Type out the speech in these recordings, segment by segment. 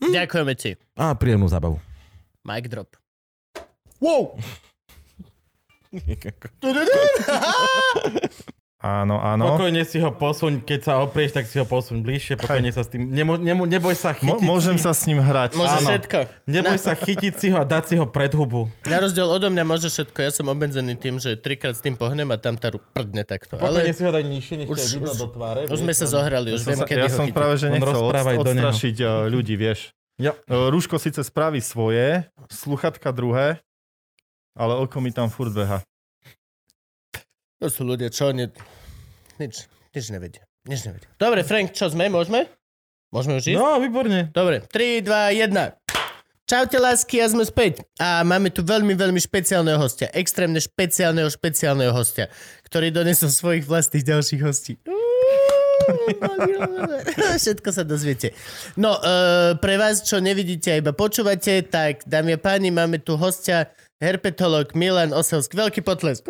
Ďakujeme ti. A príjemnú zábavu. Mic drop. Wow! Áno, áno. Pokojne si ho posuň, keď sa oprieš, tak si ho posuň bližšie, pokojne sa s tým, nemo, nemo, neboj sa Mo- chytiť môžem si, sa s ním hrať. Môže áno. všetko. neboj sa chytiť si ho a dať si ho pred hubu. Na rozdiel odo mňa môže všetko. Ja som obmedzený tým, že trikrát s tým pohnem a tam tá prdne takto. Pokojne Ale si ho dať nižšie, než Už- už- do tváre. už sme sa zohrali, už Ja viem, sa- kedy ja ho som chytiť. práve, že nechcel od, odstrašiť uh, ľudí, vieš. Jo. Uh, Rúško síce spraví svoje, sluchatka druhé, ale oko mi tam furt beha. To sú ľudia, čo oni... Nič, nič nevedia. Nič nevedia. Dobre, Frank, čo sme? Môžeme? Môžeme už ísť? No, výborne. Dobre, 3, 2, 1. Čaute lásky, ja sme späť. A máme tu veľmi, veľmi špeciálneho hostia. Extrémne špeciálneho, špeciálneho hostia, ktorý donesol svojich vlastných ďalších hostí. Všetko sa dozviete. No, uh, pre vás, čo nevidíte a iba počúvate, tak dámy a páni, máme tu hostia, herpetolog Milan Oselsk. Veľký potlesk.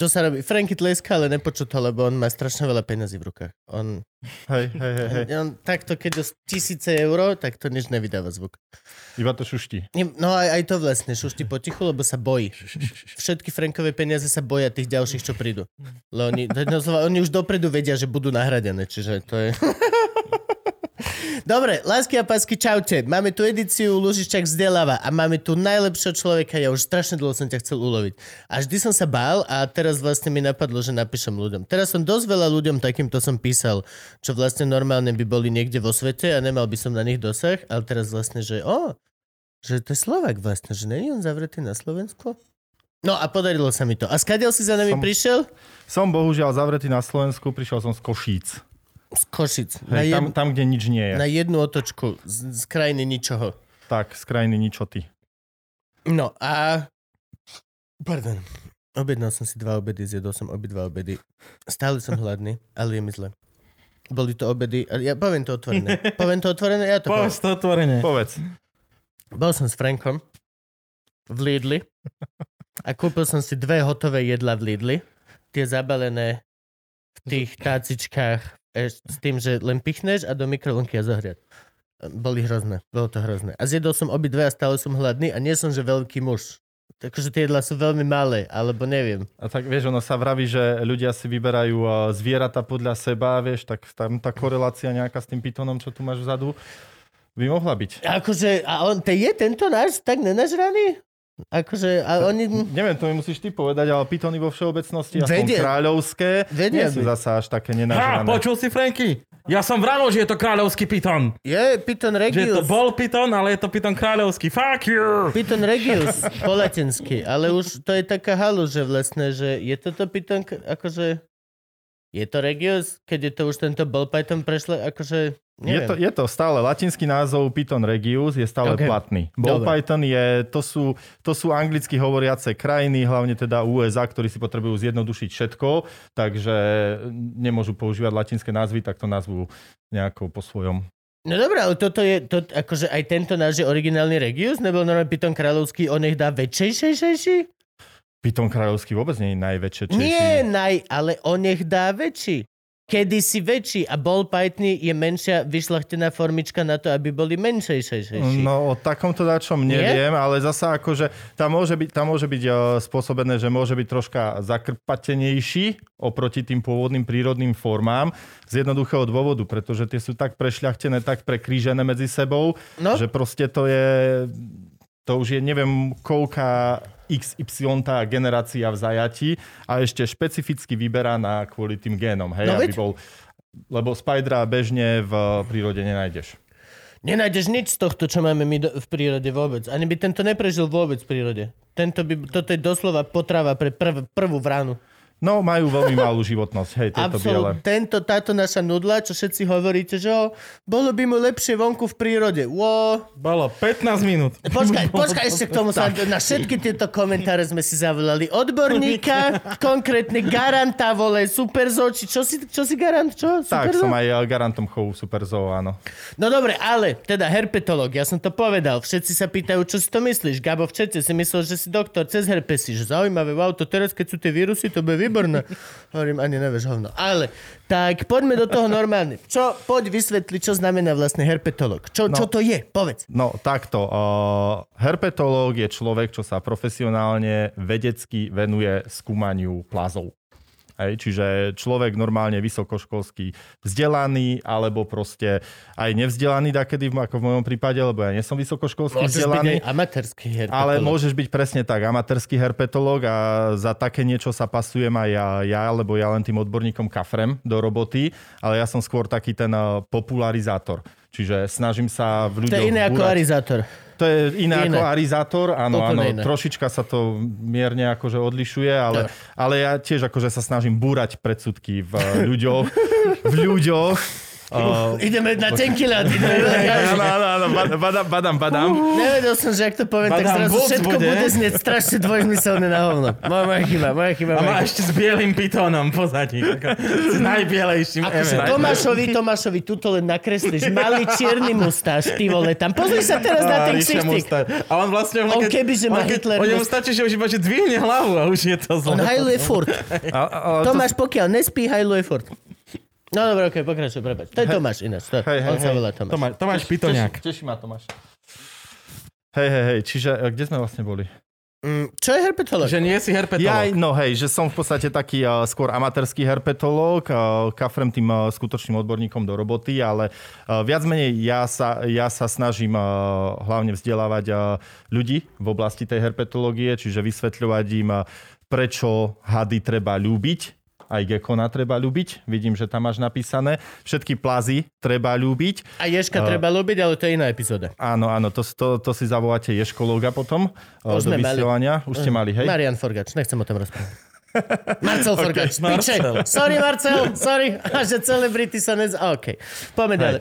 To sa robí. Franky tleska, ale nepočul to, lebo on má strašne veľa peniazí v rukách. On, Hej, hej, hej, hej. on takto, keď dosť tisíce eur, tak to nič nevydáva zvuk. Iba to šušti. No aj, aj to vlastne, šušti potichu, lebo sa bojí. Všetky Frankové peniaze sa boja tých ďalších, čo prídu. Lebo oni, oni už dopredu vedia, že budú nahradené, čiže to je... Dobre, lásky a pásky, čaute. Máme tu edíciu Lužičak vzdeláva a máme tu najlepšieho človeka. Ja už strašne dlho som ťa chcel uloviť. A vždy som sa bál a teraz vlastne mi napadlo, že napíšem ľuďom. Teraz som dosť veľa ľuďom takýmto som písal, čo vlastne normálne by boli niekde vo svete a nemal by som na nich dosah, ale teraz vlastne, že o, že to je Slovak vlastne, že není on zavretý na Slovensku? No a podarilo sa mi to. A skadiaľ si za nami Som- prišiel? Som bohužiaľ zavretý na Slovensku, prišiel som z Košíc. Z Košic. Na, Hej, jed... tam, tam, kde nič nie je. na jednu otočku z, z krajiny ničoho. Tak, z krajiny ničoty. No a... Pardon. Objednal som si dva obedy, zjedol som obidva obedy. Stále som hladný, ale je mi zle. Boli to obedy, ale ja poviem to otvorené. Poviem to otvorené, ja to poviem. Povedz to otvorene. Povedz. Bol som s Frankom v Lidli a kúpil som si dve hotové jedla v Lidli. Tie zabalené v tých tácičkách s tým, že len pichneš a do mikrovlnky a zohriať. Boli hrozné, bolo to hrozné. A zjedol som obidve a stále som hladný a nie som, že veľký muž. Takže tie jedlá sú veľmi malé, alebo neviem. A tak vieš, ono sa vraví, že ľudia si vyberajú zvieratá podľa seba, vieš, tak tam tá korelácia nejaká s tým pitónom, čo tu máš vzadu, by mohla byť. Akože, a on, te je tento náš tak nenažraný? Akože, a oni... Neviem, to mi musíš ty povedať, ale pitony vo všeobecnosti, Vedia. kráľovské, Vedia nie sú zasa až také Ha, nenažrané. počul si, Franky? Ja som vravil, že je to kráľovský piton. Je Python Že to Regius. bol piton, ale je to piton kráľovský. Fuck you! Python Regius po latinsky, ale už to je taká halu, že vlastne, že je toto Python, k- akože je to Regius, keď je to už tento ball Python prešle, akože Je neviem. to, je to stále latinský názov Python Regius, je stále Ok. okay. platný. Dobre. Python je, to sú, to sú anglicky hovoriace krajiny, hlavne teda USA, ktorí si potrebujú zjednodušiť všetko, takže nemôžu používať latinské názvy, tak to nazvú nejako po svojom. No dobré, ale toto je, to, akože aj tento náš je originálny Regius, nebo normálne Python kráľovský, on nech dá väčšej, šejšejší? Python kráľovský vôbec nie je najväčšie Češi. Nie naj, ale on nech dá väčší. Kedy si väčší a ball Python je menšia vyšlachtená formička na to, aby boli menšej, šejšejší. No o takomto dačom Nie? neviem, ale zasa akože tam môže byť, tam môže byť uh, spôsobené, že môže byť troška zakrpatenejší oproti tým pôvodným prírodným formám z jednoduchého dôvodu, pretože tie sú tak prešľachtené, tak prekrížené medzi sebou, No. že proste to je to už je neviem koľká XY tá generácia v zajati a ešte špecificky vyberaná kvôli tým génom, hej, No aby veď- bol, lebo Spidera bežne v prírode nenájdeš. Nenájdeš nič z tohto, čo máme my do, v prírode vôbec. Ani by tento neprežil vôbec v prírode. Tento by, toto je doslova potrava pre prv, prvú vranu. No, majú veľmi malú životnosť, hej, tieto biele. Absolut, tento, táto naša nudla, čo všetci hovoríte, že o, bolo by mu lepšie vonku v prírode. Wo, Bolo 15 minút. Počkaj, počkaj, ešte k tomu sa, na všetky tieto komentáre sme si zavolali odborníka, konkrétne garanta, vole, super či čo si, čo si garant, čo? Tak, som aj eh, garantom chovu Super Zoo, áno. No dobre, ale teda herpetolog, ja som to povedal, všetci sa pýtajú, čo si to myslíš. Gabo v čete si myslel, že si doktor cez herpesy, že zaujímavé, wow, to teraz, keď sú tie vírusy, to bude výborné. Hovorím, ani nevieš hovno. Ale, tak poďme do toho normálne. Čo, poď vysvetli, čo znamená vlastne herpetolog. Čo, No. čo to je? Povedz. No takto, uh, herpetológ je človek, čo sa profesionálne vedecky venuje skúmaniu plazov. Hej, čiže človek normálne vysokoškolský vzdelaný, alebo proste aj nevzdelaný, dakedy, ako v mojom prípade, lebo ja nie som vysokoškolský Môžeš byť vzdelaný. aj amatérsky herpetolog. Ale môžeš byť presne tak, amatérsky herpetológ a za také niečo sa pasujem aj ja, ja, lebo ja len tým odborníkom kafrem do roboty, ale ja som skôr taký ten eh, popularizátor. Čiže snažím sa v To ľuďoch... je iné ako arizátor. To je iné, Iné. ako arizátor, áno, Úplne áno, iné. trošička sa to mierne akože odlišuje, ale, ale ja tiež akože sa snažím búrať predsudky v eh, ľuďoch, v ľuďoch. Uh, Ideme na tenký ľad. áno, áno, áno, bad- badam, badam, badam. Nevedel som, že ak to poviem, tak Badám zrazu Boots všetko bude. bude znieť strašne dvojzmyselné na hovno. Moja, moja chyba, moja chyba. A má ešte s bielým pitónom pozadí. S najbielejším Akože. Tomášovi, Tomášovi, tuto len nakreslíš malý čierny mustáž, ty vole, tam pozri sa teraz na ten ksichtik. A on vlastne... On kebyže má on keď- Hitler On mus- stačí, že už iba že dvihne hlavu a už je to On zle. hajluje furt. Tomáš, pokiaľ nespí, hajluje furt. No dobre, okej, pokračuj, prepač. To je Tomáš ináč. To, Hej, hej, on sa volá Tomáš. Tomáš, Tomáš Pitoniak. Teší, teší ma Tomáš. Hej, hej, hej, čiže eh, kde sme vlastne boli? Mm, čo je herpetolog? Že nie si Ja, herpetolog. no hej, že som v podstate taký uh, skôr amatérsky herpetológ, uh, kafrem tým uh, skutočným odborníkom do roboty, ale uh, viac menej ja sa, ja sa snažím uh, hlavne vzdelávať uh, ľudí v oblasti tej herpetológie, čiže vysvetľovať im, uh, prečo hady treba ľúbiť, aj gekona treba ľúbiť, vidím, že tam máš napísané, všetky plazy treba ľúbiť, A Ješka treba ľúbiť, ale to je iná epizóda. Áno, áno, to, to, to si zavoláte ješkológa potom uh, Už do sme mali. vysielania. Už ste mali, hej? Marian Forgač, nechcem o tom rozprávať. Marcel Forgač, Marcel. piče. Sorry, Marcel, sorry. A že celebrity sa nez... OK, poďme ďalej.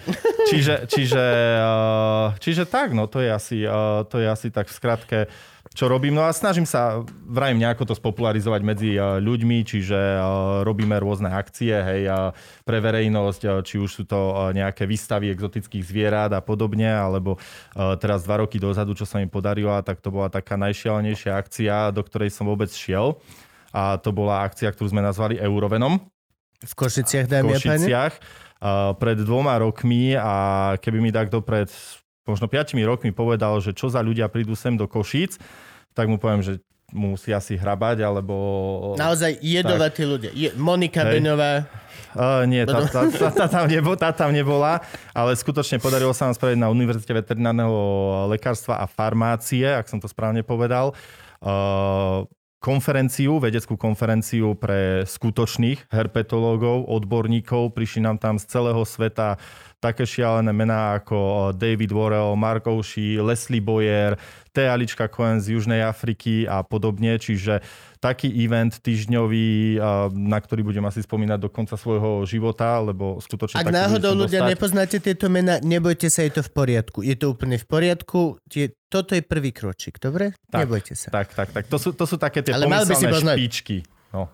čiže, čiže, uh, čiže tak, no to je asi, uh, to je asi tak v skratke, čo robím. No a snažím sa, vrajím, nejako to spopularizovať medzi uh, ľuďmi, čiže uh, robíme rôzne akcie, hej, pre verejnosť, uh, či už sú to nejaké výstavy exotických zvierat a podobne, alebo teraz dva roky dozadu, čo sa mi podarilo, tak to bola taká najšialenejšia akcia, do ktorej som vôbec šiel. A to bola akcia, ktorú sme nazvali Eurovenom V Košiciach, dámy a páni. Pred dvoma rokmi a keby mi takto pred možno 5 rokmi povedal, že čo za ľudia prídu sem do Košíc, tak mu poviem, že musí asi hrabať, alebo... Naozaj jedovatí ľudia. Je, Monika Hej. Beňová. Uh, nie, tá, tá, tá, tá, tam nebo, tá tam nebola, ale skutočne podarilo sa nám spraviť na Univerzite veterinárneho lekárstva a farmácie, ak som to správne povedal, uh, konferenciu, vedeckú konferenciu pre skutočných herpetológov, odborníkov. Prišli nám tam z celého sveta také šialené mená ako David Worrell, Mark Oshie, Leslie Boyer, T. Alička Cohen z Južnej Afriky a podobne. Čiže taký event týždňový, a na ktorý budem asi spomínať do konca svojho života, lebo skutočne Ak náhodou ľudia dostať. nepoznáte tieto mená, nebojte sa, je to v poriadku. Je to úplne v poriadku. Je, toto je prvý kročík, dobre? Tak. Nebojte sa. Tak, tak, tak. To sú, to sú také tie Ale pomyselné špičky. No.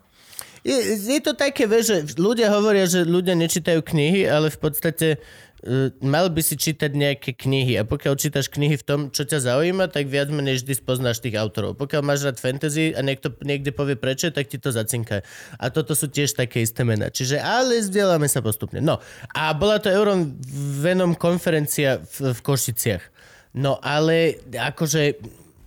Je, je to také, vieš, že ľudia hovoria, že ľudia nečítajú knihy, ale v podstate uh, mal by si čítať nejaké knihy a pokiaľ čítaš knihy v tom, čo ťa zaujíma, tak viac menej vždy spoznáš tých autorov. Pokiaľ máš rád fantasy a niekto niekde povie prečo, tak ti to zacinká. A toto sú tiež také isté mená. Čiže ale vzdeláme sa postupne. No a bola to Eurovenom konferencia v, v Košiciach. No ale akože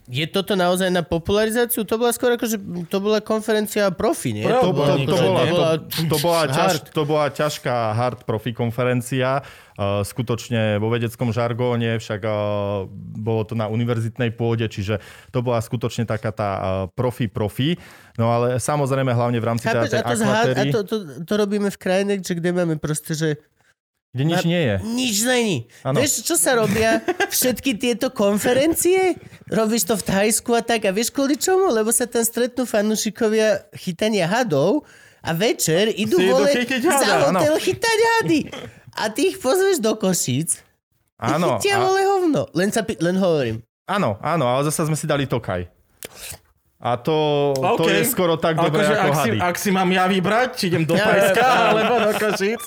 je toto naozaj na popularizáciu? To bola skôr akože, to bola konferencia profi, nie? To, to, to, bola, to, to, bola hard. ťaž, to bola ťažká hard profi konferencia, uh, skutočne vo vedeckom žargóne, však uh, bolo to na univerzitnej pôde, čiže to bola skutočne taká tá uh, profi profi. No ale samozrejme hlavne v rámci Chápeš, tej a, to, zhá- a to, to, to, robíme v krajine, kde máme proste, že Kde nič nie je. Nič není. Áno. Vieš, čo sa robia všetky tieto konferencie? Robíš to v Thajsku a tak. A vieš kvôli čomu? Lebo sa tam stretnú fanúšikovia chytania hadov a večer idú Si vole za hotel chytať hady. A ty ich pozveš do Košíc. Áno, Chytia a, vole hovno. Len, sa, len hovorím. áno, áno, ale zase sme si dali Tokaj. A to, to OK. je skoro tak dobré Akože ako ak, si, hady. ak si mám ja vybrať, či idem do Tajska, alebo do Košic,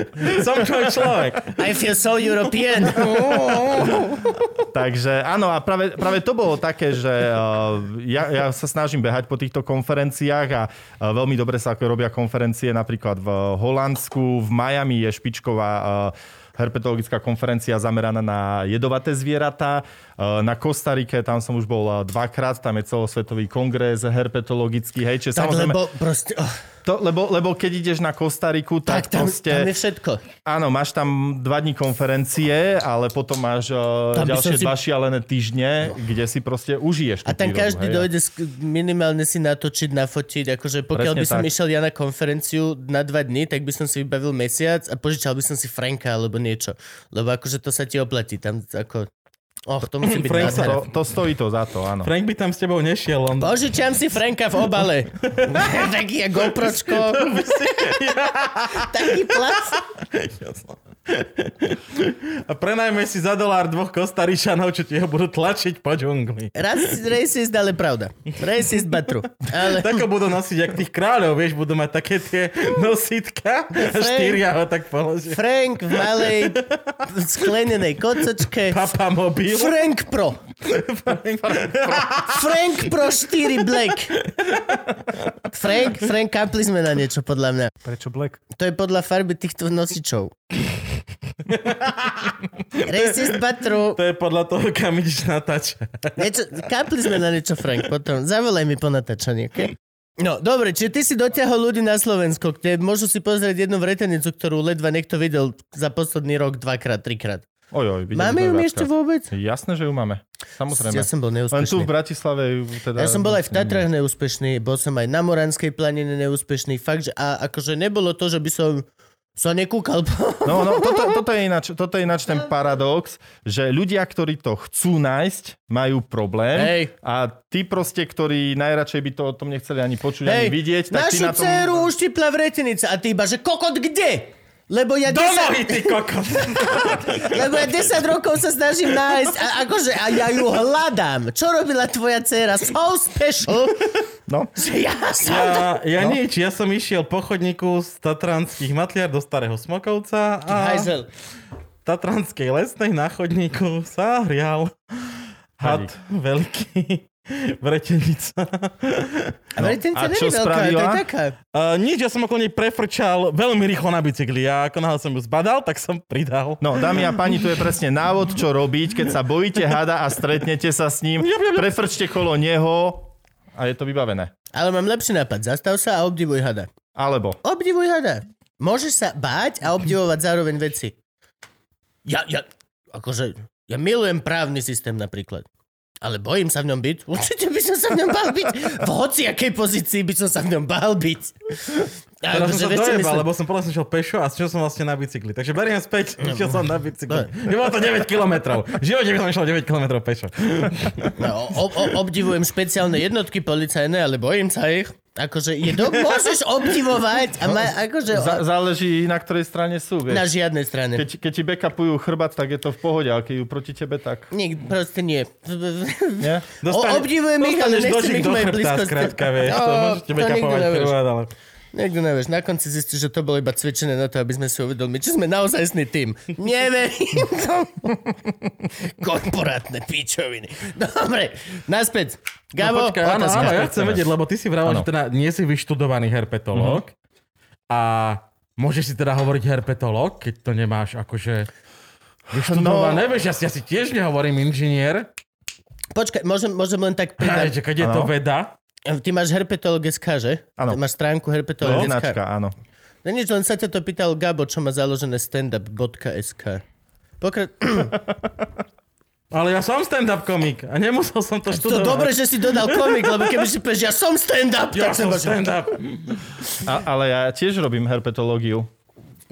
som tvoj človek. I feel so European. Takže áno, a práve, práve to bolo také, že uh, ja, ja sa snažím behať po týchto konferenciách a uh, veľmi dobre sa ako robia konferencie napríklad v Holandsku, v Miami je špičková uh, herpetologická konferencia zameraná na jedovaté zvieratá. Uh, Na Kostarike, tam som už bol uh, dvakrát, tam je celosvetový kongres herpetologický, hej, čiže tak samozrejme, lebo proste... Oh, to, lebo, lebo keď ideš na Kostariku, tak tak, tam, proste... tam je všetko. Áno, máš tam dva dní konferencie, ale potom máš uh, Tam ďalšie si- dva šialené týždne, kde si proste užiješ A tam prírodu, každý hej. dojde minimálne si natočiť, nafotiť. Akože pokiaľ by som tak. išiel ja na konferenciu na dva dny, tak by som si vybavil mesiac a požičal by som si Franka alebo niečo. Lebo akože to sa ti oplatí. Tam ako... Och, to musí byť Frank sa- nádhera. To, to stojí to za to, áno. Frank by tam s tebou nešiel, on... Požičam si Franka v obale. Taký ako GoPročko. Taký plac. A prenajme si za dolár dvoch kostaričanov, čo ti ho budú tlačiť po džungli. Raz racist, ale pravda. Racist batru. Ale... Tak ho budú nosiť, jak tých kráľov, vieš, budú mať také tie nositka a štyria ho tak položia. Frank v malej sklenenej kocočke. Papa mobil. Frank Pro. Frank Pro 4 Black. Frank, Frank, kapli sme na niečo, podľa mňa. Prečo Black? To je podľa farby týchto nosičov. Racist Batru. To je podľa toho, kam ideš natáčať. Niečo, kapli sme na niečo, Frank, potom. Zavolaj mi po natáčaní, okay? No, dobre, čiže ty si dotiahol ľudí na Slovensko, kde môžu si pozrieť jednu vretenicu, ktorú ledva niekto videl za posledný rok dvakrát, trikrát. Oj, oj, videli Máme ju ešte vôbec? Jasné, že ju máme. Samozrejme. Ja som bol Len tu v neúspešný. Bratislave teda... Ja som bol aj v Tatrách neúspešný, bol som aj na Moranskej planine neúspešný. Fakt, že a akože nebolo to, že by som sa nekúkal. No, no, toto, toto, je ináč, toto je ináč ten paradox, že ľudia, ktorí to chcú nájsť, majú problém Hej. a tí proste, ktorí najradšej by to o tom nechceli ani počuť, ani vidieť, tak našu na tom... dceru uštipla vretenica a ty iba, že kokot kde? Lebo ja, Do 10, nohy, ty kokos! lebo ja 10 rokov sa snažím nájsť a akože a ja ju hľadám. Čo robila tvoja dcera? So special, No, že ja som... Ja, ja no. nič, ja som išiel po chodníku z Tatranských matliar do Starého Smokovca a Hajzel. Tatranskej lesnej na chodníku sa hrial had veľký vretenica. A vretenica a není čo veľká, to je taká. Uh, nič, ja som okolo nej prefrčal veľmi rýchlo na bicykli a ako náhle som ju zbadal, tak som pridal. No, dámy a páni, tu je presne návod, čo robiť, keď sa bojíte hada a stretnete sa s ním. Prefrčte kolo neho a je to vybavené. Ale mám lepší nápad. Zastav sa a obdivuj hada. Alebo, Obdivuj hada. Môžeš sa báť a obdivovať zároveň veci. Ja, ja, akože, ja milujem právny systém napríklad. Ale bojím sa v ňom byť. Určite by som sa v ňom bál byť. V hociakej pozícii by som sa v ňom bál byť. A Teraz som akože, sa čo dojebal, myslím? lebo som podľa som šiel pešo a šiel som vlastne na bicykli. Takže beriem späť, išiel som na bicykli. No. Nebolo to 9 kilometrov. V živote by som išiel 9 kilometrov pešo. No, o, o, obdivujem špeciálne jednotky policajné, ale bojím sa ich. Akože je do... môžeš obdivovať a ma, akože za, záleží na ktorej strane sú, na vieš. žiadnej strane. Keď, keď ti backupujú chrbát, tak je to v pohode, ale keď ju proti tebe, tak Nik, proste nie. nie. O, obdivujem ich, ale dostaneš nechcem ich v do mojej chrbta, skrátka, vieš. No, to kapovať nevieš. chrbát, ale... Niekto nevieš, na konci zistíš, že to bolo iba cvičené na to, aby sme si uvedomili, či sme naozajstný tým. Neverím tomu. Korporátne pičoviny. Dobre, naspäť. Gabo, no, počkaj, áno, áno, ja chcem vedieť, lebo ty si vravel, že teda nie si vyštudovaný herpetológ a môžeš si teda hovoriť herpetológ, keď to nemáš akože vyštudované. Vieš, ja si, ja si tiež nehovorím inžinier, Počkaj, môžem, môžem len tak pridať. že keď je to veda, Ty máš herpetolog.sk, že? Áno. Máš stránku To je herpetolog.sk. značka, áno. No nič, len sa ťa to pýtal Gabo, čo má založené standup.sk. Pokra... ale ja som stand-up komik a nemusel som to To študovať. dobre, že si dodal komik, lebo keby si povieš, ja som stand-up, Ja tak som stand-up. A, ale ja tiež robím herpetológiu.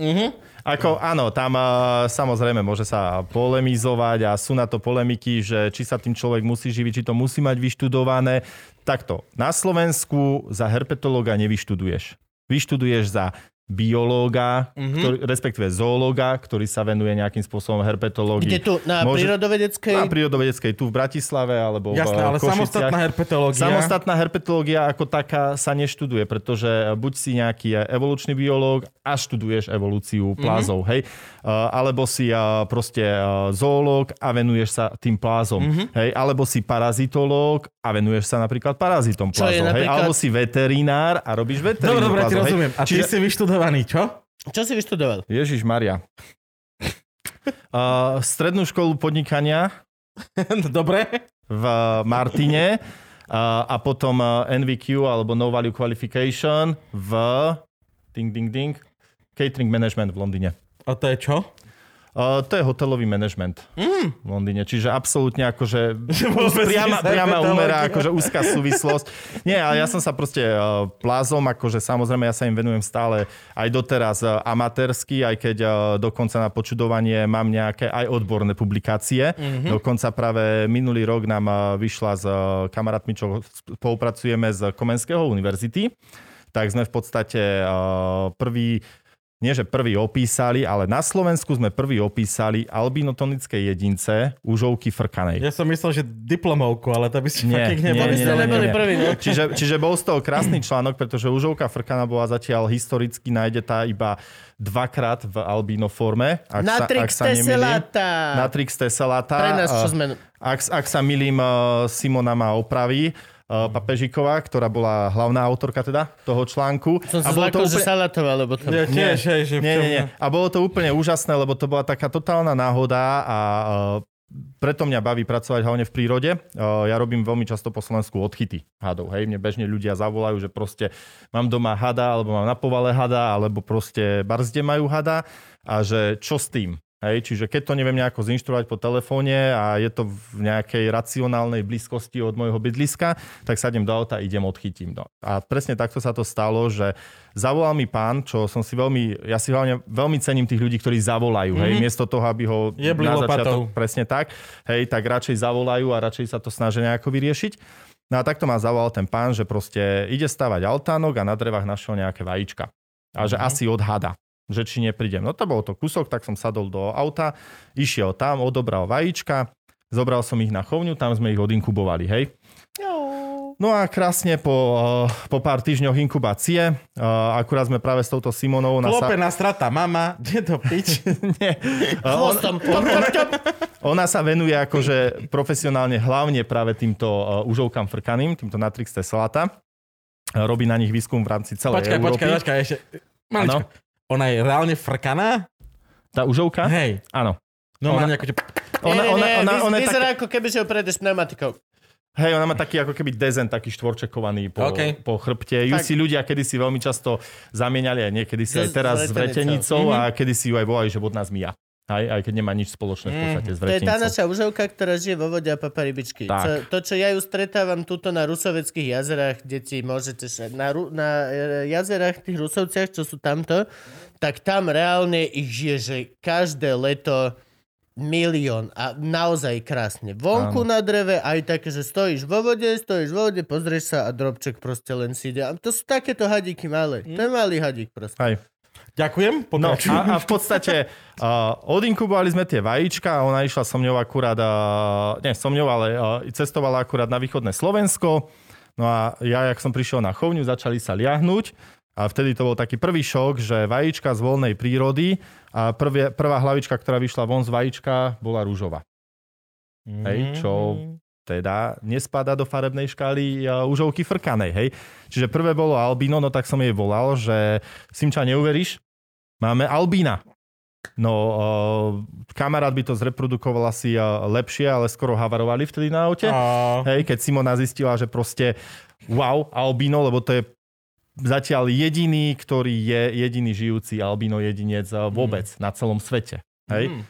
Mhm. Ako, áno, tam uh, samozrejme môže sa polemizovať a sú na to polemiky, že či sa tým človek musí živiť, či to musí mať vyštudované. Takto, na Slovensku za herpetológa nevyštuduješ. Vyštuduješ za biológa, mm-hmm. ktorý, respektíve zoológa, ktorý sa venuje nejakým spôsobom herpetológii. Kde tu? Na Môže- prírodovedeckej? Na prírodovedeckej, tu v Bratislave alebo Jasné, v ale Košiciach. samostatná herpetológia. Samostatná herpetológia ako taká sa neštuduje, pretože buď si nejaký evolučný biológ a študuješ evolúciu plázov, mm-hmm. hej? Uh, alebo si uh, proste uh, zoológ a venuješ sa tým plázom, mm-hmm. hej? Alebo si parazitológ a venuješ sa napríklad parazitom plázov, hej? napríklad- Alebo si veterinár a robíš Dobre, veterinu dobre, plázov, rozumiem. A ty Čiže- si vyštudovaný, čo? Čo si vyštudoval? Ježiš Maria. Uh, strednú školu podnikania dobre. v Martine a, a potom uh, NVQ alebo No Value Qualification v ding, ding, ding, catering management v Londýne. A to je čo? Uh, to je hotelový management mm. v Londýne, čiže absolútne akože priama, priama úmera, akože úzka súvislosť. Nie, ale ja som sa proste uh, plázom, akože samozrejme ja sa im venujem stále aj doteraz uh, amatérsky, aj keď uh, dokonca na počudovanie mám nejaké aj odborné publikácie. Mm-hmm. Dokonca práve minulý rok nám uh, vyšla s uh, kamarátmi, čo spolupracujeme z Komenského univerzity, tak sme v podstate uh, prvý nie že prvý opísali, ale na Slovensku sme prvý opísali albinotonické jedince užovky frkanej. Ja som myslel, že diplomovku, ale to by si Nie, fakt nie, neboli. nie, ste nie, neboli nie. no. Čiže, čiže bol z toho krásny článok, pretože užovka frkana bola zatiaľ historicky nájdetá iba dvakrát v albino forme. Ak sa, ak Natrix sa nemýlim. tesselata. Natrix tesselata. Pre nás, čo sme... Ak, ak sa milím, uh, Simona ma opraví. Uh, Papežiková, ktorá bola hlavná autorka teda toho článku. Som A bolo to zlakol, že úplne- salatová, lebo to... Ja tiež, hej, že nie, nie, nie. A bolo to úplne úžasné, lebo to bola taká totálna náhoda a uh, preto mňa baví pracovať hlavne v prírode. Uh, ja robím veľmi často po Slovensku odchyty hadov. Hej, mne bežne ľudia zavolajú, že proste mám doma hada, alebo mám na povale hada, alebo proste barzde majú hada a že čo s tým? Hej, čiže keď to neviem nejako zinštruovať po telefóne a je to v nejakej racionálnej blízkosti od môjho bydliska, tak sadnem do auta idem odchytím. No. A presne takto sa to stalo, že zavolal mi pán, čo som si veľmi, ja si hlavne veľmi cením tých ľudí, ktorí zavolajú, hej, miesto toho, aby ho Jebli na začiatok, presne tak, hej, tak radšej zavolajú a radšej sa to snažia nejako vyriešiť. No a takto ma zavolal ten pán, že proste ide stavať altánok a na drevách našiel nejaké vajíčka. A že asi odhada že či neprídem. No to bol to kúsok, tak som sadol do auta, išiel tam, odobral vajíčka, zobral som ich na chovňu, tam sme ich odinkubovali, hej. No a krásne po, eh, po pár týždňoch inkubácie, eh, akurát sme práve s touto Simonou... na sa- strata, mama, kde to pič? Nie. Eh, Chvostom. Top. ona sa venuje akože profesionálne hlavne práve týmto užovkám frkaným, týmto Natrix tesselata. Eh, Robí na nich výskum v rámci celej Počkaj, Európy. počkaj, počkaj, ešte. Maličko. Ona je reálne frkaná? Tá užovka? Hej. Áno. No má Ona- nejako. Ona, ona, ona, ona, je vyzerá taký, ako keby, že ho prejdeš pneumatikou. hej, ona má taký ako keby dezen, taký štvorčekovaný po, OK. po chrbte. Ju Tak. si ľudia kedysi veľmi často zamieniali, aj niekedy si S- aj teraz s s vretenicou. a kedy si ju aj volajú, že vodná zmia. Aj, aj keď nemá nič spoločné v podstate s To je tá naša užovka, ktorá žije vo vode a papa rybičky. Tak. Co, to, čo ja ju stretávam tuto na rusoveckých jazerách, deti môžete sa... Na, na e, jazerách, tých rusovciach, čo sú tamto, tak tam reálne ich žije, že každé leto milión a naozaj krásne. Vonku na dreve, aj také, že stojíš vo vode, stojíš vo vode, pozrieš sa a drobček proste len si ide. A to sú takéto hadíky malé. To je malý hadík proste. Hej. Ďakujem, No a, a v podstate uh, odinkubovali sme tie vajíčka a ona išla so mňou akurát, uh, nie so mňou, ale uh, cestovala akurát na východné Slovensko. No a ja, jak som prišiel na chovňu, začali sa liahnuť a vtedy to bol taký prvý šok, že vajíčka z voľnej prírody a prvie, prvá hlavička, ktorá vyšla von z vajíčka, bola rúžová. Hej, čo teda nespada do farebnej škály užovky frkanej, hej. Čiže prvé bolo albino, no tak som jej volal, že Simča, neuveríš, máme albína. No, uh, kamarát by to zreprodukoval asi uh, lepšie, ale skoro havarovali vtedy na aute. A... Hej, keď Simona zistila, že proste wow, albino, lebo to je zatiaľ jediný, ktorý je jediný žijúci albino jedinec uh, vôbec na celom svete. Hej. Mm.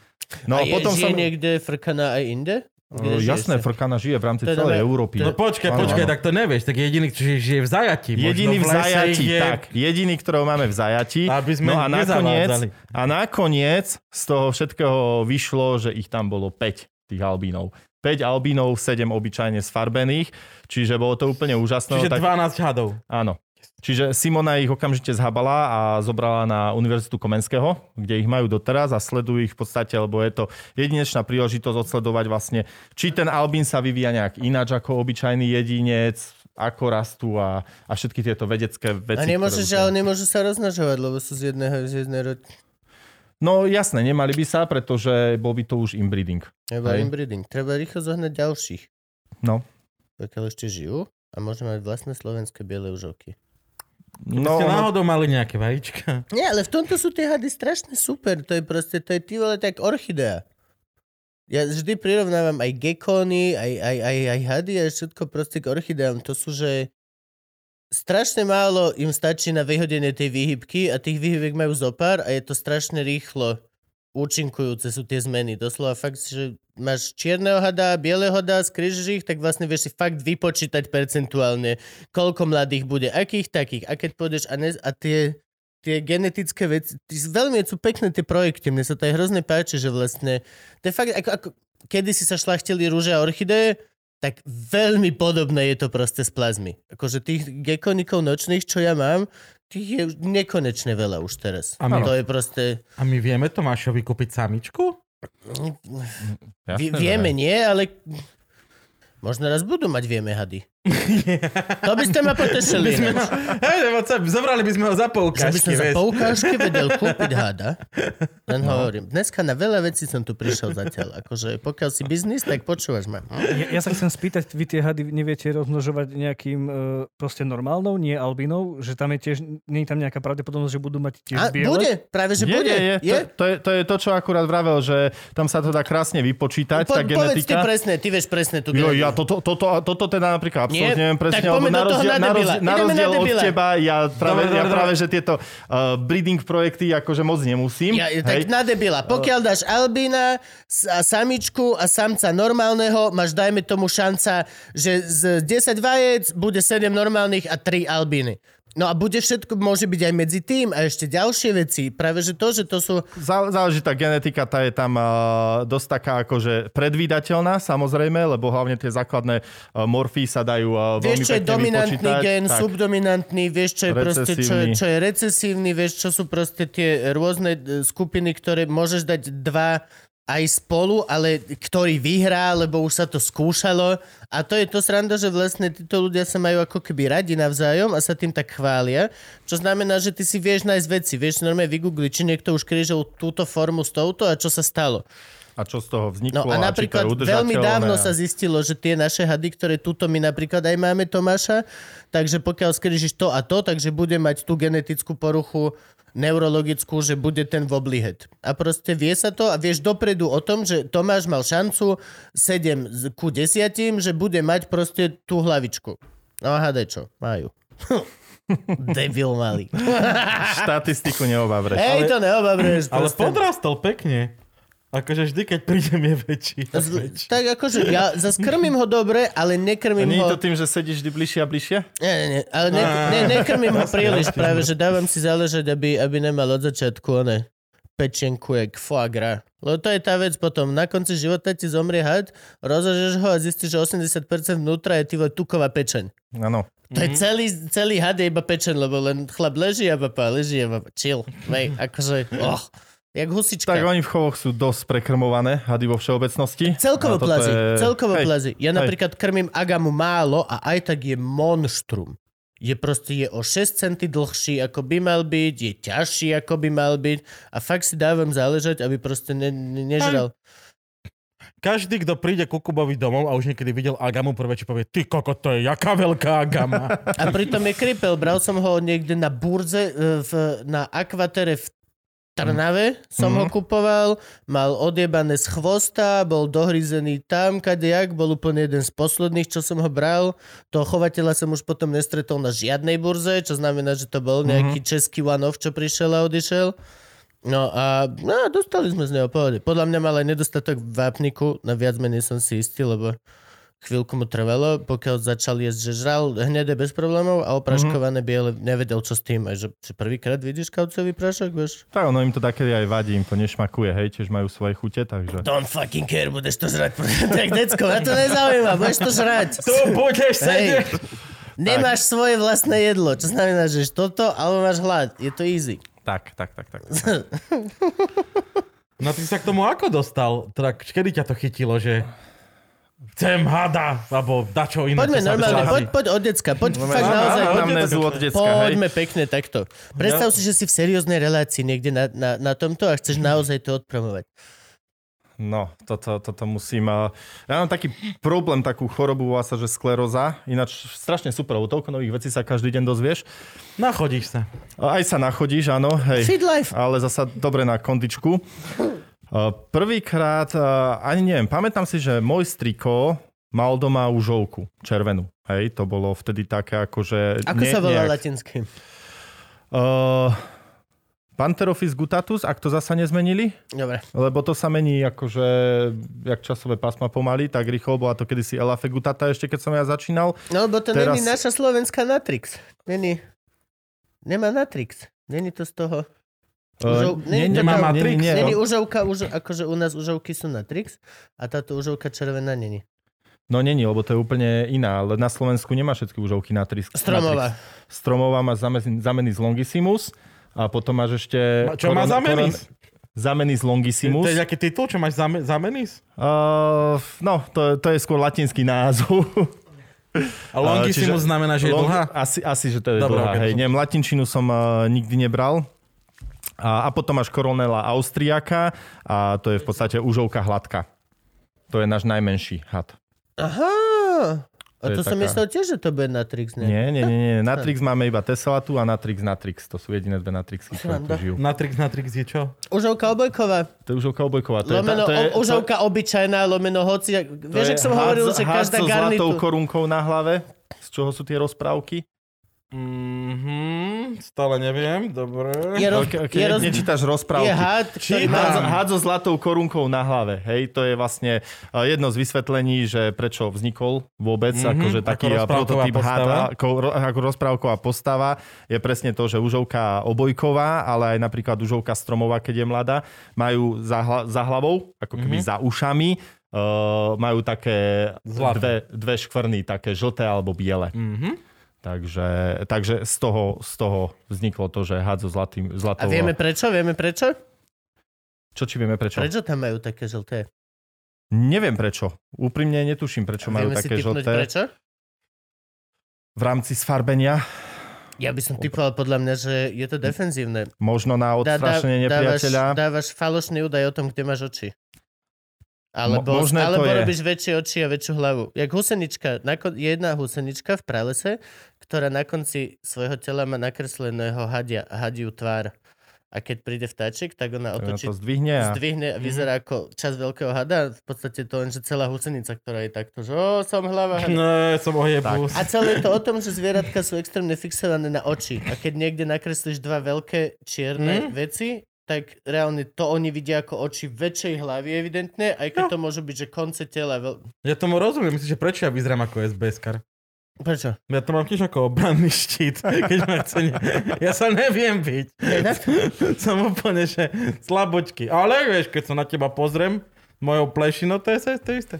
No a potom žije som... niekde frkaná aj inde? No, Kde jasné? Frkana žije v rámci celej. Európy. No počkaj, Áno, počkaj, tak to nevieš. Tak jediný, čo žije v zajati. Jediný v zajati, je... tak. Jediný, ktorého máme v zajati. Aby sme no a nakoniec, a nakoniec z toho všetkého vyšlo, že ich tam bolo 5 tých albínov. 5 albínov, 7 obyčajne sfarbených, čiže bolo to úplne úžasné. Čiže tak, 12 hadov. Áno. Čiže Simona ich okamžite zhabala a zobrala na Univerzitu Komenského, kde ich majú doteraz a sledujú ich v podstate, lebo je to jedinečná príležitosť odsledovať vlastne, či ten albín sa vyvíja nejak ináč ako obyčajný jedinec, ako rastú a, a všetky tieto vedecké veci. A nemôžeš, ktoré- ale nemôžu sa rozmnožovať, lebo sú z jedného, z jednej rod... No jasné, nemali by sa, pretože bol by to už inbreeding. Treba Hej. inbreeding. Treba rýchlo zohnať ďalších. No. Pokiaľ ešte žijú a môžeme mať vlastné slovenské biele užovky. No, Ste náhodou mali nejaké vajíčka. Nie, ale v tomto sú tie hady strašne super. To je proste, to je ty vole tak orchidea. Ja vždy prirovnávam aj gekóny, aj, aj, aj, aj hady, aj všetko proste k orchideám. To sú, že strašne málo im stačí na vyhodenie tej výhybky a tých výhybek majú zopár a je to strašne rýchlo účinkujúce sú tie zmeny. Doslova fakt, že máš čierneho hada, bieleho hada, skrížiš ich, tak vlastne vieš si fakt vypočítať percentuálne, koľko mladých bude, akých takých. A keď pôjdeš a, ne, a tie, tie genetické veci, tí, veľmi sú pekné tie projekty, mne sa to aj hrozne páči, že vlastne, to je fakt, ako, ako kedy si sa šlachtili rúže a orchideje, tak veľmi podobné je to proste z plazmy. Akože tých gekonikov nočných, čo ja mám, tých je nekonečne veľa už teraz. A my- to je proste... A my vieme Tomášovi kúpiť samičku? Jasné, Vy, že vieme hej. nie, ale možno raz budú mať vieme hady. To by ste ma potešili. ináč. Hej, lebo co, zobrali by sme ho za Že by som poukážky, za vieš. poukážky vedel kúpiť hada. Len hovorím, dneska na veľa vecí som tu prišiel zatiaľ. Akože pokiaľ si biznis, tak počúvaš ma. Ja, ja sa chcem spýtať, vy tie hady neviete rozmnožovať nejakým e, proste normálnou, nie albinou, že tam je tiež, nie je tam nejaká pravdepodobnosť, že budú mať tiež A biele? bude, práve že Je, bude. je, je. To, to, je, to je to, čo akurát vravel, že tam sa to dá krásne vypočítať, Po, tá povedz ty genetika. presne, ty vieš presne tú Jo, ja toto, toto, toto teda napríklad Nie? neviem presne, Tak na rozdiel, na rozdiel, na Ideme na rozdiel od teba, ja práve, Dobre, ja dobre, práve že tieto uh, breeding projekty akože moc nemusím. Ja, tak na debila. Pokiaľ dáš albína a samičku a samca normálneho, máš dajme tomu šanca, že z 10 vajec bude 7 normálnych a 3 albíny. No a bude všetko, môže byť aj medzi tým a ešte ďalšie veci. Práve že to, že to sú... Zá- Záleží tá genetika, tá je tam uh, dosť taká akože predvídateľná, samozrejme, lebo hlavne tie základné uh, morfy sa dajú uh, veľmi Vieš, čo je dominantný vypočítať. gen, Tak. subdominantný, vieš, čo je proste, čo je, čo je recesívny, vieš, čo sú proste tie rôzne e, skupiny, ktoré môžeš dať dva aj spolu, ale ktorý vyhrá, lebo už sa to skúšalo. A to je to sranda, že vlastne títo ľudia sa majú ako keby radi navzájom a sa tým tak chvália. Čo znamená, že ty si vieš nájsť veci. Vieš normálne vygoogliť, či niekto už krížil túto formu s touto a čo sa stalo. A čo z toho No vzniklo a a napríklad je veľmi dávno sa zistilo, že tie naše hady, ktoré tuto my napríklad aj máme Tomáša, takže pokiaľ skrížiš to a to, takže bude mať tú genetickú poruchu neurologickú, že bude ten wobblyhead. A proste vie sa to a vieš dopredu o tom, že Tomáš mal šancu 7 z- ku 10, že bude mať proste tú hlavičku. No a hádaj čo, majú. Debil malý. Štatistiku neobavreš. Hej, to neobabruješ. Ale proste. podrastol pekne. Akože vždy, keď prídem, je väčší. Z- väčší. Tak akože ja zase krmím ho dobre, ale nekrmím nie ho... je to tým, že sedíš vždy bližšie a bližšie? Nie, nie, nie, ale ne, ne, nekrmím ho príliš práve, že dávam si záležať, aby, aby nemal od začiatku one pečenku jak foie gras. Lebo to je tá vec potom. Na konci života ti zomrie had, rozožeš ho a zistíš, že 80% vnútra je ty vole tuková pečeň. Áno. To je celý, celý had je iba pečeň, lebo len chlap leží a papa leží a papa chill. Hej, akože, oh, jak husička. Tak oni v chovoch sú dosť prekrmované, hady vo všeobecnosti. Celkovo plazy, je- celkovo Hej, plazy. Ja hej. napríklad krmím agamu málo a aj tak je monštrum. Je proste je o 6 cm dlhší, ako by mal byť, je ťažší, ako by mal byť a fakt si dávam záležať, aby proste ne, ne, nežral. Každý, kto príde ku Kubovi domov a už niekedy videl Agamu, prvé či povie, ty koko, to je jaká veľká Agama. A pritom je kripel. Bral som ho niekde na burze, e, v, na akvatere v Trnave som ho Mhm. kupoval, mal odjebané z chvosta, bol dohryzený tam, kadejak, bol úplne jeden z posledných, čo som ho bral. Toho chovateľa som už potom nestretol na žiadnej burze, čo znamená, že to bol nejaký český one-off, čo prišiel a odišiel. No a no, dostali sme z neho pohody. Podľa mňa mal aj nedostatok vápniku, na viac menej som si istý, lebo chvíľku mu trvalo, pokiaľ začal jesť, že žral hnedé bez problémov a opraškované biele nevedel, čo s tým. A že, že prvýkrát vidíš kaucový prášok, vieš? Tak ono im to takedy aj vadí, im to nešmakuje, hej, tiež majú svoje chute, takže... Don't fucking care, budeš to žrať. tak decko, ma to nezaujíma, budeš to žrať. Tu budeš sedieť! Nemáš svoje vlastné jedlo, čo znamená, že toto, alebo máš hlad. Je to easy. Tak, tak, tak, tak. No ty sa k tomu ako dostal? Teda, kedy ťa to chytilo, že chcem hada, alebo dačo iné. Poďme normálne, poď, poď od decka, poď fakt Á, naozaj. á, poďme- anamnézu od decka, hej. Poďme pekne takto. Predstav si, že si v serióznej relácii niekde na, na, na tomto a chceš naozaj to odpromovať. No, toto, toto musím... Ja mám taký problém, takú chorobu, volá sa, že skleroza. Ináč strašne super, lebo toľko nových vecí sa každý deň dozvieš. Nachodíš sa. Aj sa nachodíš, áno, hej. Fit life. ale zasa dobre na kondičku. Prvýkrát, ani neviem, pamätám si, že môj striko mal doma užovku červenú. Hej, to bolo vtedy také akože... Ako nie- sa volá nejak- latinsky? Uh, Panterophis gutatus, ak to zasa nezmenili, Dobre. lebo to sa mení akože, jak časové pásma pomaly, tak rýchlo bola to kedysi Elafe gutata ešte keď som ja začínal. No lebo to Teraz- není naša slovenská Natrix. Není. Nemá Natrix. Není to z toho. Uh, nie, nie, nemá taká- Matrix? Není Nie, nie, užovka, užo, akože u nás užovky sú Natrix a táto užovka červená není. No není, lebo to je úplne iná, ale na Slovensku nemá všetky užovky na trix. Stromová. Stromová má zameny z Longissimus a potom máš ešte... Čo má koron- zamenis? koron- Zameny z To je nejaký titul, čo máš zame, zamenis? Uh, no, to, to je skôr latinský názov. A longissimus čiže- znamená, že je Long- dlhá? Asi, asi, že to je Dobre, dlhá. Hej. Neviem, latinčinu som uh, nikdy nebral. A, a potom máš koronela austriaka a to je v podstate užovka hladka. To je náš najmenší had. Aha. A To to som taká- myslel tiež, že to bude Natrix, ne? Nie, nie, nie, nie. Natrix máme iba Tesselatu a Natrix Natrix. To sú jediné dve Natrixy, ktoré tu žijú. Natrix, Natrix je čo? Užovka obojková. To je užovka obojková. To Lomeno, je, to je, užovka obyčajná, lomeno hoci. Vieš, ak som hovoril, že každá so zlatou garnitúra... korunkou na hlave. Z čoho sú tie rozprávky? Mhm, stále neviem, dobre. Je, roz, Ok, ok, je, roz, nečítaš je rozprávky. had, ktorý Čítam. má... Hádzo, hádzo zlatou korunkou na hlave. Hej, to je vlastne uh, jedno z vysvetlení, že prečo vznikol vôbec, Mhm, mm-hmm, akože ako taký uh, rozprávková prototyp postava. háda, ako, ako rozprávková postava, je presne to, že užovka obojková, ale aj napríklad užovka stromová, keď je mladá, majú za, hla- za hlavou, ako keby Mhm. za ušami, uh, majú také Zlaté. dve, dve škvrny, také žlté alebo biele. Mhm. Takže, takže z, toho, z toho vzniklo to, že hádzo zlatým, A zlatou... vieme prečo? Vieme prečo? Čo či vieme prečo? Prečo tam majú také žlté? Neviem prečo. Úprimne netuším, prečo majú Vieme si také žlté. prečo? V rámci sfarbenia, Ja by som typoval podľa mňa, že je to defenzívne. možno na Dá- dá- odstrašenie dávaš, nepriateľa. dávaš falošný údaj o tom, kde máš oči. Alebo, Mo- alebo je. robíš väčšie oči a väčšiu hlavu. Jak husenička, jedna husenička v pralese, ktorá na konci svojho tela má nakresleného hadia, hadiu tvár. A keď príde vtáčik, tak ona Ona otočí, to zdvihne a... zdvihne a vyzerá ako čas veľkého hada. V podstate to len, že celá husenica, ktorá je takto, že o, som hlava hada. Ne, som ojebus. A celé je to o tom, že zvieratka sú extrémne fixované na oči. A keď niekde nakreslíš dva veľké čierne Mm. veci, tak reálne to oni vidia ako oči väčšej hlavy evidentne, aj keď to môže byť, že konce tela veľ... Ja tomu rozumiem, myslím, že prečo ja vyzerám ako SBS-kar. Prečo? Ja to mám tiež ako obranný štít, keď ma chce... Ne... Ja sa neviem byť. som úplne, že slabočky. Ale vieš, keď sa na teba pozriem, mojou plešinou, to je sa- to isté.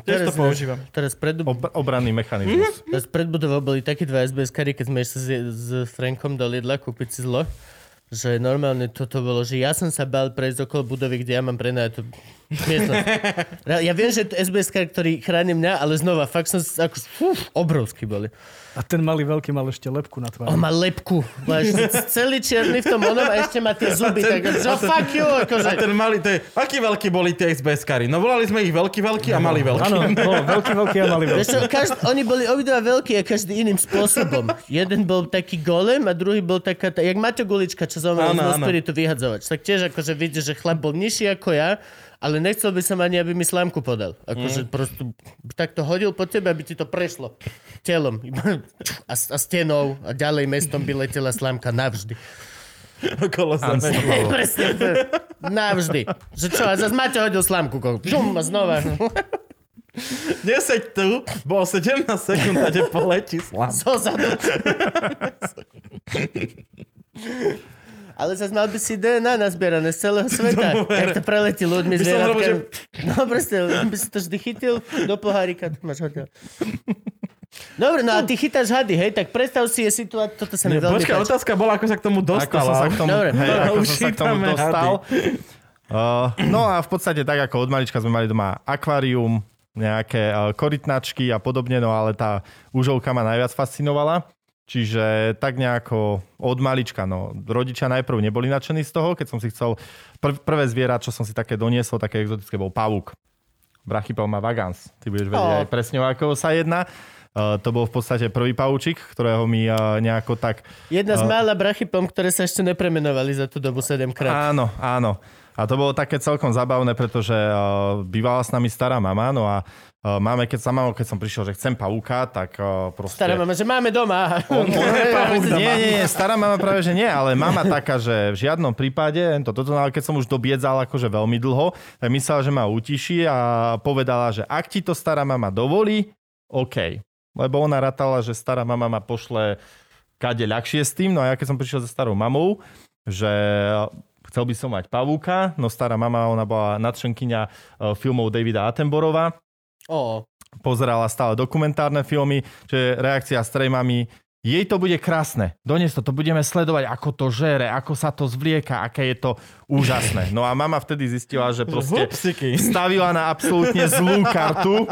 Tiež to Teraz- používam. Teraz pred, Ob- obranný mechanizmus. teraz pred budovou boli takí dva SBS kary, keď sme išli s, s Frankom do Lidla kúpiť si zlo, že normálne toto bolo, že ja som sa bál prejsť okolo budovy, kde ja mám prenajatú Ja viem, že SBS, ktorý chráni mňa, ale znova, fakt som ako, fú, obrovský boli. A ten malý veľký mal ešte lepku na On tvári. má lepku. Celý čierny v tom onom a ešte má tie zuby. A ten- tak, že a ten- fuck you, akože. A ten malý, to je, aký veľký boli tie SBS-kary? No volali sme ich veľký, veľký a malý, veľký. Áno, no, veľký, veľký a malý veľký. čo, každý, oni boli obidva veľkí a každý iným spôsobom. Jeden bol taký golem a druhý bol taká, tá, jak Maťo Gulička, čo zomrel Áno, z spiritu vyhadzovač. Tak tiež akože vidíš, že chlap bol nižší ako ja, ale nechcel by som ani, aby mi slámku podal. Akože mm. prosto tak to hodil po tebe, aby ti to prešlo telom. A, a stenou a ďalej mestom by letela slámka navždy. okolo zeme. Presne. Navždy. Že čo, a zase Maťo hodil slamku. ko- Žum, a znova. Neseď tu, bol 17 sekúnd a poletí slam. Zo zadu. Ale zase mal by si DNA nazbierané z celého sveta. Jak to preletí ľuďmi, By som hovoril, zvieratkami. No proste, by si to vždy chytil do pohárika, tu máš hotel. Dobre, no a ty chytáš hady, hej, tak predstav si je situácia, toto sa mi veľmi Počkaj, otázka bola, ako sa k tomu Ako som dostala. sa k tomu, Dobre, hej, dobre, ako už som sa k tomu dostal. Uh, no a v podstate tak ako od malička sme mali doma akvárium, nejaké uh, korytnačky a podobne, no ale tá užovka ma najviac fascinovala. Čiže tak nejako od malička, no rodičia najprv neboli nadšení z toho, keď som si chcel, prv, prvé zviera, čo som si také doniesol, také exotické, bol pavúk. Brachypelma vagans. Ty budeš vedieť Ó. aj presne o akého sa jedná. Uh, to bol v podstate prvý pavúčik, ktorého mi uh, nejako tak Jedna z mála brachypom, ktoré sa ešte nepremenovali za tú dobu 7 krát. Áno, áno. A to bolo také celkom zabavné, pretože uh, bývala s nami stará mama, no a uh, máme, keď sa keď som prišiel, že chcem pavúka, tak uh, proste... Stará mama, že máme doma. nie, nie, nie, stará mama práve, že nie, ale mama taká, že v žiadnom prípade, to, toto, ale keď som už dobiedzal akože veľmi dlho, tak myslela, že ma utiší a povedala, že ak ti to stará mama dovolí, OK. Lebo ona ratala, že stará mama ma pošle kade ľahšie s tým, no a ja keď som prišiel za starou mamou, že chcel by som mať pavúka, no stará mama, ona bola nadšenkyňa eh, filmov Davida Attenborova, Ó, pozerala stále dokumentárne filmy, že reakcia s trejmami, jej to bude krásne. Dnes to, to budeme sledovať, ako to žere, ako sa to zvlieka, aké je to úžasné. No a mama vtedy zistila, že proste Hupsiky. stavila na absolútne zlú kartu.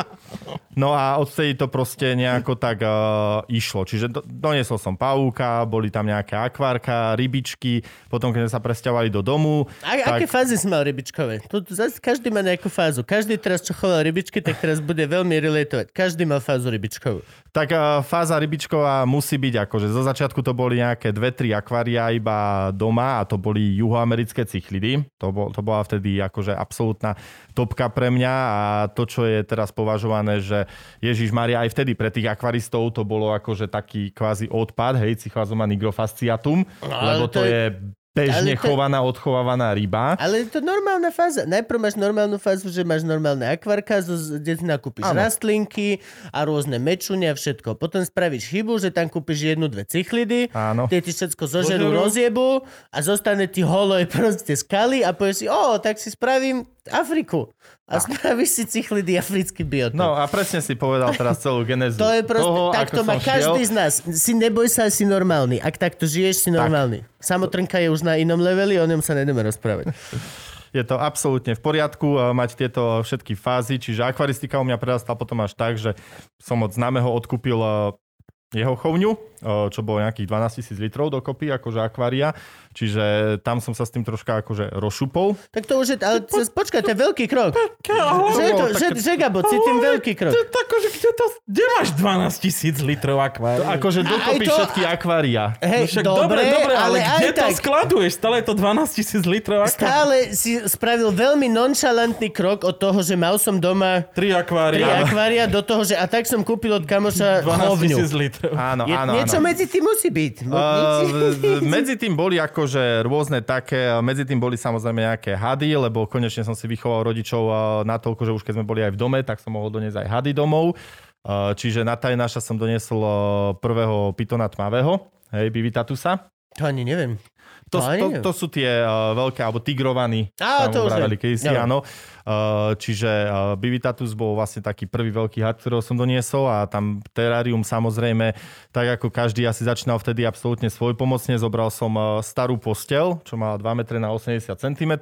No a odtedy to proste nejako tak uh, išlo. Čiže do, doniesol som pavúka, boli tam nejaké akvárka, rybičky, potom keď sa presťahovali do domu, A, aké fázy si mal rybičkové? Tu zase každý má nejakú fázu. Každý teraz, čo choval rybičky, tak teraz bude veľmi relatovať. Každý mal fázu rybičkovú. Tak uh, fáza rybičková musí byť akože zo začiatku to boli nejaké dve, tri akvária iba doma a to boli juhoamerické cichlidy. To, bol, to bola vtedy akože absolútna topka pre mňa a to, čo je teraz považované, že Ježiš Maria aj vtedy pre tých akvaristov to bolo akože taký kvázi odpad, hej, Cichlasoma nigrofasciatum, ale lebo to je bežne ale to- chovaná, odchovávaná ryba. Ale je to normálna fáza. Najprv máš normálnu fázu, že máš normálne akvarka, zo- kde si nakúpiš Áno. rastlinky a rôzne mečuny a všetko. Potom spravíš chybu, že tam kúpiš jednu, dve cichlidy, tie ti všetko zožerú, Zožerú. rozjebu a zostane ti holoj proste skaly a povieš si, o, tak si spravím Afriku. A spravíš si cichlidy africký biotop. No a presne si povedal teraz celú genézu To je proste, toho, takto ako má každý šiel. z nás. Si neboj sa, si normálny. Ak takto žiješ, si normálny. Samotrnka je už na inom leveli, o ňom sa nedeme rozprávať. Je to absolútne v poriadku eh, mať tieto všetky fázy, čiže akvaristika u mňa prerastla potom až tak, že som od známeho odkúpil eh, jeho chovňu, eh, čo bolo nejakých 12 tisíc litrov dokopy, akože akvária. Čiže tam som sa s tým troška akože rozšupol. Tak to už je, ale po, počkaj, to je veľký krok. Že, je to, bolo že, že Gabo, cítim veľký krok. Akože, kde, to, kde máš 12 tisíc litrov akvárií? Akože dokopy to- všetky akvária. Hej, No však dobre, dobre, ale, kde to tak. skladuješ? Stále je to 12 tisíc litrov akvárií. Stále si spravil veľmi nonchalantný krok od toho, že mal som doma Tri tri akvária. akvária do toho, že a tak som kúpil od kamoša 12 hovňu. tisíc litrov. Áno, Je, áno, niečo áno. medzi tým musí byť. Uh, medzi tým boli akože rôzne také, medzi tým boli samozrejme nejaké hady, lebo konečne som si vychoval rodičov uh, natoľko, že už keď sme boli aj v dome, tak som mohol doniesť aj hady domov. Čiže na Tajnaša som doniesol prvého pitona tmavého, hej, Bivitatusa. To ani neviem. To, To to, to sú tie uh, veľké, alebo tigrovaní, Á, to už vraveli Dobre. áno. Uh, čiže uh, Bivitatus bol vlastne taký prvý veľký had, ktorého som doniesol a tam terárium samozrejme, tak ako každý asi začínal vtedy absolútne svoj pomocne, zobral som uh, starú postel, čo mala 2 metre na 80 cm,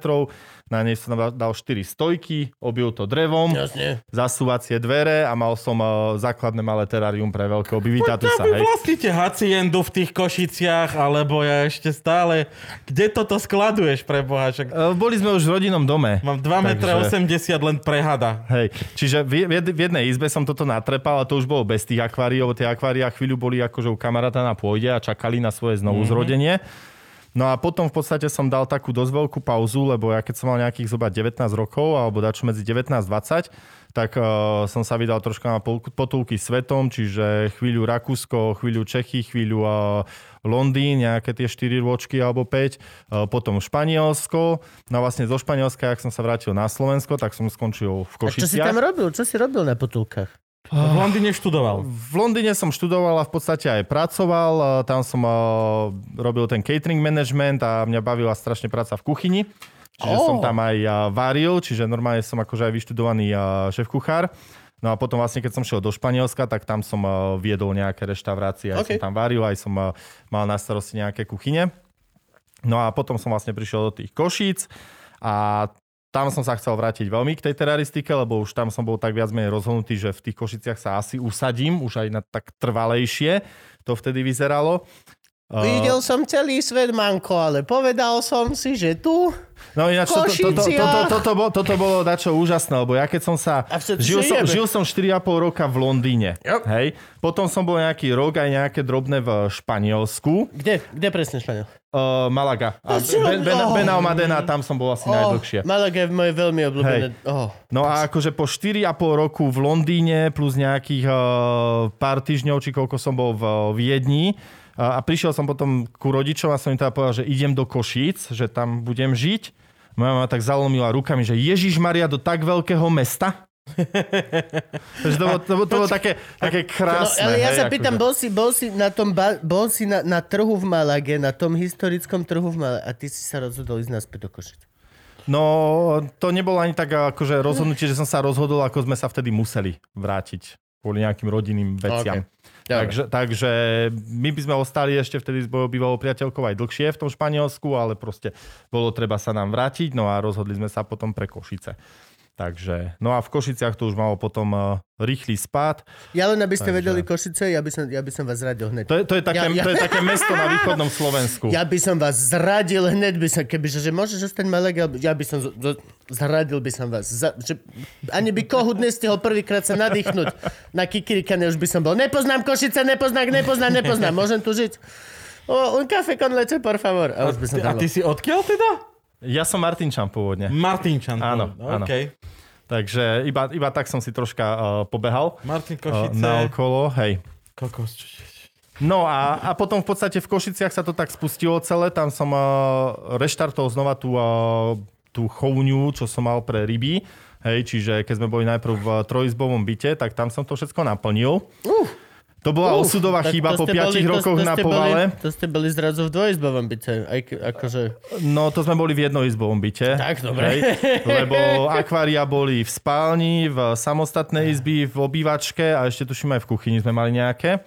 na nej som dal- dal 4 stojky, obil to drevom, Jasne. zasúvacie dvere a mal som uh, základné malé terárium pre veľkého Bivitatusa. Vy Hej. vlastníte haciendu v tých Košiciach, alebo ja ešte stále... Kde toto skladuješ pre Boha? Však Uh, boli sme už v rodinnom dome. mám 2 m Takže- 80 len prehada. Hej, čiže v, v, jed- v jednej izbe som toto natrepal a to už bolo bez tých akvárií, lebo tie akvária chvíľu boli akože u kamaráta na pôjde a čakali na svoje znovu zrodenie. No a potom v podstate som dal takú dosť veľkú pauzu, lebo ja keď som mal nejakých zhruba 19 rokov, alebo dačo medzi 19 a 20, tak uh, som sa vydal troška na potulky svetom, čiže chvíľu Rakúsko, chvíľu Čechy, chvíľu uh, Londýn, nejaké tie 4 rôčky alebo 5, uh, potom Španielsko. No a vlastne zo Španielska, ak som sa vrátil na Slovensko, tak som skončil v A čo si Košiciach. tam robil? Čo si robil na potulkách? V Londýne študoval. V Londýne som študoval a v podstate aj pracoval. a Tam som uh, robil ten catering management a mňa bavila strašne práca v kuchyni. Čiže Ó. som tam aj uh, varil, čiže normálne som akože aj vyštudovaný šéf-kuchár. No a potom vlastne, keď som šiel do Španielska, tak tam som viedol nejaké reštaurácie, aj OK. som tam varil, aj som mal na starosti nejaké kuchyne. No a potom som vlastne prišiel do tých Košíc a tam som sa chcel vrátiť veľmi k tej teraristike, lebo už tam som bol tak viac menej rozhodnutý, že v tých Košiciach sa asi usadím, už aj na tak trvalejšie. To vtedy vyzeralo. Videl som celý svet, manko, ale povedal som si, že tu... No ináč toto, toto, toto, toto, bolo, toto bolo dačo úžasné, lebo ja keď som sa... Žil som, žil som 4,5 roka v Londýne. Yep. Hej. Potom som bol nejaký rok aj nejaké drobné v Španielsku. Kde? Kde presne Španiel? Uh, Malaga. A čo? ben, ben, Oh. Benalmadena, tam som bol asi najdlhšie. Malaga je moje veľmi obľúbené. Oh. No a akože po 4,5 roku v Londýne plus nejakých uh, pár týždňov, či koľko som bol v uh, Viedni a, prišiel som potom ku rodičom a som im teda povedal, že idem do Košíc, že tam budem žiť. Moja mama tak zalomila rukami, že Ježiš Maria do tak veľkého mesta? Takže to, bolo, to, bolo, to bolo také, také No, krásne. ale ja hej, sa pýtam, akože. bol si, bol si, na, tom bol si na, na trhu v Malage, na tom historickom trhu v Malage a ty si sa rozhodol ísť naspäť do Košic. No, to nebolo ani tak akože rozhodnutie, že som sa rozhodol, ako sme sa vtedy museli vrátiť kvôli nejakým rodinným veciam. Takže, takže my by sme ostali ešte vtedy s mojou bývalou priateľkou aj dlhšie v tom Španielsku, ale proste bolo treba sa nám vrátiť, no a rozhodli sme sa potom pre Košice. Takže, no a v Košiciach to už malo potom uh, rýchly spád. Ja len aby ste Takže- vedeli Košice, ja by som, ja by som vás zradil hneď. To je, to, je také, Ja- ja- to je také mesto na východnom Slovensku. Ja by som vás zradil hneď, by som, kebyže, že môžeš ostať Malek, ale ja by som zradil by som vás. Za, že, ani by kohu dnes stihol prvýkrát sa nadýchnuť na kikirikane, už by som bol. Nepoznám Košice, nepoznám, nepoznám, nepoznám. Môžem tu žiť? O, un café con leche, por favor. A by som A ty si odkiaľ teda? Ja som Martinčan pôvodne. Martinčan. Áno, áno. Okay. Takže iba, iba tak som si troška uh, pobehal Martin uh, Košice. na okolo. Hej. Kokos. No a, a potom v podstate v Košiciach sa to tak spustilo celé. Tam som uh, reštartol znova tú, uh, tú chovňu, čo som mal pre ryby. Hej, čiže keď sme boli najprv v trojizbovom byte, tak tam som to všetko naplnil. Uh, To bola uh, osudová chyba po ste 5 boli- to- rokoch to na povale. Boli, to ste boli zrazu v dvojizbovom byte. Aj, akože... No to sme boli v jednoizbovom byte. Tak, dobre. Hej, lebo akvária boli v spálni, v samostatnej izby, v obývačke a ešte tuším aj v kuchyni sme mali nejaké.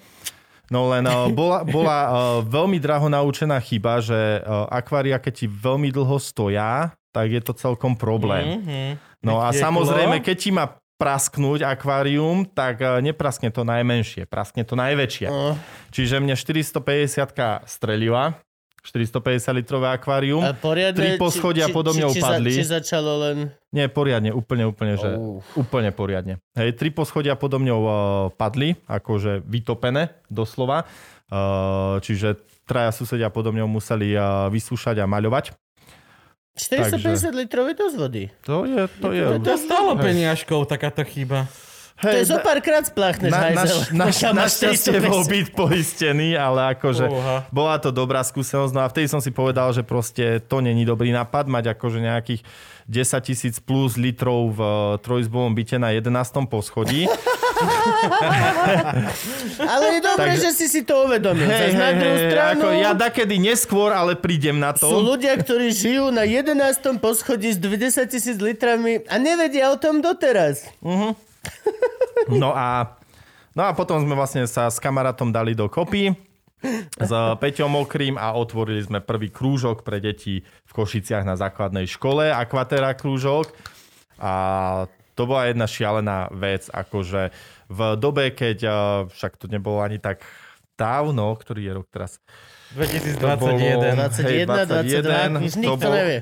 No len uh, bola, bola uh, veľmi draho naučená chyba, že uh, akvária, keď ti veľmi dlho stoja, tak je to celkom problém. Mhm. No a samozrejme, keď ti má prasknúť akvárium, tak uh, nepraskne to najmenšie, praskne to najväčšie. No. Čiže mne 450 strelila, 450 litrové akvárium. A poriadne, Tri poschodia podo mňou či, padli. Či, či začalo len... Nie, poriadne, úplne, úplne, že Oh. úplne poriadne. Hej, tri poschodia podo mňou uh, padli, akože vytopené, doslova. Uh, čiže traja susedia podo mňou museli uh, vysúšať a maľovať. 450 litrov je dosť vody. To je, to je... To je stále peniažkov, takáto chyba. To je zo pár krát spláchneš, na, hajzel. naš, naš, našťastie 450. bol byt poistený, ale akože Fúha. bola to dobrá skúsenosť. No a vtedy som si povedal, že proste to není dobrý nápad mať akože nejakých 10 tisíc plus litrov v eh, trojizbovom byte na 11. poschodí. Ale je dobré, Takže- že si si to uvedomil. Hej, hej, druhú hej, stranu ako ja dakedy neskôr, ale prídem na sú to. ľudia, ktorí žijú na 11. poschodí s 20 tisíc litrami a nevedia o tom doteraz. No a, no a potom sme vlastne sa s kamarátom dali do kopy s Peťom Mokrým a otvorili sme prvý krúžok pre deti v Košiciach na základnej škole, Aquatera krúžok. A to bola jedna šialená vec, akože v dobe, keď eh, však to nebolo ani tak dávno, ktorý je rok teraz? 2021. To bolo- 21, Hej, 22, 21, nič to nikto bol- nevie.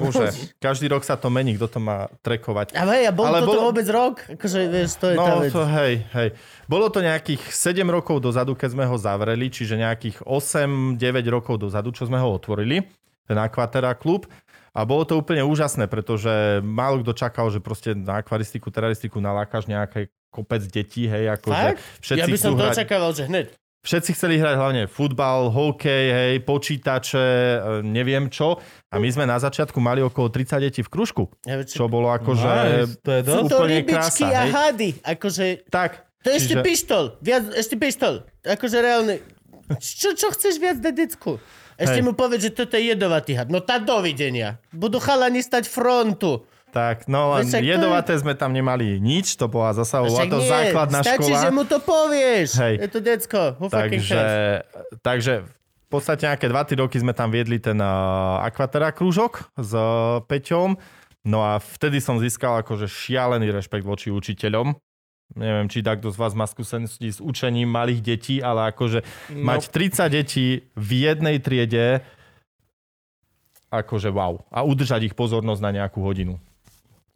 Bože, každý rok sa to mení, kto to má trekovať. A hej, a bol Ale toto bolo- vôbec rok? Akože, vieš, to je tá No, vec. to hej, hej. Bolo to nejakých 7 rokov dozadu, keď sme ho zavreli, čiže nejakých 8-9 rokov dozadu, čo sme ho otvorili, ten Aquaterra klub. A bolo to úplne úžasné, pretože málo kto čakal, že proste na akvaristiku, teraristiku nalákaš nejaké kopec detí, hej, akože všetci Ja by som to hrať, očakával, že hneď. Všetci chceli hrať hlavne futbal, hokej, hej, počítače, e, neviem čo. A my sme na začiatku mali okolo 30 detí v kružku, čo... bolo akože... Nice, to je Sú dosť. to úplne rybičky krása, a hady. Akože, Tak, to je ešte Čiže- pištol. Viac, ešte pištol. Akože reálne. Čo, čo chceš viac dať decku? Ešte Hej. mu povedz, že toto je jedovatý had. No tá dovidenia. Budú chalani stať frontu. Tak, no len Veď však to je- jedovaté sme tam nemali nič, to bola zasa bola Však to nie, základná stačí, škola. že mu to povieš. Hej. Je to decko. Who takže, takže v podstate nejaké 2-3 roky sme tam viedli ten uh, Aquatera krúžok s uh, Peťom. No a vtedy som získal akože šialený rešpekt voči učiteľom. Neviem, či takto z vás má skúsenosti s učením malých detí, ale akože No. mať 30 detí v jednej triede, akože wow. A udržať ich pozornosť na nejakú hodinu.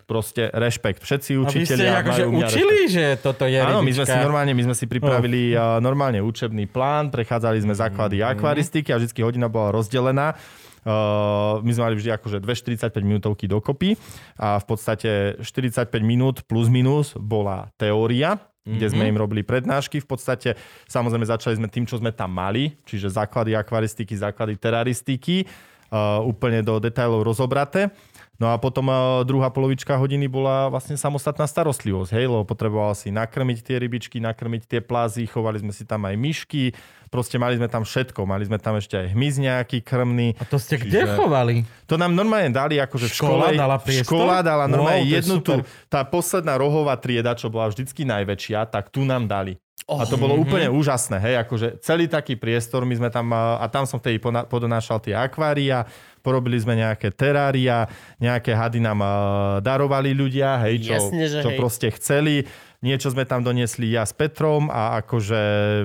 Proste rešpekt. Všetci A vy ste učiteľia akože u mňa učili, že toto je Áno, my sme si normálne, my sme si pripravili uh, normálne učebný plán, prechádzali sme základy Mhm. akvaristiky a vždy hodina bola rozdelená. Uh, my sme mali vždy akože dve 45 minútovky dokopy a v podstate 45 minút plus minus bola teória, kde Mhm. sme im robili prednášky. V podstate samozrejme začali sme tým, čo sme tam mali, čiže základy akvaristiky, základy teraristiky, uh, úplne do detailov rozobraté. No a potom uh, druhá polovička hodiny bola vlastne samostatná starostlivosť, hej, lebo potreboval si nakrmiť tie rybičky, nakrmiť tie plázy, chovali sme si tam aj myšky, proste mali sme tam všetko, mali sme tam ešte aj hmyz nejaký krmný. A to ste kde Čiže- chovali? To nám normálne dali akože v Škola dala priestor? Škola dala normálne Wow, jednu super. tá posledná rohová trieda, čo bola vždycky najväčšia, tak tu nám dali. Oh, A to bolo úplne úžasné, hej, akože celý taký priestor, my sme tam, a a tam som vtedy podonášal tie akvária, porobili sme nejaké terária, nejaké hady nám a, darovali ľudia, hej, čo, Jasne, čo hej. proste chceli. Niečo sme tam doniesli ja s Petrom a akože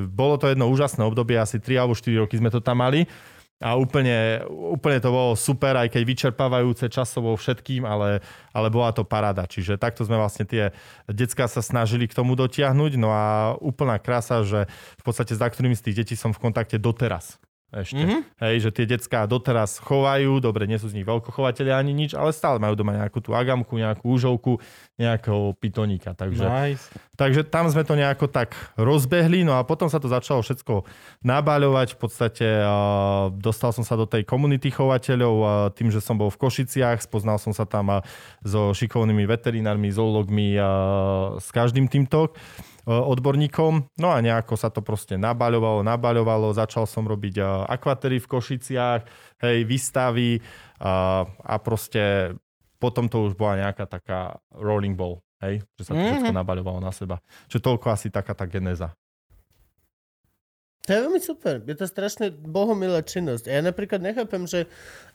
bolo to jedno úžasné obdobie, asi 3 alebo 4 roky sme to tam mali. A úplne, úplne to bolo super, aj keď vyčerpávajúce časovo všetkým, ale, ale bola to paráda. Čiže takto sme vlastne tie decka sa snažili k tomu dotiahnuť. No a úplná krása, že v podstate s ktorými z tých detí som v kontakte doteraz. Ešte. Mhm. Hej, že tie decká doteraz chovajú, dobre, nie sú z nich veľkochovateľia ani nič, ale stále majú doma nejakú tú agamku, nejakú úžovku, nejakého pitoníka. Takže, Nice. Takže tam sme to nejako tak rozbehli, no a potom sa to začalo všetko nabáľovať. V podstate uh, dostal som sa do tej komunity chovateľov uh, tým, že som bol v Košiciach, spoznal som sa tam uh, so šikovnými veterinármi, zoologmi, uh, s každým týmto odborníkom. No a nejako sa to proste nabaľovalo, nabaľovalo. Začal som robiť uh, akvatery v Košiciach, hej, výstavy uh, a proste potom to už bola nejaká taká rolling ball. Hej, že sa to Mhm. všetko nabaľovalo na seba. Čiže toľko asi taká tá genéza. To je veľmi super. Je to strašne bohomilá činnosť. A ja napríklad nechápem, že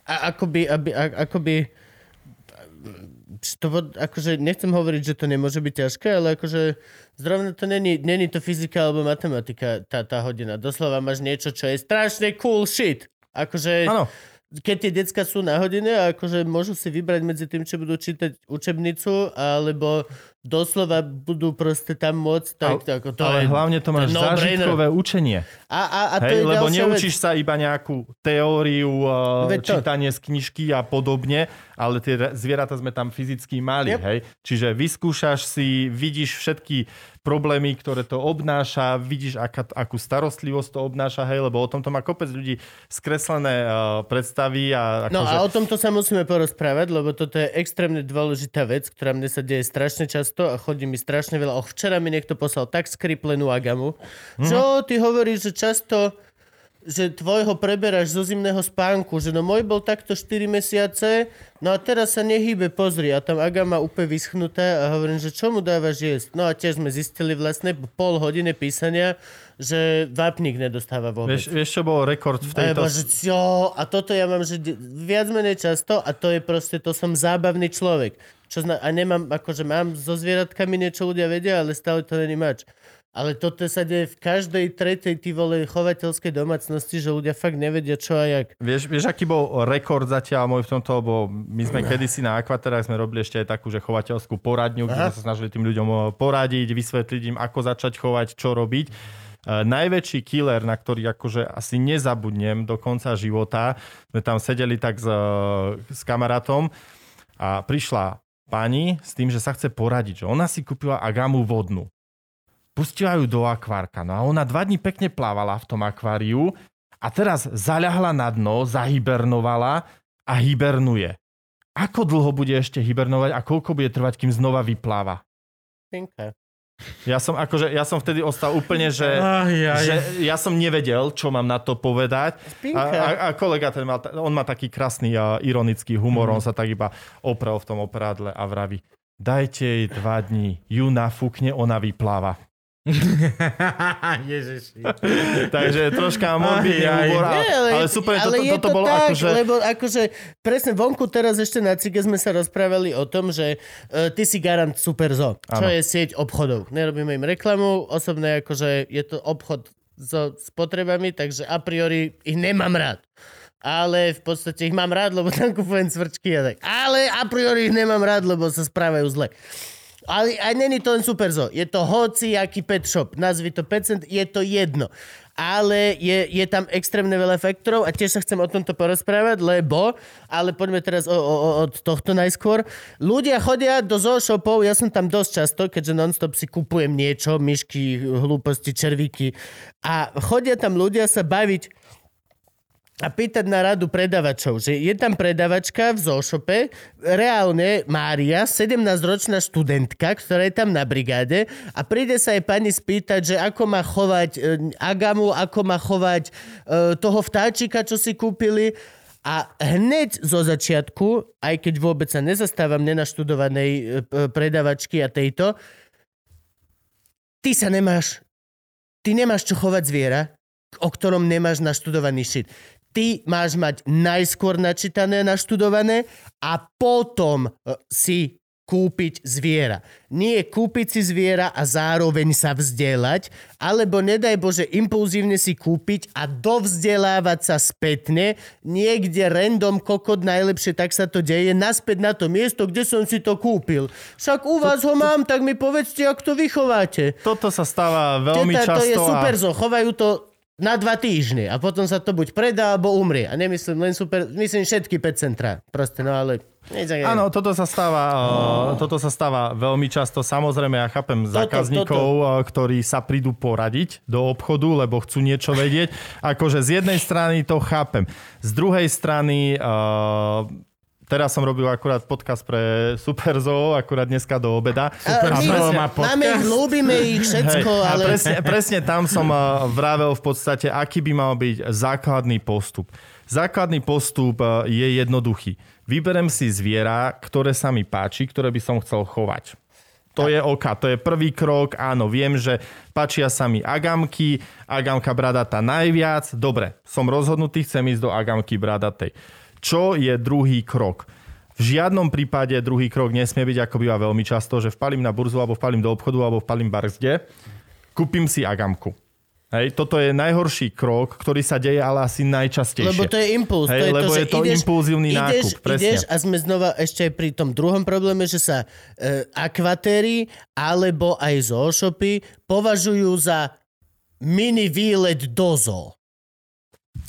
a, akoby, aby, a, akoby to, akože nechcem hovoriť, že to nemôže byť ťažké, ale akože zrovna to není, není to fyzika alebo matematika tá, tá hodina. Doslova máš niečo, čo je strašne cool shit. Akože Áno, keď tie decka sú na hodine a akože môžu si vybrať medzi tým, či budú čítať učebnicu, alebo doslova budú proste tam môcť, tak, tak to ale je, hlavne to máš no-brainer. zážitkové učenie. A, a, a to Hej, je lebo neučíš vec. sa iba nejakú teóriu, uh, Veď to. čítanie z knižky a podobne, ale tie zvieratá sme tam fyzicky mali. Yep. Hej? Čiže vyskúšaš si, vidíš všetky problémy, ktoré to obnáša, vidíš, aká, akú starostlivosť to obnáša, hej, lebo o tomto má kopec ľudí skreslené uh, predstavy a No akože, a o tomto sa musíme porozprávať, lebo toto je extrémne dôležitá vec, ktorá mne sa deje strašne často a chodí mi strašne veľa. Och, včera mi niekto poslal tak skriplenú agamu, mm-hmm. že o, ty hovoríš, že často že tvojho preberáš zo zimného spánku, že no môj bol takto 4 mesiace, no a teraz sa nehýbe, pozri, a tam agama úplne vyschnutá a hovorím, že čo mu dávaš jesť? No a tiež sme zistili vlastne po pol hodiny písania, že vápnik nedostáva vôbec. vieš, vieš, čo bol rekord v A tejto... iba, že jo, a toto ja mám, že viac menej často a to je proste, to som zábavný človek. Čo zna, a nemám, akože mám so zvieratkami niečo ľudia vedia, ale stále to není mač. Ale toto sa deje v každej tretej ty vole chovateľskej domácnosti, že ľudia fakt nevedia čo a jak. Vieš, vieš, aký bol rekord zatiaľ môj v tomto, lebo my sme kedysi na Aquaterách sme robili ešte aj takú, že chovateľskú poradňu, kde Aha. sme sa snažili tým ľuďom eh, poradiť, vysvetliť im, ako začať chovať, čo robiť. Uh, najväčší killer, na ktorý akože asi nezabudnem do konca života, sme tam sedeli tak s, uh, s kamarátom a prišla pani s tým, že sa chce poradiť, že ona si kúpila agamu vodnú. Pustila ju do akvárka. No a ona dva dní pekne plávala v tom akváriu a teraz zaľahla na dno, zahibernovala a hibernuje. Ako dlho bude ešte hibernovať a koľko bude trvať, kým znova vypláva? Pinka. Ja som, akože, ja som vtedy ostal úplne, že, Aj, aj. že ja som nevedel, čo mám na to povedať. A, a, a kolega, ten mal, on má taký krásny a ironický humor, Mhm. on sa tak iba oprel v tom operádle a vraví, dajte jej dva dní, ju nafúkne, ona vypláva. Ježiši. Takže troška Aj, aj. humor, ale, ale super, ale toto, je toto to bolo tak, akože... Lebo akože presne vonku teraz ešte na Cige sme sa rozprávali o tom, že uh, ty si garant Super Zo, čo Áno. je sieť obchodov. Nerobíme im reklamu, osobne akože je to obchod so spotrebami, takže a priori ich nemám rád. Ale v podstate ich mám rád, lebo tam kupujem cvrčky a tak. Ale a priori ich nemám rád, lebo sa správajú zle. Ale aj není to len super zo. Je to hoci aký pet shop. Nazvi to pet cent, je to jedno. Ale je, je tam extrémne veľa faktorov a tiež sa chcem o tomto porozprávať, lebo, ale poďme teraz o, o, od tohto najskôr. Ľudia chodia do zoo shopov, ja som tam dosť často, keďže nonstop si kupujem niečo, myšky, hlúposti, červíky a chodia tam ľudia sa baviť a pýtať na radu predavačov, že je tam predavačka v Zošope, reálne Mária, 17-ročná študentka, ktorá je tam na brigáde a príde sa jej pani spýtať, že ako má chovať e, agamu, ako má chovať e, toho vtáčika, čo si kúpili a hneď zo začiatku, aj keď vôbec sa nezastávam nenaštudovanej e, predavačky a tejto, ty sa nemáš, ty nemáš čo chovať zviera, o ktorom nemáš naštudovaný šit. Ty máš mať najskôr načítané, naštudované a potom e, si kúpiť zviera. Nie kúpiť si zviera a zároveň sa vzdelať, alebo nedaj Bože impulzívne si kúpiť a dovzdelávať sa spätne, niekde random kokot najlepšie, tak sa to deje, naspäť na to miesto, kde som si to kúpil. Však u vás ho mám, tak mi povedzte, ak to vychováte. Toto sa stáva veľmi Teta, často. to je a- super zo, chovajú to na dva týždne a potom sa to buď predá, alebo umrie. A nemyslím len super, myslím všetky 5 centra. Proste, no ale... Áno, toto sa stáva, no. toto sa stáva veľmi často. Samozrejme, ja chápem Toto, zákazníkov, toto. ktorí sa prídu poradiť do obchodu, lebo chcú niečo vedieť. Akože z jednej strany to chápem. Z druhej strany, uh, teraz som robil akurát podcast pre Super Zoo, akurát dneska do obeda. A my, Zoo má máme ich, ľúbime ich všetko, Hej, ale... A presne, presne tam som vravel v podstate, aký by mal byť základný postup. Základný postup je jednoduchý. Vyberem si zviera, ktoré sa mi páči, ktoré by som chcel chovať. To je OK, to je prvý krok, áno, viem, že páčia sa mi agamky, agamka bradatá najviac, dobre, som rozhodnutý, chcem ísť do agamky bradatej. Čo je druhý krok? V žiadnom prípade druhý krok nesmie byť, ako býva veľmi často, že vpalím na burzu, alebo vpalím do obchodu, alebo vpalím barzde, kúpim si agamku. Hej, toto je najhorší krok, ktorý sa deje ale asi najčastejšie. Lebo to je impuls. Hej, to je lebo to, je to ideš, impulzívny ideš, nákup, presne. Ideš a sme znova ešte aj pri tom druhom probléme, že sa e, akvatéry alebo aj zooshopy považujú za mini výlet do zoo.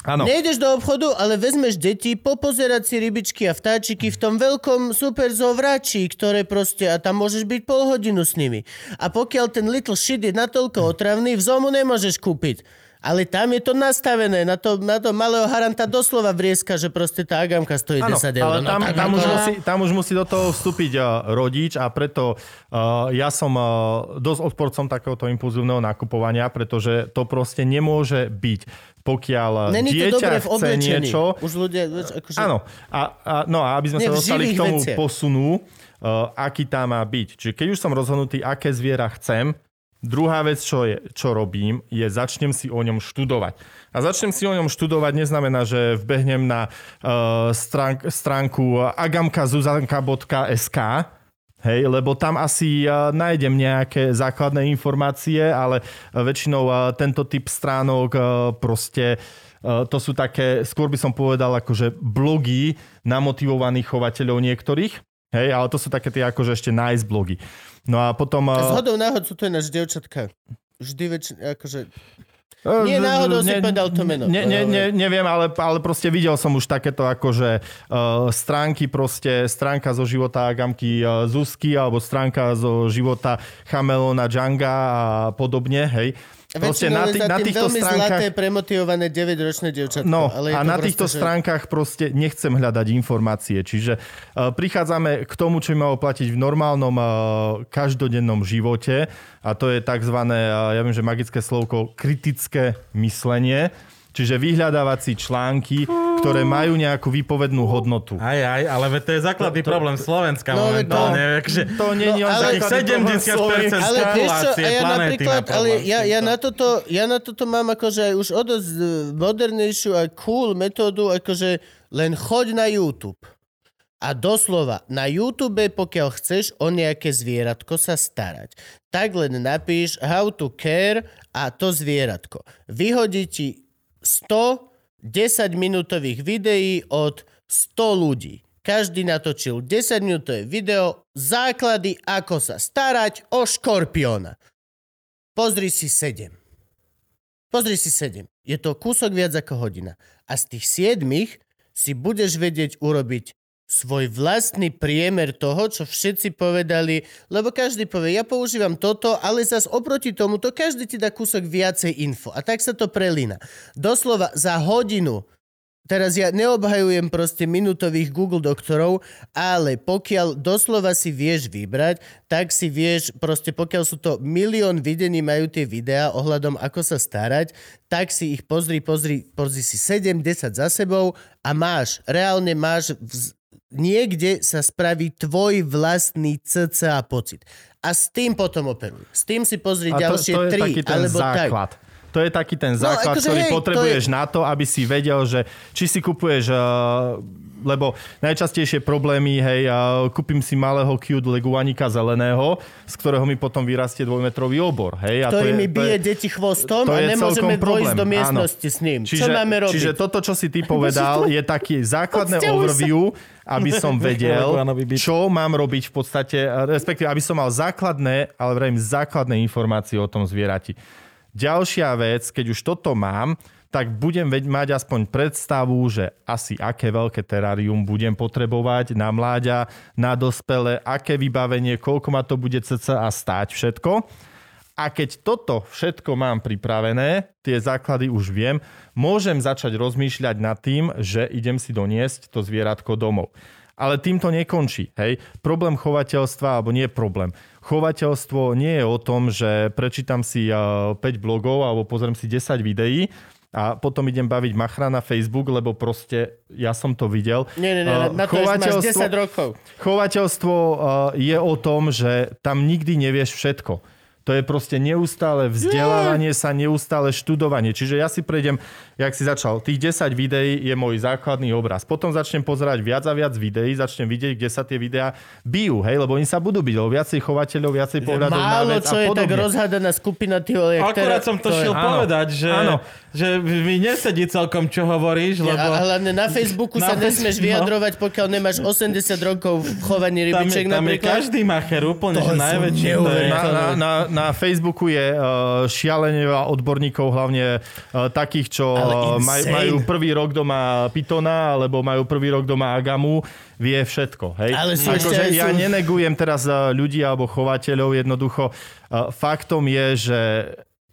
Áno. Nejdeš do obchodu, ale vezmeš deti, popozerať si rybičky a vtáčiky v tom veľkom super zoovračí, ktoré proste, a tam môžeš byť pol hodinu s nimi. A pokiaľ ten little shit je natoľko otravný, v zomu nemôžeš kúpiť. Ale tam je to nastavené, na to, na to malého haranta doslova vrieska, že proste tá agamka stojí Áno, 10 eur. ale No tam, tak tam, ako- už musí, tam už musí do toho vstúpiť uh, rodič a preto uh, ja som uh, dosť odporcom takéhoto impulzívneho nakupovania, pretože to proste nemôže byť. Pokiaľ Není to dieťa v chce niečo... Už ľudia, akože... Áno, a, a, no a aby sme Nie, sa dostali k tomu veciach. posunu, uh, aký tam má byť. Čiže keď už som rozhodnutý, aké zviera chcem, druhá vec, čo, je, čo robím, je začnem si o ňom študovať. A začnem si o ňom študovať neznamená, že vbehnem na uh, stránk, stránku agamkazuzanka.sk hej, lebo tam asi nájdem nejaké základné informácie, ale uh, väčšinou uh, tento typ stránok uh, proste to sú také, skôr by som povedal, akože blogy namotivovaných chovateľov niektorých, hej, ale to sú také tie akože ešte nice blogy. No a potom... A zhodou náhod sú to naš dievčatka. Vždy väčšina, akože... Uh, Nie, náhodou si ne- povedal to meno. Ne, ne, ne, neviem, ale, ale proste videl som už takéto akože uh, stránky proste, stránka zo života Agamky uh, Zuzky alebo stránka zo života Chamelona Džanga a podobne, hej. Proste na, tý, na týchto veľmi stránkach... zlaté, premotivované 9-ročné dievčatko. No ale a na proste, týchto že- stránkach proste nechcem hľadať informácie. Čiže uh, prichádzame k tomu, čo malo platiť v normálnom uh, každodennom živote a to je tzv. Uh, ja viem, že magické slovko kritické myslenie. Čiže vyhľadávací články, ktoré majú nejakú výpovednú hodnotu. Aj, aj, ale to je základný To- to- problém Slovenska No, veď momentálne. to- akože To nie je No, no, ale- takých 70% Ale čo, ja planéty napríklad, má ale ja, ja, na toto, ja na toto mám akože aj už o dosť eh, modernejšiu a cool metódu, akože len choď na YouTube. A doslova, na YouTube, pokiaľ chceš o nejaké zvieratko sa starať, tak len napíš how to care a to zvieratko. Vyhodí ti 100 10-minútových videí od 100 ľudí. Každý natočil 10-minútové video základy, ako sa starať o škorpióna. Pozri si 7. Pozri si 7. Je to kúsok viac ako hodina. A z tých 7 si budeš vedieť urobiť svoj vlastný priemer toho, čo všetci povedali, lebo každý povie, ja používam toto, ale zas oproti tomu, to každý ti dá kúsok viacej info. A tak sa to prelína. Doslova za hodinu Teraz ja neobhajujem proste minútových Google doktorov, ale pokiaľ doslova si vieš vybrať, tak si vieš, proste pokiaľ sú to milión videní majú tie videá ohľadom ako sa starať, tak si ich pozri, pozri, pozri si 7, 10 za sebou a máš, reálne máš niekde sa spraví tvoj vlastný cca pocit. A s tým potom operuj. S tým si pozri A to, ďalšie to tri, alebo tak. To je taký ten základ, akože ktorý hej, to potrebuješ je- na to, aby si vedel, že či si kupuješ, uh, lebo najčastejšie problémy, hej, uh, kúpim si malého cute leguanika zeleného, z ktorého mi potom vyrastie dvojmetrový obor, hej. A ktorý to je, mi to bije je, deti chvostom to a je nemôžeme dôjsť problém, do áno. miestnosti s ním. Čiže, Čo máme robiť? Čiže toto, čo si ty povedal, je taký základné Odsťahuj sa. overview, aby som vedel, čo mám robiť v podstate, respektíve, aby som mal základné, ale vrajím základné informácie o tom zvierati. Ďalšia vec, keď už toto mám, tak budem mať aspoň predstavu, že asi aké veľké terárium budem potrebovať na mláďa, na dospele, aké vybavenie, koľko ma to bude cca stáť všetko. A keď toto všetko mám pripravené, tie základy už viem, môžem začať rozmýšľať nad tým, že idem si doniesť to zvieratko domov. Ale tým to nekončí. Hej? Problém chovateľstva, alebo nie problém. Chovateľstvo nie je o tom, že prečítam si uh, 5 blogov alebo pozriem si 10 videí a potom idem baviť machra na Facebook, lebo proste ja som to videl. Nie, nie, nie, Uh, na to máš 10 rokov. Chovateľstvo uh, je o tom, že tam nikdy nevieš všetko. To je proste neustále vzdelávanie sa, neustále študovanie. Čiže ja si prejdem, jak si začal, tých 10 videí je môj základný obraz. Potom začnem pozerať viac a viac videí, začnem vidieť, kde sa tie videá bijú, hej, lebo oni sa budú byť, lebo viacej chovateľov, viacej pohľadov na Málo vec čo a je tak rozhádaná skupina, jak Akurát som to, je- šiel Áno. povedať, že, Áno. že mi nesedí celkom, čo hovoríš, lebo A hlavne na Facebooku sa Na nesmieš Facebooku, no. vyjadrovať, pokiaľ nemáš 80 rokov v chovaní tam, je, tam je každý macher úplne, To že najväčší. To je. Na, na, na, na Facebooku je uh, šialene veľa odborníkov, hlavne uh, takých, čo Ale uh, maj, majú prvý rok doma Pythona, alebo majú prvý rok doma Agamu, vie všetko. Hej? Ale sú ešte akože aj ja sú- nenegujem teraz uh, ľudí alebo chovateľov, jednoducho uh, faktom je, že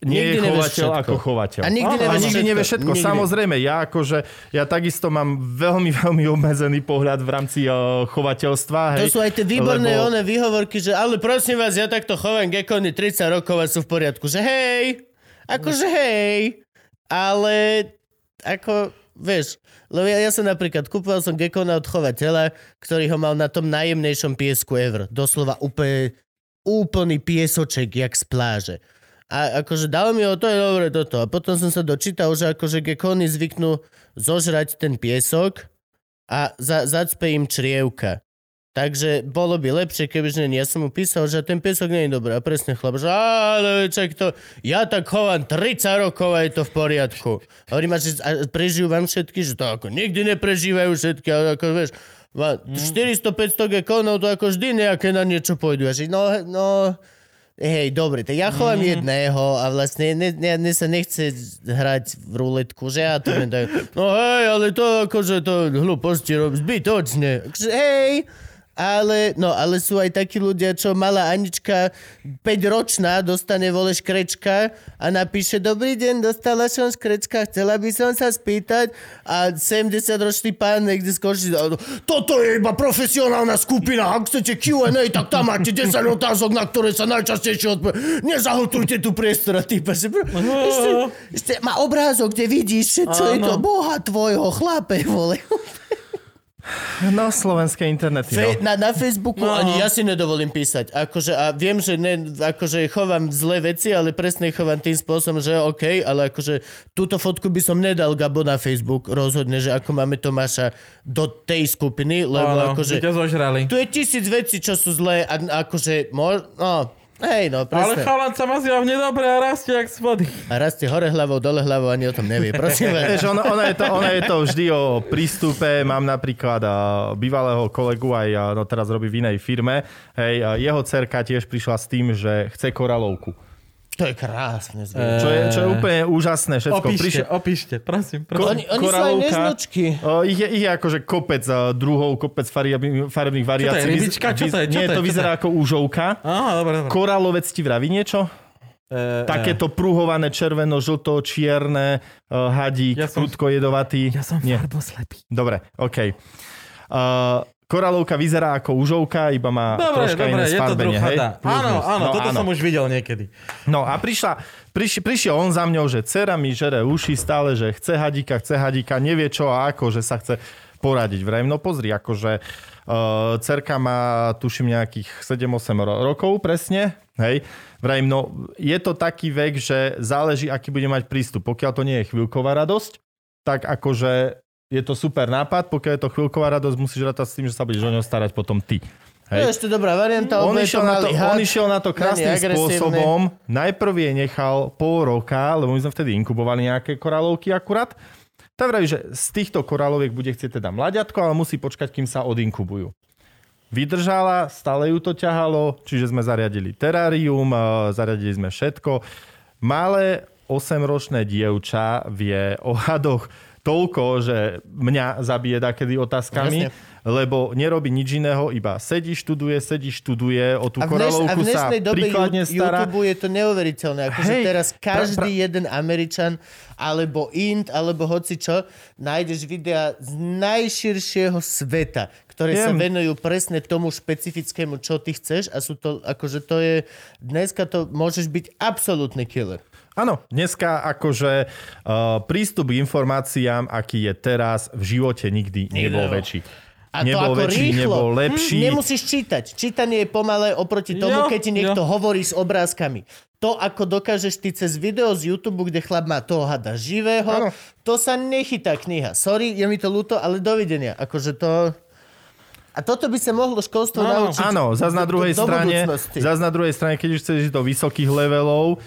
nie Nikdy je chovateľ ako chovateľ. A nikdy a nevieš nikdy všetko. nevieš všetko. Nikdy. Samozrejme, ja akože, ja takisto mám veľmi, veľmi obmedzený pohľad v rámci uh, chovateľstva. To Hej, sú aj tie výborné lebo- one výhovorky, že ale prosím vás, ja takto chovám gekony 30 rokov a sú v poriadku. Že hej, akože hej, ale ako, vieš, lebo ja, ja som napríklad, kúpoval som gekona od chovateľa, ktorý ho mal na tom najjemnejšom piesku ever. Doslova úplne, úplný piesoček, jak z pláže. A akože dal mi ho, to je dobre toto. A potom som sa dočítal, že akože gekony zvyknú zožrať ten piesok a za, zacpe im črievka. Takže bolo by lepšie, keby že. Ja som mu písal, že ten piesok nie je dobrý. A presne chlap, že ale čak to, ja tak chovám 30 rokov a je to v poriadku. Hovorím, a že a prežijú vám všetky, že to ako nikdy neprežívajú všetky, ale ako vieš, ma- 400-500 gekónov to ako vždy nejaké na niečo pôjdu. A že no, no, hej, dobre, tak ja chovám jedného a vlastne ne, ne, ne sa nechce hrať v ruletku, že ja to tak, no hej, ale to akože to hlúposti robí zbytočne. Hej, ale, no, ale sú aj takí ľudia, čo malá Anička 5-ročná dostane vole škrečka a napíše Dobrý deň, dostala som škrečka, chcela by som sa spýtať a 70-ročný pán niekde skočí Toto je iba profesionálna skupina, ak chcete Q&A, tak tam máte 10 otázok, na ktoré sa najčastejšie odpovie. Nezahltujte tu priestor a že bro, ešte, ešte má obrázok, kde vidíš, čo je to boha tvojho chlape, vole. No, slovenské internety. Fe, No. na, na Facebooku no. ani ja si nedovolím písať. Akože, a viem, že ne, akože chovám zlé veci, ale presne chovám tým spôsobom, že OK, ale akože túto fotku by som nedal Gabo na Facebook rozhodne, že ako máme Tomáša do tej skupiny, lebo akože... by ťa zožrali. Tu je tisíc vecí, čo sú zlé a akože... Mo, no, hej, no, Ale presne. chalan sa má zjavne dobre a rastie jak z vody. A rastie hore hlavou, dole hlavou, ani o tom nevie. Prosím vás. Vieš, ono, ono, je to, ono je to vždy o prístupe. Mám napríklad a, bývalého kolegu, aj a, no, teraz robí v inej firme. Hej, a jeho cerka tiež prišla s tým, že chce koralovku. To je krásne. Eh, Čo je, čo je úplne úžasné všetko. Opíšte, Prišiel- opíšte, prosím, prosím. Oni, oni sú aj neznočky. O, ich, je, ich je akože kopec a, druhov, kopec farebných, farebných variácií. Vyz- rybička? Čo to je? Čo Nie, to je? to Čo vyzerá ako úžovka. Aha, dobre, dobre. Koralovec ti vraví niečo? E, Takéto pruhované červeno, žlto, čierne, hadík, Ja som- prudko jedovatý. Ja som Nie. farboslepý. Dobre, OK. Uh, koralovka vyzerá ako užovka, iba má Dobre, troška dobre, iné je to sfarbenie. hej? Áno, áno, No, toto áno. som už videl niekedy. No a prišla, priš, prišiel on za mňou, že dcera mi žere uši stále, že chce hadíka, chce hadíka, nevie čo a ako, že sa chce poradiť. Vrajím, no pozri, akože uh, cerka má, tuším, nejakých 7-8 ro- rokov presne, hej. Vrajím, no je to taký vek, že záleží, aký bude mať prístup. Pokiaľ to nie je chvíľková radosť, tak akože je to super nápad, pokiaľ je to chvíľková radosť, musíš rátať s tým, že sa budeš o ňo starať potom ty. To je ešte dobrá varianta, On išiel, na to, had. on išiel na to krásnym spôsobom. Najprv je nechal pol roka, lebo my sme vtedy inkubovali nejaké koralovky akurát. Tak vraví, že z týchto koráloviek bude chcieť teda mladiatko, ale musí počkať, kým sa odinkubujú. Vydržala, stále ju to ťahalo, čiže sme zariadili terárium, eh, zariadili sme všetko. Malé 8-ročné dievča vie o hadoch toľko, že mňa zabije dakedy otázkami, Jasne. lebo nerobí nič iného, iba sedí, študuje, sedí, študuje, o tú A dneš, a koralovku v sa dobe príkladne Ju- stará. YouTube je to neuveriteľné. Akože Hej, teraz každý pra- pra- jeden Američan, alebo Int, alebo hoci čo, nájdeš videa z najširšieho sveta, ktoré sa Viem. venujú presne tomu špecifickému, čo ty chceš a sú to, akože to je, dneska to môžeš byť absolútny killer. Áno, dneska akože uh, prístup k informáciám, aký je teraz, v živote nikdy nebol väčší. A nebol to ako väčší, rýchlo. nebol lepší. Hm, nemusíš čítať. Čítanie je pomalé oproti tomu, Jo, keď ti niekto jo. hovorí s obrázkami. To, ako dokážeš ty cez video z YouTube, kde chlap má toho hada živého, Áno. to sa nechytá kniha. Sorry, je mi to ľúto, ale dovidenia. Akože to... A toto by sa mohlo školstvo Áno, naučiť. Áno, zase na druhej do strane, zase na druhej strane, keď už chceš ísť do vysokých levelov,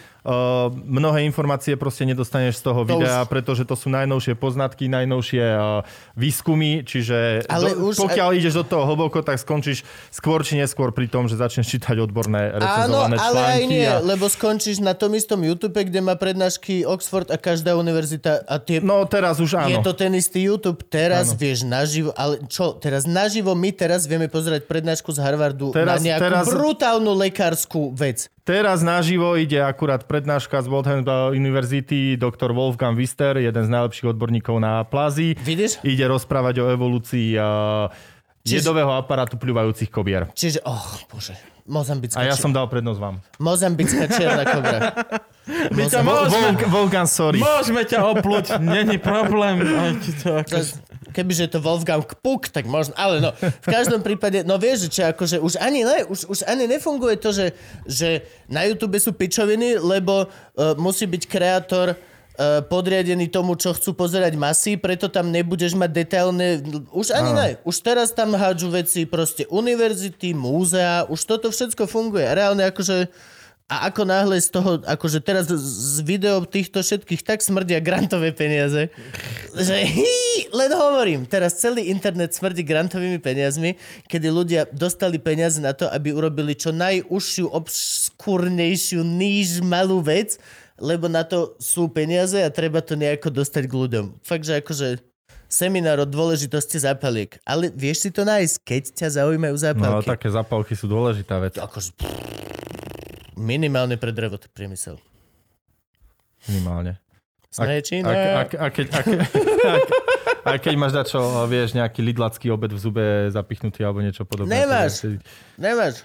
mnohé informácie proste nedostaneš z toho To videa, už- pretože to sú najnovšie poznatky, najnovšie uh, výskumy, čiže Ale do, už- pokiaľ ideš do toho hlboko, tak skončíš skôr či neskôr pri tom, že začneš čítať odborné Áno, recenzované ale aj nie, a... lebo skončíš na tom istom YouTube, kde má prednášky Oxford a každá univerzita a tie No teraz už áno. Je to ten istý YouTube, teraz ano. vieš naživo, ale čo, teraz naživo my teraz vieme pozerať prednášku z Harvardu Teraz- na nejakú teraz- brutálnu lekárskú vec. Teraz naživo ide akurát prednáška z Waltham University doktor Wolfgang Wister, jeden z najlepších odborníkov na plazy. Vidíš? Ide rozprávať o evolúcii uh, Čiže- jedového aparátu pľúvajúcich kobier. Čiže, oh bože, mozambická, A ja či- som dal prednosť vám. mozambická čierna kobra. Môžeme, Wolf- Wolfgang, sorry. môžeme ťa opluť, není problém. Aj ti to ako... Kebyže je to Wolfgang Puk, tak možno, ale no, v každom prípade, no vieš, že akože už ani ne, už, už ani nefunguje to, že, že na YouTube sú pičoviny, lebo uh, musí byť kreator podriadený tomu, čo chcú pozerať masy, preto tam nebudeš mať detailné... Už ani ne. Už teraz tam hádžu veci proste univerzity, múzea, už toto všetko funguje. Reálne akože... A ako náhle z toho, akože teraz z- video týchto všetkých tak smrdia grantové peniaze, že hí, len hovorím, teraz celý internet smrdí grantovými peniazmi, kedy ľudia dostali peniaze na to, aby urobili čo najúžšiu, obskúrnejšiu, níž malú vec, lebo na to sú peniaze a treba to nejako dostať k ľuďom. Fakt, že akože seminár o dôležitosti zápaliek. Ale vieš si to nájsť, keď ťa zaujímajú No, zápalky. také zapálky sú dôležitá vec. Akože, minimálne pre drevot priemysel. Minimálne. Sme či A, a, ne? a, keď, a, ke- a, a keď máš dačo, vieš, nejaký lidlacký obed v zube zapichnutý alebo niečo podobné. Nemáš. Nemáš.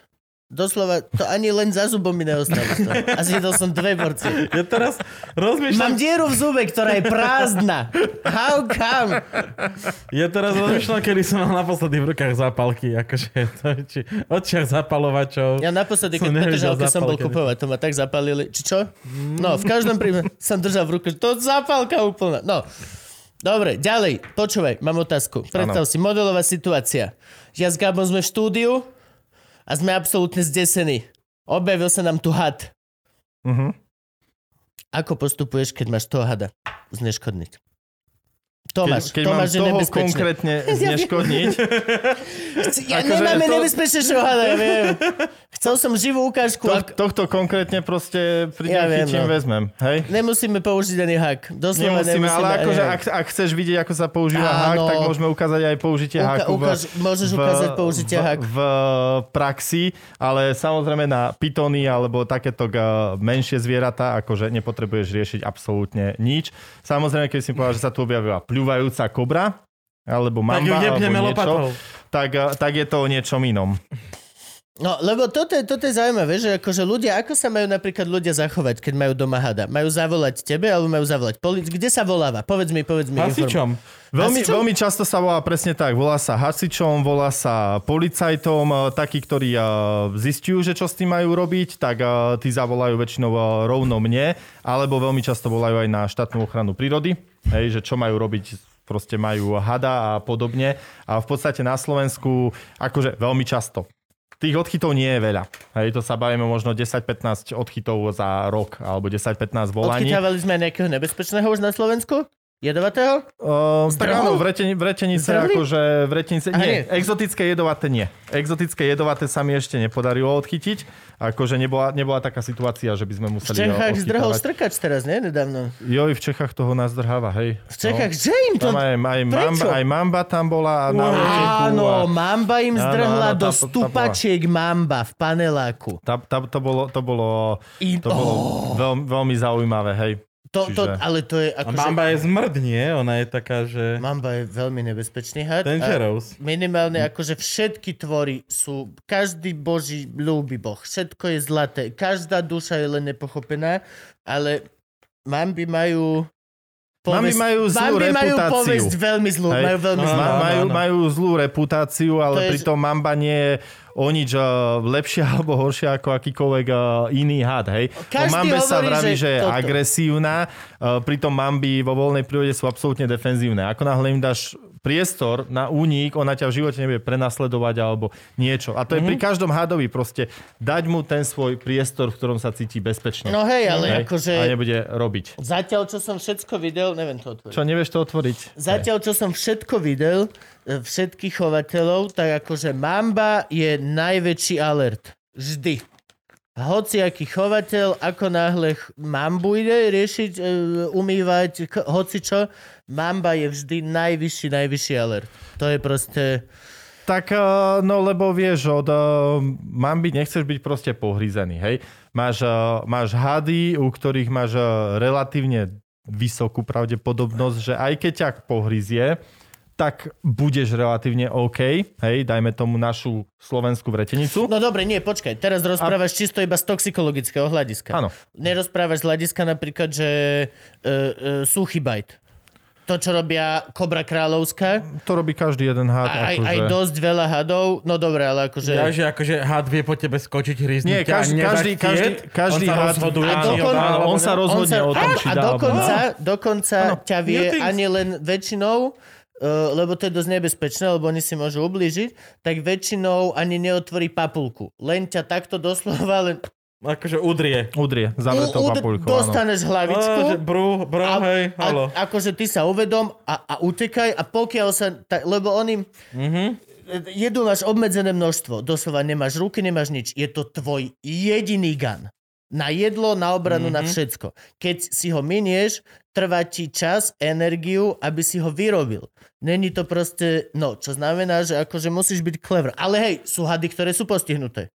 Doslova, to ani len za zubom mi neostalo. A zjedol som dve porcie. Ja teraz Mám rozmýšľam, dieru v zube, ktorá je prázdna. How come? ja teraz rozmýšľam, kedy som mal naposledy v rukách zápalky, akože to, či očiach zapalovačov. Ja naposledy, keď Petržalke som bol kupovať, to ma tak zapalili. Či čo? No, v každom prípade som držal v ruke, to zapálka úplná. No, dobre, ďalej, počúvaj, mám otázku. Predstav si, modelová situácia. Ja s Gabom sme v štúdiu a sme absolútne zdesení. Objavil sa nám tu had. Mhm. Ako postupuješ, keď máš toho hada zneškodniť? Tomáš, keď, keď Tomáš mám je toho konkrétne zneškodniť, Ja Akože nemáme to- nebezpečnejšieho hada, ja viem. Chcel som živú ukážku. to, ak- tohto konkrétne proste prídem, Ja viem, chytím, no. vezmem. Hej? Nemusíme použiť ani hak. Doslova Nemusíme, ale ani akože hak. ak, ak chceš vidieť, ako sa používa hák, tak môžeme ukázať aj použitie Uka- háku v, ukáž- môžeš ukázať použitie v, háku. v praxi, ale samozrejme na pitony alebo takéto uh, menšie zvieratá, akože nepotrebuješ riešiť absolútne nič. Samozrejme, keď si povedal, že sa tu objavila pľúvajúca kobra, alebo Tak ju mamba, alebo lopatou. niečo, tak, tak je to o niečom inom. No, lebo toto je, toto je zaujímavé, že akože ľudia, ako sa majú napríklad ľudia zachovať, keď majú doma hada? Majú zavolať tebe, alebo majú zavolať polic? Kde sa voláva? Povedz mi, povedz mi. Hasičom. Veľmi, Hasičom? veľmi často sa volá presne tak. Volá sa hasičom, volá sa policajtom, eh, takí, ktorí eh, zistujú, že čo s tým majú robiť, tak eh, tí zavolajú väčšinou rovno mne, alebo veľmi často volajú aj na štátnu ochranu prírody, hej, že čo majú robiť proste majú hada a podobne. A v podstate na Slovensku, akože veľmi často. Tých odchytov nie je veľa. Hej, to sa bavíme možno 10-15 odchytov za rok, alebo 10-15 volaní. Odchytávali sme nejakého nebezpečného už na Slovensku? Jedovatého? Uh, tak áno, vretenice, Zdrhli? akože vretenice, Aha, nie, nie. exotické jedovaté nie. Exotické jedovaté sa mi ešte nepodarilo odchytiť, akože nebola, nebola taká situácia, že by sme V museli Čechách ho zdrhol odchytávať. strkač teraz, nie? Nedávno. Joj, v Čechách toho nás drháva, hej. V Čechách, že im to... No. Tam aj, aj, mamba, aj mamba tam bola na Áno, a mamba im Áno, zdrhla áno, do tam bola. stupačiek mamba v paneláku. tá, tá, to bolo, to bolo, I, to bolo veľmi, veľmi zaujímavé, hej. To, to, čiže- ale to je A akože... mamba je zmrd, nie? Ona je taká, že... Mamba je veľmi nebezpečný had. a Dangerous. Minimálne akože všetky tvory sú, každý boží ľúbi boh, všetko je zlaté, každá duša je len nepochopená, ale mamby majú... Mamby majú zlú mamby majú reputáciu. povesť veľmi zlú, Hej. majú veľmi zlú. Áno, majú, áno. majú zlú reputáciu, To ale je- pritom mamba nie je o nič uh, lepšia alebo horšia ako akýkoľvek uh, iný had, hej. Každý o mambe sa hovorí, vraví, že že, je toto. agresívna, uh, pritom mamby vo voľnej prírode sú absolútne defenzívne. Ako náhle im dáš priestor na únik, ona ťa v živote nebude prenasledovať alebo niečo. A to je pri Mhm. každom hadovi proste dať mu ten svoj priestor, v ktorom sa cíti bezpečne. No hej, ale Hej? akože... A nebude robiť. Zatiaľ, čo som všetko videl, neviem to otvoriť. Čo, nevieš to otvoriť? Zatiaľ, čo som všetko videl, e, všetkých chovateľov, tak akože mamba je najväčší alert. Vždy. Hociaký chovateľ, ako náhle mambu ide riešiť, e, umývať, k- hocičo, mamba je vždy najvyšší, najvyšší alert. To je proste... Tak, eh, no lebo vieš, od uh, mamby nechceš byť proste pohrízený, hej. Máš, uh, máš hady, u ktorých máš relatívne vysokú pravdepodobnosť, že aj keď ťa pohryzie, tak budeš relatívne OK, hej, dajme tomu našu slovenskú vretenicu. No dobre, nie, počkaj, teraz rozprávaš čisto iba z toxikologického hľadiska. Áno. Nerozprávaš z hľadiska napríklad, že uh, uh, suchý bajt. To, čo robia Kobra Kráľovská. To robí každý jeden had. A, aj, akože... aj dosť veľa hadov. No dobre, ale akože... Ja, že akože had vie po tebe skočiť, hryznúť Nie, každý- nedať každý- každý- každý on sa had- rozhoduje, A či ho dokon- dá, alebo on sa rozhodne o tom, či a dá, alebo dokonca, dokonca ťa vie ani len väčšinou, uh, lebo to je dosť nebezpečné, lebo oni si môžu ublížiť, tak väčšinou ani neotvorí papulku. Len ťa takto doslova len Akože udrie. Udrie, zavretou u- u- papulkou, áno. dostaneš hlavičku. Že bro, bro, a, hej, halo. a, akože ty sa uvedom a, a utekaj a pokiaľ sa, ta, lebo oni Mhm. jedú máš obmedzené množstvo, doslova nemáš ruky, nemáš nič, je to tvoj jediný gun. Na jedlo, na obranu, Mhm. na všetko. Keď si ho minieš, trvá ti čas, energiu, aby si ho vyrobil. Není to proste, no, čo znamená, že akože musíš byť clever. Ale hej, sú hady, ktoré sú postihnuté.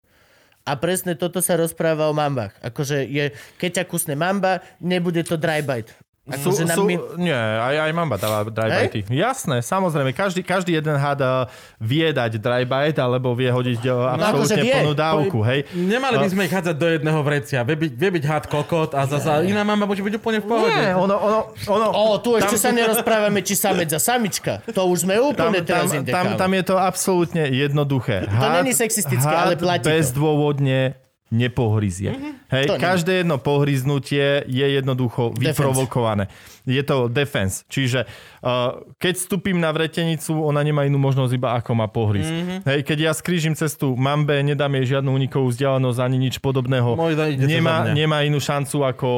A presne toto sa rozpráva o mambách. Akože je, keď ťa kusne mamba, nebude to dry bite. Sú, Akože na sú, mi- Nie, aj, aj mamba dáva dry bite. Jasné, samozrejme. Každý, každý jeden had uh, vie dať bite, alebo vie hodiť uh, No, akože absolútne vie. plnú dávku, hej. Nemali by sme ich hádzať do jedného vrecia. Vie byť, vie byť had kokot a zasa iná mama môže byť úplne v pohode. Nie, ono, ono, ono, O, tu ešte sa nerozprávame, či samec a samička. To už sme tam, úplne tam, teraz tam, kámo. tam je to absolútne jednoduché. To není sexistické, ale platí to. bezdôvodne nepohryzie. Mm-hmm. Hej, To každé jedno pohryznutie je jednoducho Defense. Je to defense. Čiže uh, keď vstúpim na vretenicu, ona nemá inú možnosť iba ako ma pohryzť. Mm-hmm. Hej, keď ja skrížim cestu mambe, nedám jej žiadnu unikovú vzdialenosť ani nič podobného. Nemá, nemá inú šancu ako,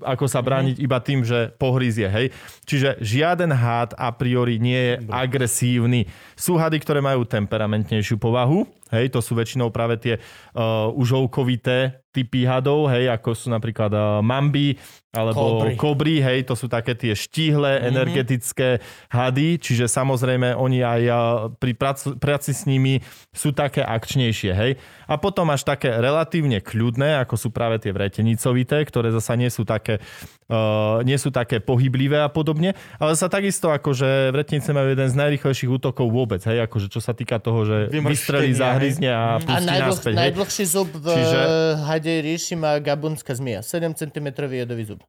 ako sa brániť Mhm. iba tým, že pohryzie. Hej. Čiže žiaden hád a priori nie je agresívny. Sú hady, ktoré majú temperamentnejšiu povahu. Hej, to sú väčšinou práve tie uh, užovkovité typy hadov, hej, ako sú napríklad uh, mamby alebo Kobry. kobry, hej, to sú také tie štíhle, Mhm. energetické hady, čiže samozrejme oni aj uh, pri pracu, práci s nimi sú také akčnejšie, hej. A potom až také relatívne kľudné, ako sú práve tie vretenicovité, ktoré zasa nie sú také, uh, nie sú také pohyblivé a podobne, ale sa takisto akože vretenice majú jeden z najrychlejších útokov vôbec, hej, akože čo sa týka toho, že vystrelí, zahryzne a A pustí najdlh, naspäť. hej. najdlhší zub v Čiže- Čiže... hadej ríši má gabunská zmia. 7 cm jedový zub.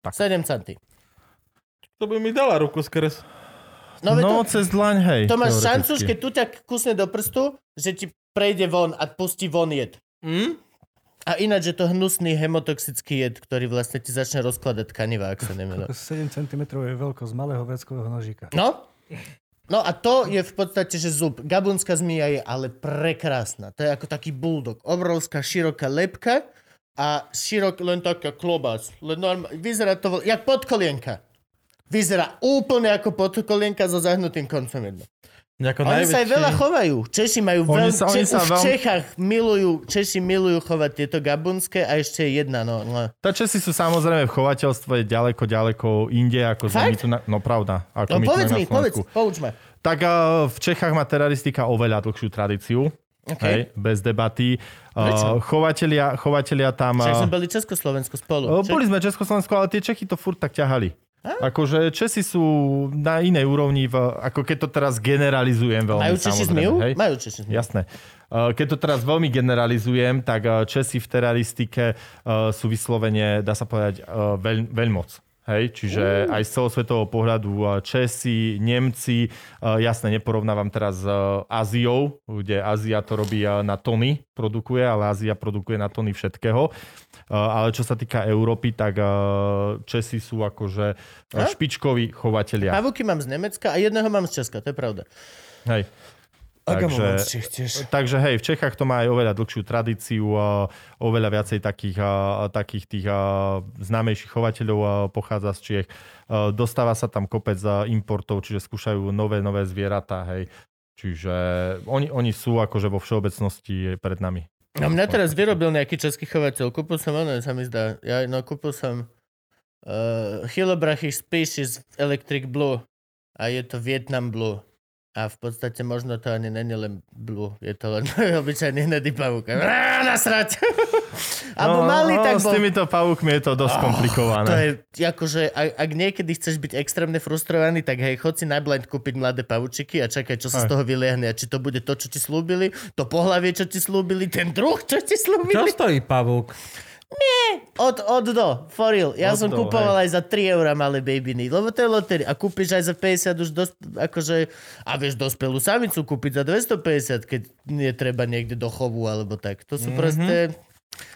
Tak. 7 cm. To by mi dala ruku skres. No, No, to, cez dlaň, hej. to máš šancu, že keď tu ťa kusne do prstu, že ti prejde von a pustí von jed. Mm? A ináč je to hnusný hemotoxický jed, ktorý vlastne ti začne rozkladať tkaniva, ak sa nemýlim. 7 cm je veľkosť malého vreckového nožíka. No? No a to je v podstate, že zub. Gabunská zmia je ale prekrásna. To je ako taký bulldog. Obrovská, široká lepka a širok, len taká klobás. Len norm... Vyzerá to, jak podkolienka. Vyzerá úplne ako podkolienka so zahnutým koncom jedno. Ako Oni sa aj veľa chovajú. Češi majú Oni veľ... sa- oni Če... sa Už v veľ- Čechách milujú, Češi milujú chovať tieto gabunské a ešte jedna, no. no. Tá Česi sú samozrejme v chovateľstve ďaleko, ďaleko inde, ako sme tu na... No pravda. Ako no my tu povedz na mi, povedz, pouč ma. Tak uh, v Čechách má teraristika oveľa dlhšiu tradíciu. Okay. Hej, bez debaty. Uh, chovatelia, chovatelia tam... Však uh, sme boli Československu spolu. Čo- Boli sme Československu, ale tie Čechy to furt tak ťahali. Akože Česi sú na inej úrovni, v, ako keď to teraz generalizujem veľmi. Majú samozrejme, zmiu? hej. Majú Češi zmiu. Jasné. Uh, Keď to teraz veľmi generalizujem, tak uh, Česi v teraristike uh, sú vyslovene, dá sa povedať, veľ, veľmoc. Hej, čiže aj z celosvetového pohľadu Česi, Nemci, jasne neporovnávam teraz s Áziou, kde Ázia to robí na tony, produkuje, ale Ázia produkuje na tony všetkého. Uh, Ale čo sa týka Európy, tak uh, Česi sú akože A? špičkoví chovatelia. Pavúky mám z Nemecka a jedného mám z Česka, to je pravda. Hej. Takže, takže hej, v Čechách to má aj oveľa dlhšiu tradíciu, oveľa viacej takých, takých tých známejších chovateľov pochádza z Čiech. Dostáva sa tam kopec importov, čiže skúšajú nové, nové zvieratá, hej. Čiže oni, oni sú akože vo všeobecnosti pred nami. No mňa teraz vyrobil nejaký český chovateľ. Kúpil som ono, sa mi zdá. Ja, no kúpil som uh, Hilobrachy Species Electric Blue a je to Vietnam Blue. A v podstate možno to ani není len blue, je to len obyčajný hnedý pavúk. Á, Alebo malý, tak No, s bol. týmito pavúkmi je to dosť komplikované. To je, akože, ak, ak niekedy chceš byť extrémne frustrovaný, tak hej, chod si na blind kúpiť mladé pavučiky a čakaj, čo sa z Aj. toho vyliahne. A či to bude to, čo ti slúbili, to pohlavie, čo ti slúbili, ten druh, čo ti Čo slúbili. stojí pavúk? Od, od do, for real. Ja Od som do, kupoval aj za 3 eurá malé babiny, lebo to je lotery. A kúpiš aj za 50 už dosp- akože, a vieš dospelú samicu kúpiť za 250, keď je treba niekde do chovu alebo tak. To sú mm-hmm. proste...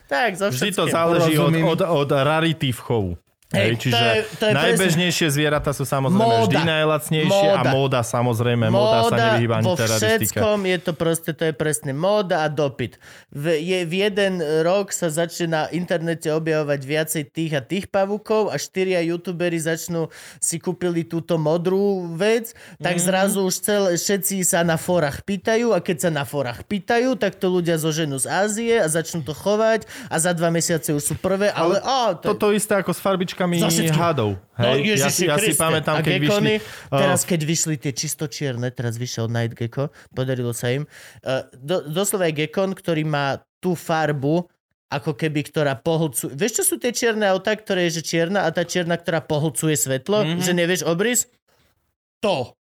Tak, zo Vždy to záleží od, od, od rarity v chovu. Hej, Hej, to čiže je- to je najbežnejšie zvieratá sú samozrejme Móda. vždy najlacnejšie a Móda. móda samozrejme, móda, sa nevyhýba ani vo teroristika. všetkom je to proste, to je presne móda a dopyt. V, je, v jeden rok sa začne na internete objavovať viacej tých a tých pavúkov a štyria youtuberi začnú si kúpili túto modrú vec, tak mm. zrazu už celé, všetci sa na forách pýtajú a keď sa na forách pýtajú, tak to ľudia zoženú z Ázie a začnú to chovať a za dva mesiace už sú prvé, ale, ale á, to, Toto isté ako s farbičkami Všetkým. hadov. No, Hej? ja, Ježiši si, ja si pamätám, keď gekony, vyšli... Teraz, Oh, keď vyšli tie čistočierne, teraz vyšiel Night Gecko, podarilo sa im. Uh, do, doslova je gekon, ktorý má tú farbu, ako keby, ktorá pohlcuje. Vieš, čo sú tie čierne autá, ktoré je že čierna a tá čierna, ktorá pohlcuje svetlo? Mhm. Mm-hmm. Že nevieš obrys? To.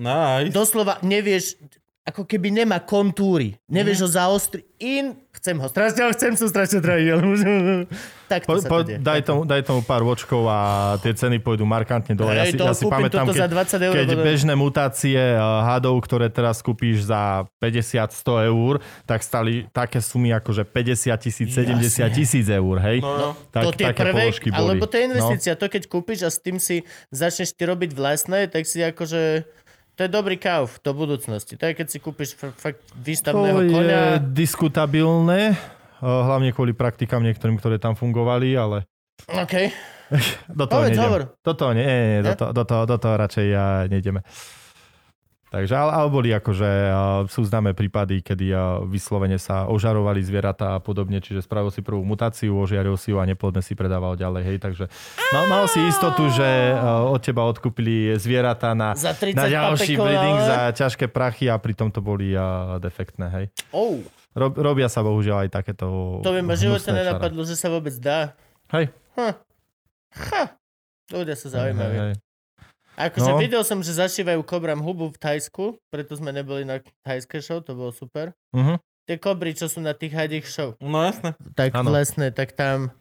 Nice. Doslova nevieš, ako keby nemá kontúry. Nevieš Mhm. ho zaostriť. In, chcem ho strašne, chcem sa strašne trajiť. Tak to po, sa po, to daj, tomu, daj tomu pár vočkov a tie ceny pôjdu markantne dole. Ja si, ja si pamätám, keď, za 20 eur. keď bežné mutácie hadov, ktoré teraz kúpíš za 50-100 eur, tak stali také sumy ako že 50 tisíc, 70 tisíc eur, hej? No, tak, to tie také prvé, položky boli. alebo to je No. investícia. To keď kúpiš a s tým si začneš ty robiť vlastné, tak si akože... To je dobrý kauf do budúcnosti. To je keď si kúpiš fakt To výstavného je konia. diskutabilné, uh, hlavne kvôli praktikám niektorým, ktoré tam fungovali, ale OK. do toho Povedz, hovor. Do toho, nie, nie, nie, do, toho, do, toho, do toho radšej ja nejdeme. Takže, ale, ale boli akože, sú známe prípady, kedy vyslovene sa ožarovali zvieratá a podobne, čiže spravil si prvú mutáciu, ožiaril si ju a neplodne si predával ďalej, hej, takže mal, mal si istotu, že od teba odkúpili zvieratá na, Za 30 na ďalší papekov, breeding za ťažké prachy a pritom to boli defektné, hej. Oh, Rob, robia sa bohužiaľ aj takéto to by ma čara. nenapadlo, že sa vôbec dá. Hej, Ha. Ha. Ľudia sú hej, zaujímaví. hej. Akože No. videl som, že zašívajú kobram hubu v Tajsku, preto sme neboli na tajské show, to bolo super. Mhm. Tie kobry, čo sú na tých hadích show. no jasné. tak Áno. vlastne, tak tam,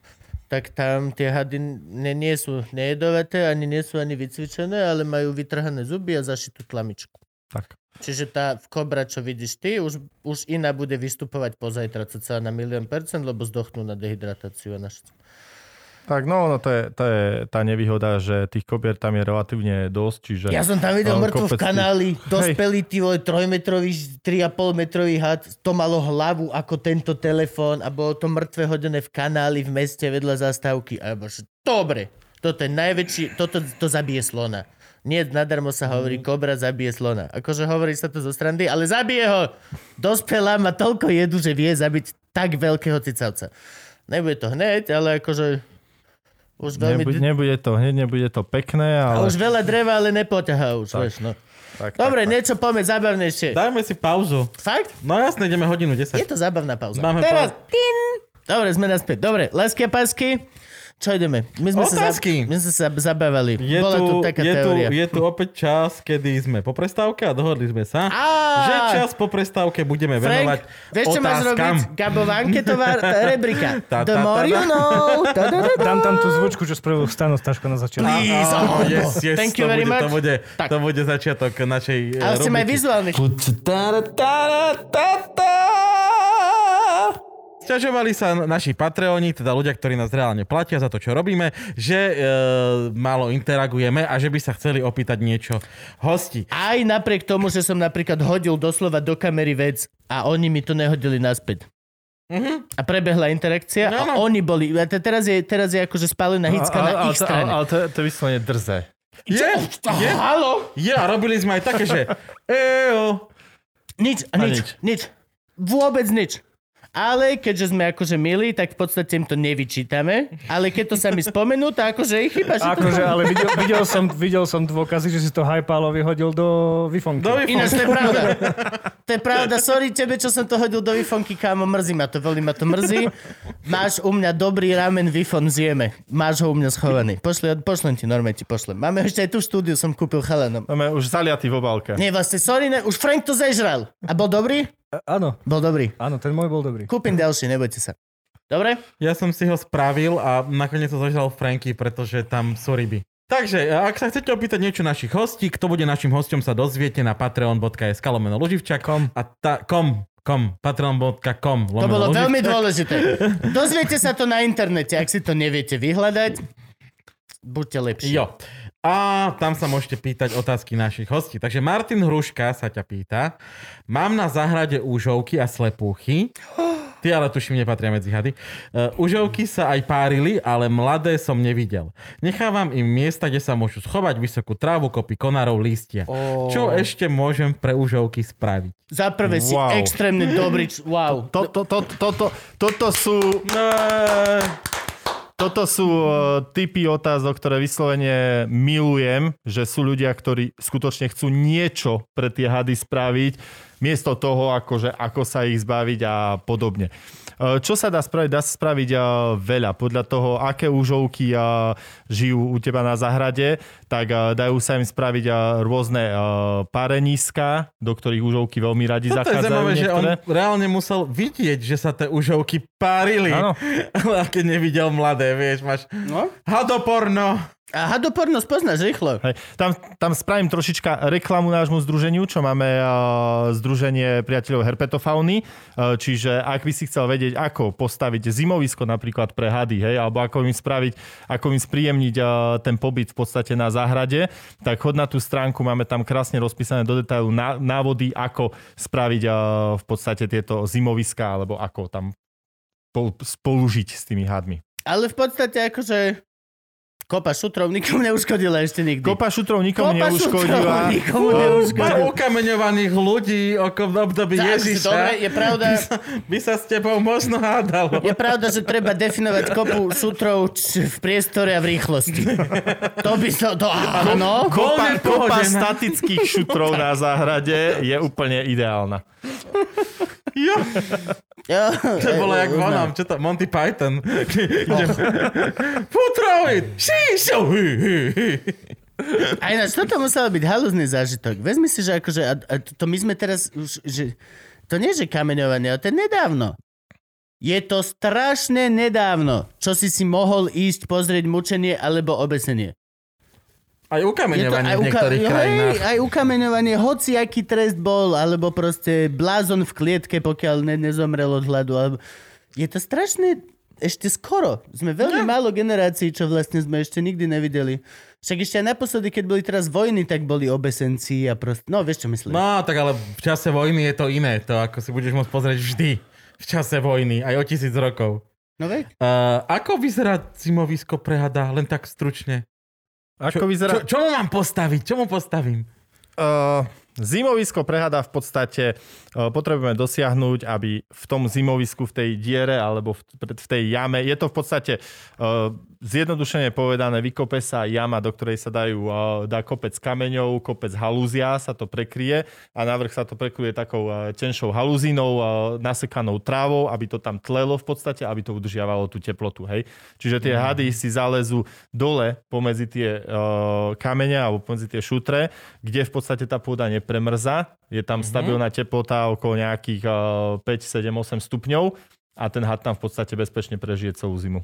tak tam tie hady ne, nie sú nejedovaté, ani nie sú ani vycvičené, ale majú vytrhané zuby a zašitú tlamičku. Tak. Čiže tá kobra, čo vidíš ty, už, už iná bude vystupovať pozajtra cca na milión percent, lebo zdochnú na dehydratáciu a na všetko. Tak no, no to, je, to je tá nevýhoda, že tých kobier tam je relatívne dosť, čiže... Ja som tam videl mŕtvu v kanáli, dospelý ty vole, trojmetrový, 3,5 metrový had, to malo hlavu ako tento telefón a bolo to mŕtve hodené v kanáli v meste vedľa zastávky. A ja bol, že dobre, toto je najväčší, toto to zabije slona. Nie, nadarmo sa hovorí, kobra zabije slona. Akože hovorí sa to zo strany, ale zabije ho. Dospelá má toľko jedu, že vie zabiť tak veľkého cicavca. Nebude to hneď, ale akože už veľmi... Nebude, nebude to hneď, nebude to pekné, a ale... už veľa dreva, ale nepoťahá už, vieš, no. Tak, Dobre, tak, niečo poďme zabavnejšie. Dajme si pauzu. Fakt? No jasne, ideme hodinu 10. Je to zábavná pauza. Máme Teraz. Tin. Dobre, sme naspäť. Dobre, lásky a pásky. Čo ideme? My sme, sa, Otázky. my sme sa zabávali. Je Bola tu, tu, taká je, tu, teória. je tu opäť čas, kedy sme po prestávke a dohodli sme sa, Á! že čas po prestávke budeme venovať Frank, vieš, čo máš robiť? Gabo, anketová rebrika. Tá, The tá, tá, more you know. Dám tam tú zvučku, čo spravil Stano Staško na začiatku. Please. Oh, yes, yes, Thank you very much. To bude, to bude začiatok našej Ale eh, chcem aj rubriky. vizuálny. Sťažovali sa naši Patreoni, teda ľudia, ktorí nás reálne platia za to, čo robíme, že e, málo interagujeme a že by sa chceli opýtať niečo hosti. Aj napriek tomu, že som napríklad hodil doslova do kamery vec a oni mi to nehodili naspäť. Mhm. A prebehla interakcia a Áno. oni boli... a te- Teraz je, teraz je akože spálená hicka na ich strane. ale, to, to vyslovene drze. Je, je, Halo? je, a robili sme aj také, že ejo, A nič, nič. nič. Vôbec nič. Ale keďže sme akože milí, tak v podstate im to nevyčítame. Ale keď to sami spomenú, tak akože ich chyba, že to... Akože, ale videl, videl, som, videl som dôkazy, že si to Hypalo vyhodil do Vifonky. do Ináč to je pravda. To je pravda. Sorry tebe, čo som to hodil do Vifonky, kámo, mrzí ma to, veľmi ma to mrzí. Máš u mňa dobrý ramen Vifon, zjeme. Máš ho u mňa schovaný. Pošli, pošlem ti, normálne ti pošlem. Máme ešte aj tú štúdiu, som kúpil chalanom. Máme už zaliatý v obálke. Nie, vlastne, sorry, ne, už Frank to zežral. A bol dobrý? A- Áno, Bol dobrý. áno, ten môj bol dobrý. Kúpim ďalší, nebojte sa. Dobre? Ja som si ho spravil a nakoniec to zažral Franky, pretože tam sú ryby. Takže, ak sa chcete opýtať niečo našich hostí, kto bude našim hostom, sa dozviete na patreon.sk lomeno Luživčak.com a ta, kom, kom, patreon.com To bolo veľmi dôležité. Dozviete sa to na internete, ak si to neviete vyhľadať. Buďte lepší. Jo. A tam sa môžete pýtať otázky našich hostí. Takže Martin Hruška sa ťa pýta. Mám na záhrade úžovky a slepúchy. Ty ale tuším nepatria medzi hady. Uh, užovky sa aj párili, ale mladé som nevidel. Nechávam im miesta, kde sa môžu schovať vysokú trávu, kopy konárov, lístia. Ó. Čo ešte môžem pre užovky spraviť? Za prvé si Wow. extrémne dobrý... Wow. To, to, to, to, to, toto sú... Toto sú uh, typy otázok, ktoré vyslovene milujem, že sú ľudia, ktorí skutočne chcú niečo pre tie hady spraviť, miesto toho, akože, ako sa ich zbaviť a podobne. Uh, Čo sa dá spraviť? Dá sa spraviť uh, veľa. Podľa toho, aké úžovky uh, žijú u teba na zahrade, tak dajú sa im spraviť rôzne páreniska, do ktorých úžovky veľmi radi Toto je zachádzajú zaujímavé, že on reálne musel vidieť, že sa tie užovky párili. Áno. Ale keď nevidel mladé, vieš, máš No? hadoporno. A hadoporno spoznáš rýchlo. Hej. Tam, tam spravím trošička reklamu nášmu združeniu, čo máme uh, Združenie priateľov herpetofauny. Uh, čiže ak by si chcel vedieť, ako postaviť zimovisko napríklad pre hady, hej, alebo ako im spraviť, ako im spríjemniť uh, ten pobyt v podstate na záhrade, tak chod na tú stránku, máme tam krásne rozpísané do detailu ná, návody, ako spraviť uh, v podstate tieto zimoviska, alebo ako tam spolu, spolužiť s tými hadmi. Ale v podstate akože kopa šutrov nikomu neuškodila ešte nikdy. Kopa šutrov nikomu Kopa šutrov neuškodila. nikomu Pár neuškodila. ukameňovaných ľudí oko v období Tak, Ježiša Dobre, je pravda, by, sa, by sa s tebou možno hádalo. je pravda, že treba definovať kopu šutrov v priestore a v rýchlosti. To by sa... To, áno. Kopa, kopa statických šutrov na záhrade je úplne ideálna. Jo, Jo, to bolo jak uznám. vonám, čo to, Monty Python. Idem. Futrovi, šíšo, hy, hy, hy. A ináč, toto musel byť halúzny zážitok. Vezmi si, že akože, a, a to my sme teraz už, že, to nie že kameňovanie, ale to je nedávno. Je to strašne nedávno, čo si si mohol ísť pozrieť mučenie alebo obesenie. Aj ukameňovanie v uka- niektorých hej, krajinách. aj ukameňovanie, hoci aký trest bol, alebo proste blázon v klietke, pokiaľ ne, nezomrel od hladu. Alebo... Je to strašne ešte skoro. Sme veľmi málo generácií, čo vlastne sme ešte nikdy nevideli. Však ešte aj naposledy, keď boli teraz vojny, tak boli obesenci a proste... No, vieš, čo myslím. No, tak ale v čase vojny je to iné. To ako si budeš môcť pozrieť vždy. V čase vojny, aj o tisíc rokov. No veď. Uh, ako vyzerá zimovisko prehada? Len tak stručne. Ako čo, vyzerá... Čo, čo mu mám postaviť? Čo mu postavím? Uh, zimovisko prehada v podstate uh, potrebujeme dosiahnuť, aby v tom zimovisku, v tej diere alebo v, v tej jame, je to v podstate uh, zjednodušene povedané, vykope sa jama, do ktorej sa dajú, dá kopec kameňov, kopec halúzia, sa to prekrie a navrh sa to prekryje takou tenšou halúzinou, nasekanou trávou, aby to tam tlelo v podstate, aby to udržiavalo tú teplotu. Hej? Čiže tie hady si zalezú dole pomedzi tie kamene alebo pomedzi tie šutre, kde v podstate tá pôda nepremrza. Je tam stabilná teplota okolo nejakých uh, 5, 7, 8 stupňov a ten had tam v podstate bezpečne prežije celú zimu.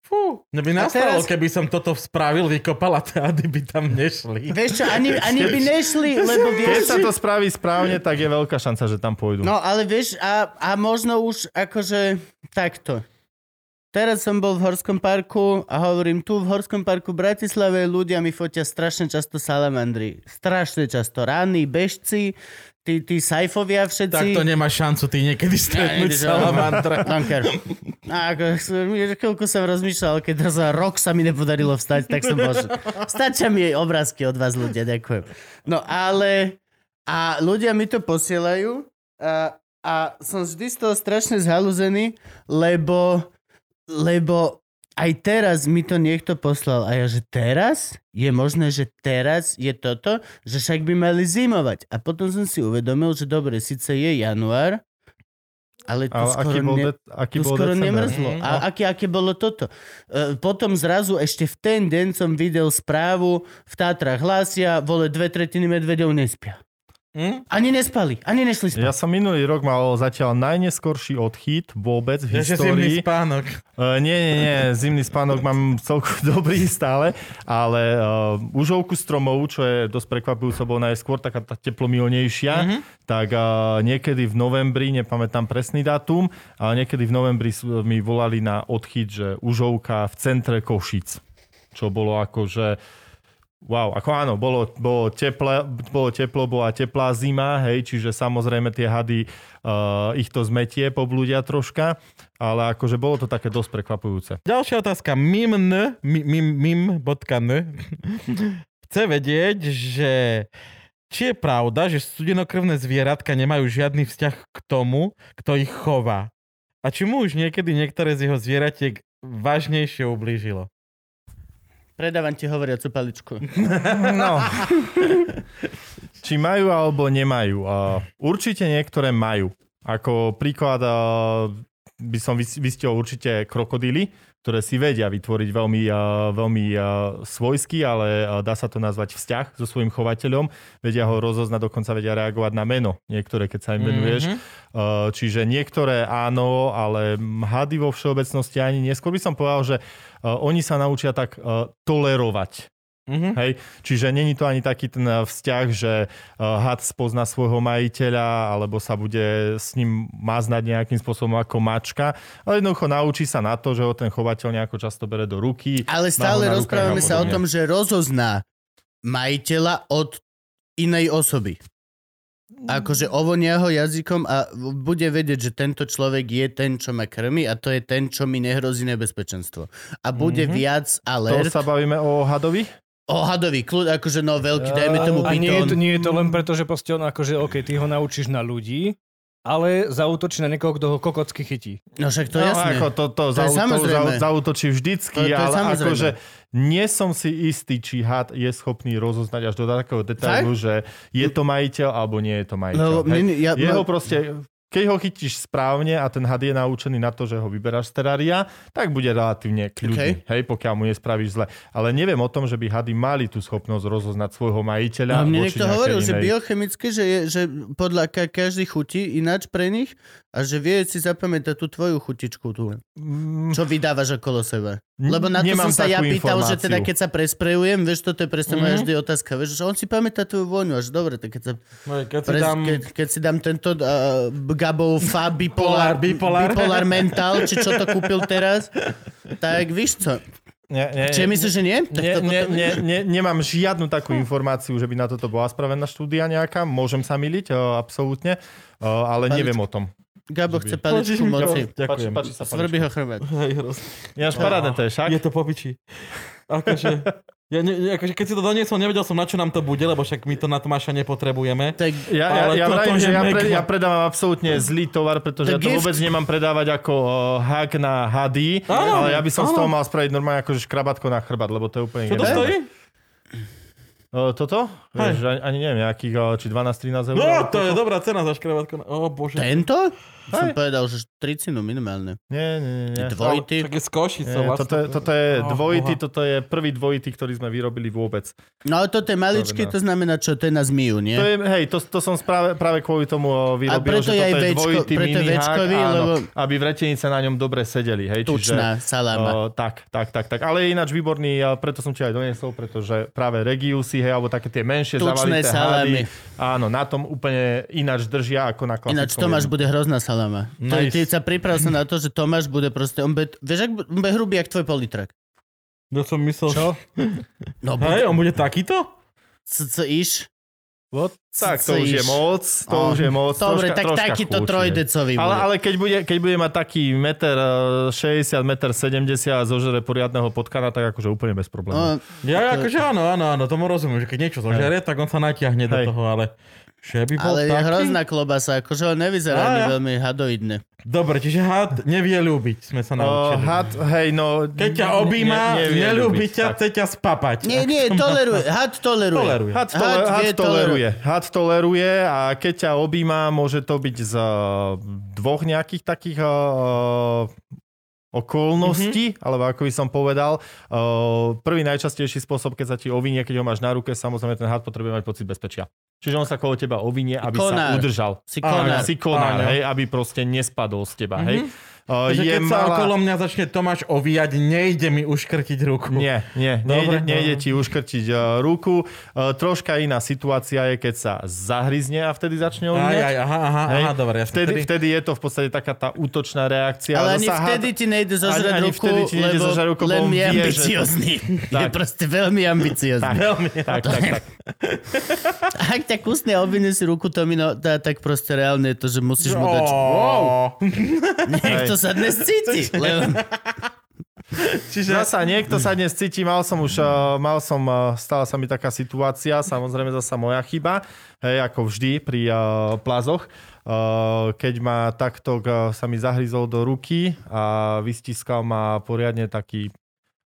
Fú, by A nastalo, teraz- keby som toto spravil, vykopal a tie hady by tam nešli. Vieš čo, ani, ani by nešli, lebo Keď vieš... sa to spraví správne, tak je veľká šanca, že tam pôjdu. No ale vieš, a, a možno už akože takto. Teraz som bol v Horskom parku a hovorím, tu v Horskom parku Bratislave ľudia mi fotia strašne často salamandry. Strašne často. Ranní bežci, tí, tí sajfovia všetci. Tak to nemáš šancu ty niekedy stretnúť Ja, salamandra. A ako, chvíľku som rozmýšľal, keď za rok sa mi nepodarilo vstať, tak som bol, stačia mi obrázky od vás ľudia, ďakujem. No ale a ľudia mi to posielajú a, a som vždy z toho strašne zhalúzený, lebo lebo aj teraz mi to niekto poslal a ja, že teraz? Je možné, že teraz je toto? Že však by mali zimovať. A potom som si uvedomil, že dobre, síce je január, ale to Ale skoro, aký bol, ne, de- aký tu bol skoro december? nemrzlo. A aké, aké bolo toto? E, potom zrazu ešte v ten deň som videl správu v Tátrach hlásia, vole dve tretiny medvedov nespia. Hm? Ani nespali, ani nešli spať. Ja som minulý rok mal zatiaľ najneskorší odchyt vôbec v Ja, že zimný histórii. spánok. Uh, nie, nie, nie, zimný spánok mám celku dobrý stále, ale uh, užovku stromov, čo je dosť prekvapujúco, bolo najskôr taká tá teplomilnejšia, Mhm. mm-hmm. tak uh, niekedy v novembri, nepamätám presný dátum, ale niekedy v novembri mi volali na odchyt, že užovka v centre Košic, čo bolo akože Wow, ako áno, bolo, bolo, teple, bolo teplo, bola teplá zima, hej, čiže samozrejme tie hady uh, ich to zmetie, poblúdia troška, ale akože bolo to také dosť prekvapujúce. Ďalšia otázka. Mimn, mi- mim, mim.n chce vedieť, že či je pravda, že studenokrvné zvieratka nemajú žiadny vzťah k tomu, kto ich chová. A či mu už niekedy niektoré z jeho zvieratiek vážnejšie ublížilo. Predávam ti hovoriacu paličku. No. Či majú alebo nemajú? Určite niektoré majú. Ako príklad by som vys- vystihol určite krokodíly, ktoré si vedia vytvoriť veľmi, veľmi svojský, ale dá sa to nazvať vzťah so svojím chovateľom. Vedia ho rozoznať, dokonca vedia reagovať na meno. Niektoré, keď sa im venuješ. Mhm. Uh, čiže niektoré áno, ale hady vo všeobecnosti ani neskôr by som povedal, že oni sa naučia tak tolerovať. Mhm. Hej, čiže není to ani taký ten eh, vzťah, že uh, had spozná svojho majiteľa alebo sa bude s ním maznať nejakým spôsobom ako mačka, ale jednoducho naučí sa na to, že ho ten chovateľ nejako často bere do ruky. Ale stále rozprávame sa o tom, že rozozná majiteľa od inej osoby. Akože ovonia ho jazykom a bude vedieť, že tento človek je ten, čo ma krmi a to je ten, čo mi nehrozí nebezpečenstvo. A bude Mhm. viac To alert. sa bavíme o hadovi? O hadový kľud, akože no veľký, dajme tomu A nie je, to, pitón. nie je to len preto, že proste on akože, OK, ty ho naučíš na ľudí, ale zautočí na niekoho, kto ho kokocky chytí. No však to no, je jasné. ako to, to, To je zau, zau, zautočí vždycky, To- to ale akože nie som si istý, či had je schopný rozoznať až do takého detailu, že je to majiteľ alebo nie je to majiteľ. Lebo hej. ja- Jeho ma- proste, keď ho chytíš správne a ten had je naučený na to, že ho vyberáš z terária, tak bude relatívne kľudný, hej, pokiaľ mu nespravíš zle. Ale neviem o tom, že by hady mali tú schopnosť rozoznať svojho No, majiteľa. mne voči niekto hovoril, že inej. biochemicky, že, je, že podľa ka- každý chutí ináč pre nich a že vie si zapamätať tú tvoju chutičku tu, Mm, čo vydávaš okolo seba. Lebo na to nemám som sa ja pýtal, že teda informáciu. keď sa presprejujem, vieš, toto je presne moja Mhm. vždy otázka, vieš, že on si pamätá tú vôňu, až dobre, tak keď, sa No, keď si pres, dám... keď, keď si dám tento uh, Gabov fa bipolar, Bipolar. bipolar mental, či čo to kúpil teraz, tak víš co. Nie, nie, Či myslíš, že nie? Tak Nie, to nie, potom- nie, nie, nemám žiadnu takú informáciu, že by na toto bola spravená štúdia nejaká. Môžem sa miliť, o, absolútne, o, ale Paličku. neviem o tom. Gabo chce paličku to. moci. Ďakujem. Páči, páči sa Svrbí ho chrbát. Ináč parádne to je však. Je to po piči. Akože, ja ne, ne- akože keď si to doniesol, nevedel som, na čo nám to bude, lebo však my to na Tomáša nepotrebujeme. Tak Ja, ja, ja toto vravím, je že ja, pre, ja predávam absolútne zlý tovar, pretože The ja to gift. vôbec nemám predávať ako uh, hack na hady, Áno, ale ja by som z áno. toho mal spraviť normálne akože škrabatko na chrbát, lebo to je úplne Čo to stojí? Uh, toto? Vieš, ani, ani neviem, nejakých či 12-13 eur. No, to je dobrá cena za škrabatko. O bože. tento? Som povedal, že 30 minimálne. Nie, nie, nie. Dvojity. Však je z Košicou Nie, vlastne. toto, je, toto je Oh, dvojitý, boha. toto je prvý dvojitý, ktorý sme vyrobili vôbec. No ale toto je maličký, no. to znamená čo? To je na zmiju, nie? To je, hej, to, to som práve, práve kvôli tomu vyrobil, preto je že toto je Včko- dvojitý preto Včkový, áno, lebo- aby vretenice na ňom dobre sedeli. Hej, Tučná saláma. O, tak, tak, tak, tak. Ale je ináč výborný, a preto som ti aj doniesol, pretože práve Regiusy, hej, alebo také tie menšie Tučné zavalité áno, na tom úplne ináč držia ako na klasickom. Ináč Tomáš bude hrozná salama. To, Nice. ty sa priprav sa na to, že Tomáš bude proste, on bude, vieš, ak, on bude hrubý, jak tvoj politrak. Ja som myslel... Čo? No, Hej, on bude takýto? c, c, iš. What? Tak, to už je moc, to O, už je moc. Dobre, troška, tak troška takýto hej. trojdecový Ale, bude. ale keď, bude, keď bude mať taký meter eh, 60, meter 70 a zožere poriadneho potkana, tak akože úplne bez problémov. No, Ja, akože áno, áno, áno, tomu rozumiem, že keď niečo zožerie, tak on sa natiahne do Hej. toho, ale že by bol ale je taký? hrozná klobasa, akože on nevyzerá ani veľmi hadoidne. Dobre, čiže had nevie ľúbiť, sme sa Uh, naučili. had, hej, no... Keď ťa objíma, ne- nevie nelúbi ľúbiť, ťa, tak. chce ťa spapať. Nie, nie, toleruje. Had toleruje. Toleruje. Had, tole, Had had toleruje. Had toleruje a keď ťa objíma, môže to byť z uh, dvoch nejakých takých uh, okolnosti, mm-hmm. alebo ako by som povedal, uh, prvý najčastejší spôsob, keď sa ti ovinie, keď ho máš na ruke, samozrejme ten had potrebuje mať pocit bezpečia. Čiže on sa kolo teba ovinie, aby Konár. sa udržal. Si konár. Si konár, hej, aby proste nespadol z teba, hej. Uh, je keď sa malá... okolo mňa začne Tomáš ovíjať, nejde mi uškrtiť ruku. Nie, nie, Dobre, nejde, nejde ti uškrtiť uh, ruku. Uh, troška iná situácia je, keď sa zahryzne a vtedy začne Aj, ovíjať. aj, aha, aha, Hej. aha, dobre, jasne. Vtedy, vtedy je to v podstate taká tá útočná reakcia. Ale ani vtedy ti nejde zožrať Ani- ani ruku, vtedy ti nejde lebo zožrať ruku, len je že- ambiciozný. Je Tak. proste veľmi ambiciozný. Veľmi. Tak, tak, tak. Ak ťa kusne obvinie si ruku Tomino, tak proste reálne je to, že musíš mu dať... Wow. Niekto sa dnes cíti. Lebo... Čiže Zasa niekto sa dnes cíti, mal som už, uh, mal som, uh, stala sa mi taká situácia, samozrejme zasa moja chyba, hej, ako vždy pri uh, plazoch, uh, keď ma takto uh, sa mi zahryzol do ruky a vystiskal ma poriadne taký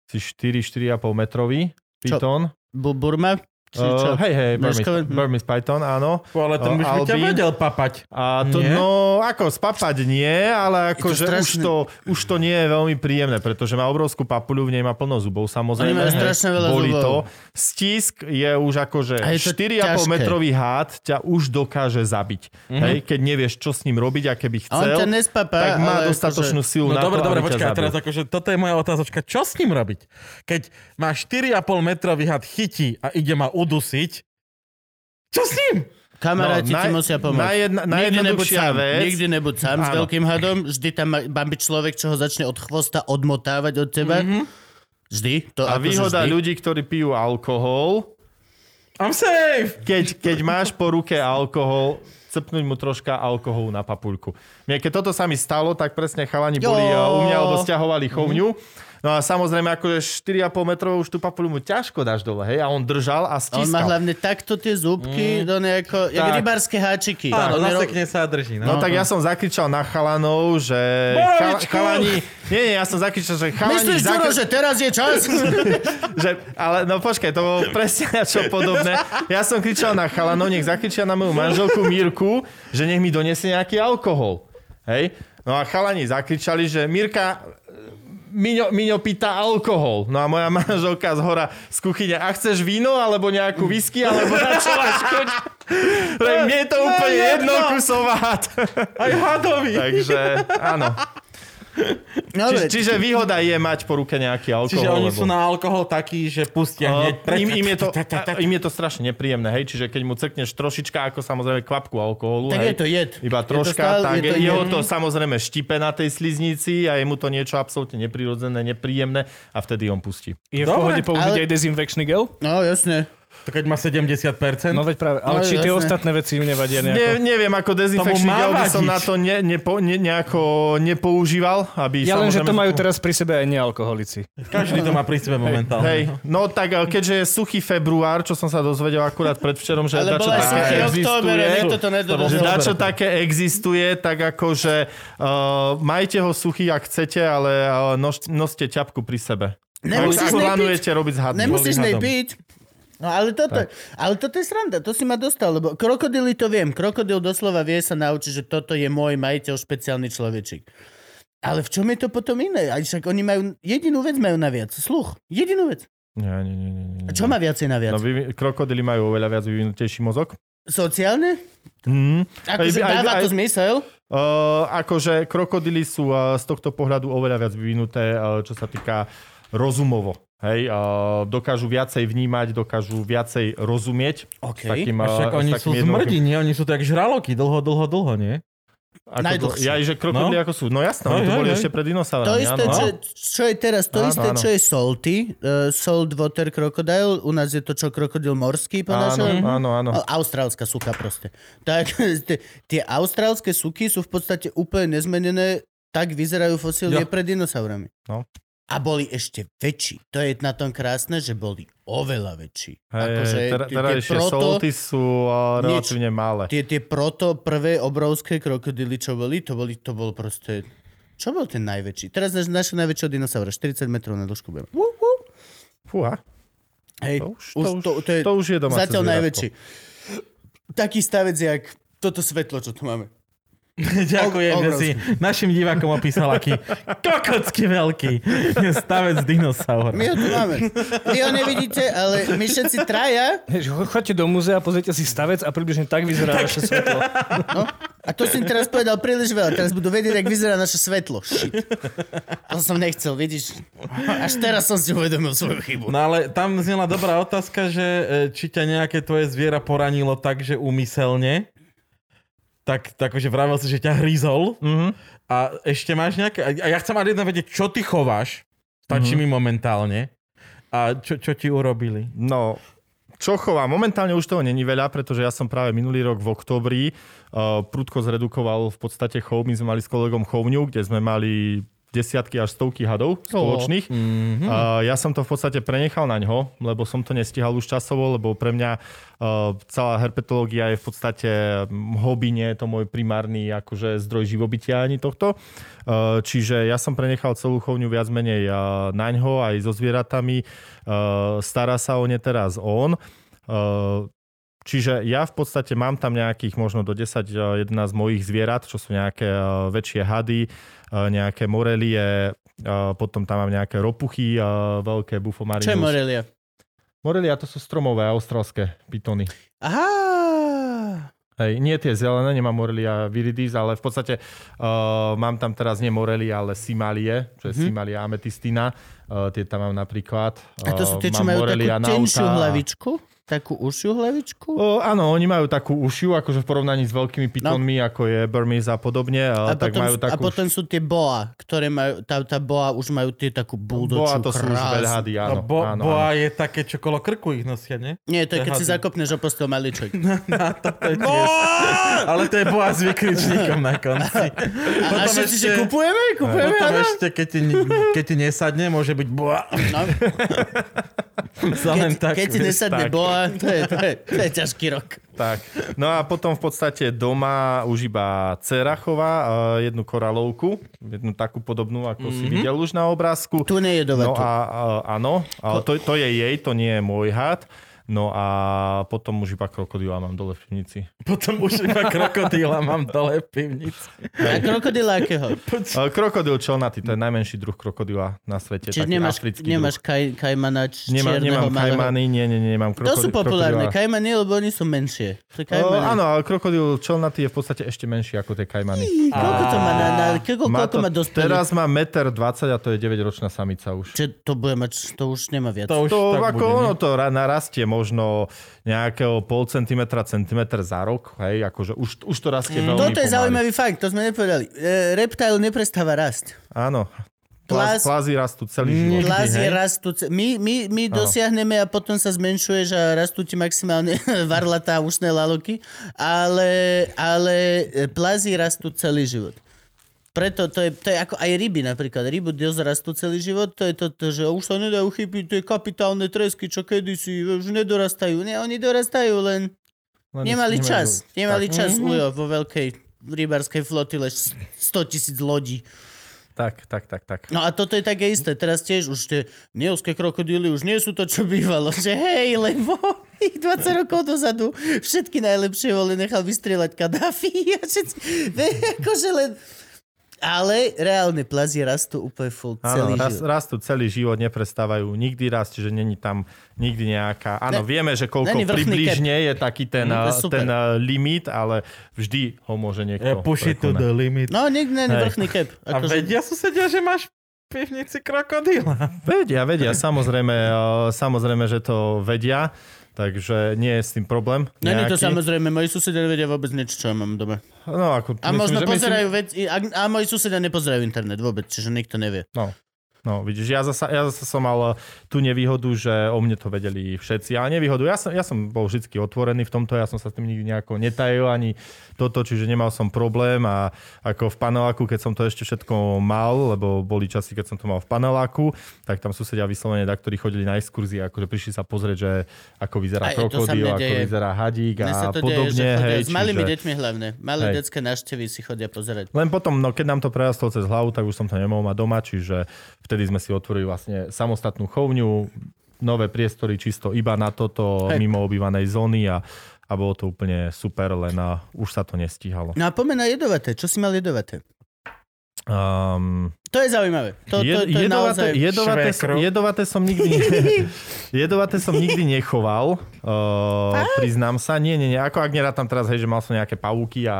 si 4-4,5 metrový Čo? pitón. Bu- Burma? Či čo? Uh, hej, hej, Burmese, Meškové? Burmese Python, áno. ale ten by ťa vedel papať. A to, Nie? no, ako spapať nie, ale akože už strašné. to, už to nie je veľmi príjemné, pretože má obrovskú papuľu, v nej má plno zubov, samozrejme. Hej, strašne veľa Boli zubov. to. Stisk je už akože A je to 4,5 ťažké. metrový hád ťa už dokáže zabiť. Mhm. Hej, keď nevieš, čo s ním robiť a keby A on chcel, ťa nespapá, tak má dostatočnú akože- silu No na dobre, to, dobre, počkaj, teraz akože toto je moja otázočka. Čo s ním robiť? Keď má 4,5 metrový had chytí a ide ma udusiť, čo s ním? Kamaráti No, ti musia pomôcť. najjedna- Nikdy nebuď sám. vec- Nikdy nebuď sám s Áno. veľkým hadom. Vždy tam má, byť človek, čo ho začne od chvosta odmotávať od teba. Vždy. To A akože výhoda vždy. ľudí, ktorí pijú alkohol, I'm safe! keď, keď máš po ruke alkohol, cepnúť mu troška alkoholu na papuľku. Mne, keď toto sa mi stalo, tak presne chalani Jo. boli uh, u mňa, alebo stiahovali chovňu. No a samozrejme, akože 4,5 metrov už tú papuľu mu ťažko dáš dole, hej? A on držal A a on má hlavne takto tie zúbky, do nejako, jak rybárske háčiky. Áno, je ro- zasekne sa a drží. No No. tak ja som zakričal na chalanov, že... Borovičku! chalani... Nie, nie, ja som zakričal, že chalani... Myslíš, Ďuro, že teraz je čas? že, ale no počkaj, to bolo presne na čo podobné. Ja som kričal na chalanov, nech zakričia na moju manželku Mirku, že nech mi donesie nejaký alkohol. Hej? No a chalani zakričali, že Mirka, Miňo, Miňo pýta alkohol. No a moja manželka z hora z kuchyne, a chceš víno, alebo nejakú whisky, alebo chuť? Tak mne je to úplne jedno, kusovát. Aj hadový. Takže áno. Dobre, Čiže, čiže výhoda je mať po ruke nejaký alkohol. Čiže oni lebo- sú na alkohol takí, že pustia Uh, hneď. im, im, je to, im je to strašne nepríjemné, hej, čiže keď mu cekneš trošička, ako samozrejme kvapku alkoholu, tak hej, je to jed. iba Je to troška, stále- tak je to jeho to samozrejme štipe na tej sliznici a je mu to niečo absolútne neprirodzené, nepríjemné a vtedy on pustí. Je v Dobre, pohode použiť ale- aj dezinfekčný gel? No, jasne. To keď má 70%. No veď práve. Ale No, či tie ostatné veci im nevadia Ne, nejako? neviem, ako dezinfekčný gel by som na to ne, nepo, ne, nejako nepoužíval, aby Ja len, že to majú teraz pri sebe aj nealkoholici. Každý to má pri sebe momentálne. Hej, no tak eh, keďže je suchý február, čo som sa dozvedel akurát predvčerom, že Ale dačo také to že dačo také existuje, tak akože uh, majte ho suchý, ak chcete, ale uh, nož, noste ťapku pri sebe. Nemusíš nej robiť s. Nemusíš nej piť. No ale toto, ale toto je sranda, to si ma dostal, lebo krokodily to viem. Krokodil doslova vie sa naučiť, že toto je môj majiteľ špeciálny človečik. Ale v čom je to potom iné? Aj však oni majú, jedinú vec majú naviac, sluch. Jedinú vec. Nie, nie, nie, nie, nie. A čo má viacej naviac? No, vyvi- krokodily majú oveľa viac vyvinutejší mozog. Sociálne? Mm. Akože Aj- aj- dáva to aj- zmysel? Uh, akože krokodily sú uh, z tohto pohľadu oveľa viac vyvinuté, uh, čo sa týka rozumovo. Hej, uh, dokážu viacej vnímať, dokážu viacej rozumieť. OK. S takým, A však oni s sú takým jednoduchým- zmrdi, nie? Oni sú tak žraloky, dlho, dlho, dlho, nie? Ako Najdlhšie. ja, že krokodily ako sú. No jasné, No, oni tu boli hej. ešte pred dinosaurami. To isté, áno. čo, čo je teraz, to Áno, isté, áno. čo je salty, uh, salt water crocodile, u nás je to čo, krokodil morský po Áno, našom? áno, áno. A- Austrálska suka proste. Tak tie- tie austrálske suky sú v podstate úplne nezmenené, tak vyzerajú fosílie Jo. pred dinosaurami. No. A boli ešte väčší. To je na tom krásne, že boli oveľa väčší. Hej, Akože teda, teda proto- solty sú uh, relatívne malé. Tie, tie proto prvé obrovské krokodily, čo boli, to, boli, to bol proste... Čo bol ten najväčší? Teraz náš, našho najväčšieho dinosaura, 40 metrov na dĺžku. wú. Fúha, Hej, to už, už, to, to, je to už je domáce zatiaľ zvieratko. najväčší. Taký stavec, jak toto svetlo, čo tu máme. Ďakujem, že si našim divákom opísal, aký kokocky veľký je stavec dinosaur. My ho tu máme. Vy ho nevidíte, ale my všetci traja. Hej, Choďte do múzea, pozrite si stavec a približne tak vyzerá naše svetlo. No, a to si teraz povedal príliš veľa. Teraz budú vedieť, jak vyzerá naše svetlo. Shit. To som nechcel, vidíš. Až teraz som si uvedomil svoju chybu. No ale tam znela dobrá otázka, že e, či ťa nejaké tvoje zviera poranilo tak, že úmyselne, tak, tak že vravel si, že ťa hryzol. Mm-hmm. A ešte máš nejaké... A ja chcem ale jedna vedieť, čo ty chováš. Stačí mm-hmm. mi momentálne. A čo, čo ti urobili? No, čo chovám? Momentálne už toho není veľa, pretože ja som práve minulý rok v oktobri uh, prudko zredukoval v podstate chov. My sme mali s kolegom chovňu, kde sme mali desiatky až stovky hadov spoločných. Oh. Mm-hmm. Uh, ja som to v podstate prenechal na ňo, lebo som to nestihal už časovo, lebo pre mňa uh, celá herpetológia je v podstate hobby, nie je to môj primárny akože zdroj živobytia ani tohto. Uh, čiže ja som prenechal celú chovňu viac menej uh, na ňo aj so zvieratami. Uh, stará sa o ne teraz on. Uh, Čiže ja v podstate mám tam nejakých možno do 10-11 mojich zvierat, čo sú nejaké väčšie hady, nejaké morelie, potom tam mám nejaké ropuchy, veľké bufomarinus. Čo je morelia? Morelia to sú stromové australské pitony. Aha! Hej, nie tie zelené, nemám Morelia viridis, ale v podstate uh, mám tam teraz nie Morelia, ale Simalie, čo je mm-hmm. Simalia ametistina. Uh, tie tam mám napríklad. Uh, A to sú tie, čo majú Morelia takú tenšiu hlavičku? Takú ušiu hlavičku? O, áno, oni majú takú ušiu, akože v porovnaní s veľkými pitonmi, no. ako je Burmese a podobne. A, tak potom, majú takú... a potom sú tie boa, ktoré majú, tá, tá boa už majú tie takú buldočú Boa to sú už veľhady, áno. No, bo, áno, boa áno. je také, čo kolo krku ich nosia, nie? Nie, to je, keď si zakopneš o postel maličok. Na to, to je. Ale to je boa s vykričníkom na konci. A, a všetci, že kupujeme? Kupujeme, Potom ešte, keď ti, keď ti nesadne, môže byť boa. No. Len Keď, tak, keď ti vieš, nesadne tak. boa, to je, to, je, to je ťažký rok. Tak. No a potom v podstate doma už iba dcera chová uh, jednu koralovku, jednu takú podobnú, ako mm-hmm. si videl už na obrázku. Tu nie je No dovetu. a uh, áno, ale to, to je jej, to nie je môj had. No a potom už iba krokodila mám dole v pivnici. Potom už iba krokodíla mám dole v pivnici. A krokodila akého? Krokodil čelnatý, to je najmenší druh krokodila na svete. Čiže taký nemáš, nemáš kaj, kajmana č- Nemá, čierneho nemám malého? kajmany, nie, nie, nie, nemám To krokodil, sú populárne. krokodila. Kajmany, lebo oni sú menšie. To O, áno, ale krokodil čelnatý je v podstate ešte menší ako tie kajmany. Koľko to má na, na koľko, Má koľko to, má dospelých? teraz má 1,20 m a to je 9-ročná samica už. Čiže to bude mať, to už nemá viac. To už To tak ako bude, ono to ra- narastie možno nejakého pol centimetra, centimetr za rok, hej, akože už, už to rastie veľmi Toto je pomaly. zaujímavý fakt, to sme nepovedali. E, reptile neprestáva rast. Áno. Plaz- Plaz, plazy rastú celý život. Plazie hej? rastú. ce- My, my, my dosiahneme a potom sa zmenšuješ a rastú ti maximálne varlatá ušné laloky, ale, ale e, plazy rastú celý život. Preto to je, to je ako aj ryby napríklad. Ryby dosť rastú celý život, to je to, to že už sa nedajú chybiť tie kapitálne tresky, čo kedysi už nedorastajú. Nie, oni dorastajú, len Len nemali nemajú- čas. Nemali tak, čas ujo vo veľkej rybárskej flotile 100 tisíc lodí. Tak, tak, tak, tak. No a toto je také isté. Teraz tiež už tie neovské krokodíly už nie sú to, čo bývalo. Že hej, lebo ich 20 rokov dozadu všetky najlepšie vole nechal vystrieľať Kadáfi a všetci... Akože len... Ale reálne plazie rastú úplne full celý Áno, ras, život. rastú celý život, neprestávajú nikdy rast, čiže není tam nikdy nejaká... Áno, Ne- vieme, že koľko približne je taký ten, super. ten uh, limit, ale vždy ho môže niekto Ja push it to the limit. No, niekde není vrchný cap. A Akože, vedia susedia, že máš pivnici krokodíla. Vedia, vedia, samozrejme, uh, samozrejme, že to vedia, takže nie je s tým problém. Není to samozrejme, moji susedia nevedia vôbec nič, čo ja mám doma. No, ako, A myslím, možno že pozerajú veci, a, a moji susedia nepozerajú internet vôbec, čiže nikto nevie. No. No, vidíš, ja zasa, ja zasa som mal eh, tú nevýhodu, že o mne to vedeli všetci. Ale nevýhodu, ja som, ja som bol vždy otvorený v tomto, ja som sa s tým nikdy nejako netajil ani toto, čiže nemal som problém a ako v paneláku, keď som to ešte všetko mal, lebo boli časy, keď som to mal v paneláku, tak tam susedia vyslovene, da, ktorí chodili na exkurzie, akože prišli sa pozrieť, že ako vyzerá mne ako deje. vyzerá hadík a deje, podobne. chodia hej, s malými čiže... deťmi hlavne. Malé Hej. detské návštevy si chodia pozerať. Len potom, no keď nám to prerastlo cez hlavu, tak už som to nemohol mať doma, čiže vtedy sme si otvorili vlastne samostatnú chovňu, nové priestory čisto iba na toto, Hej. mimo obývanej zóny a, a bolo to úplne super, len uh, už sa to nestíhalo. No a poďme na jedovaté. Čo si mal jedovaté? Um, To je zaujímavé. To, to, to, je jedovaté, naozaj... jedovaté, som, jedovaté som nikdy jedovaté som nikdy nechoval, uh, priznám sa. Nie, nie, nie, ako ak nerátam teraz, hej, že mal som nejaké pavúky a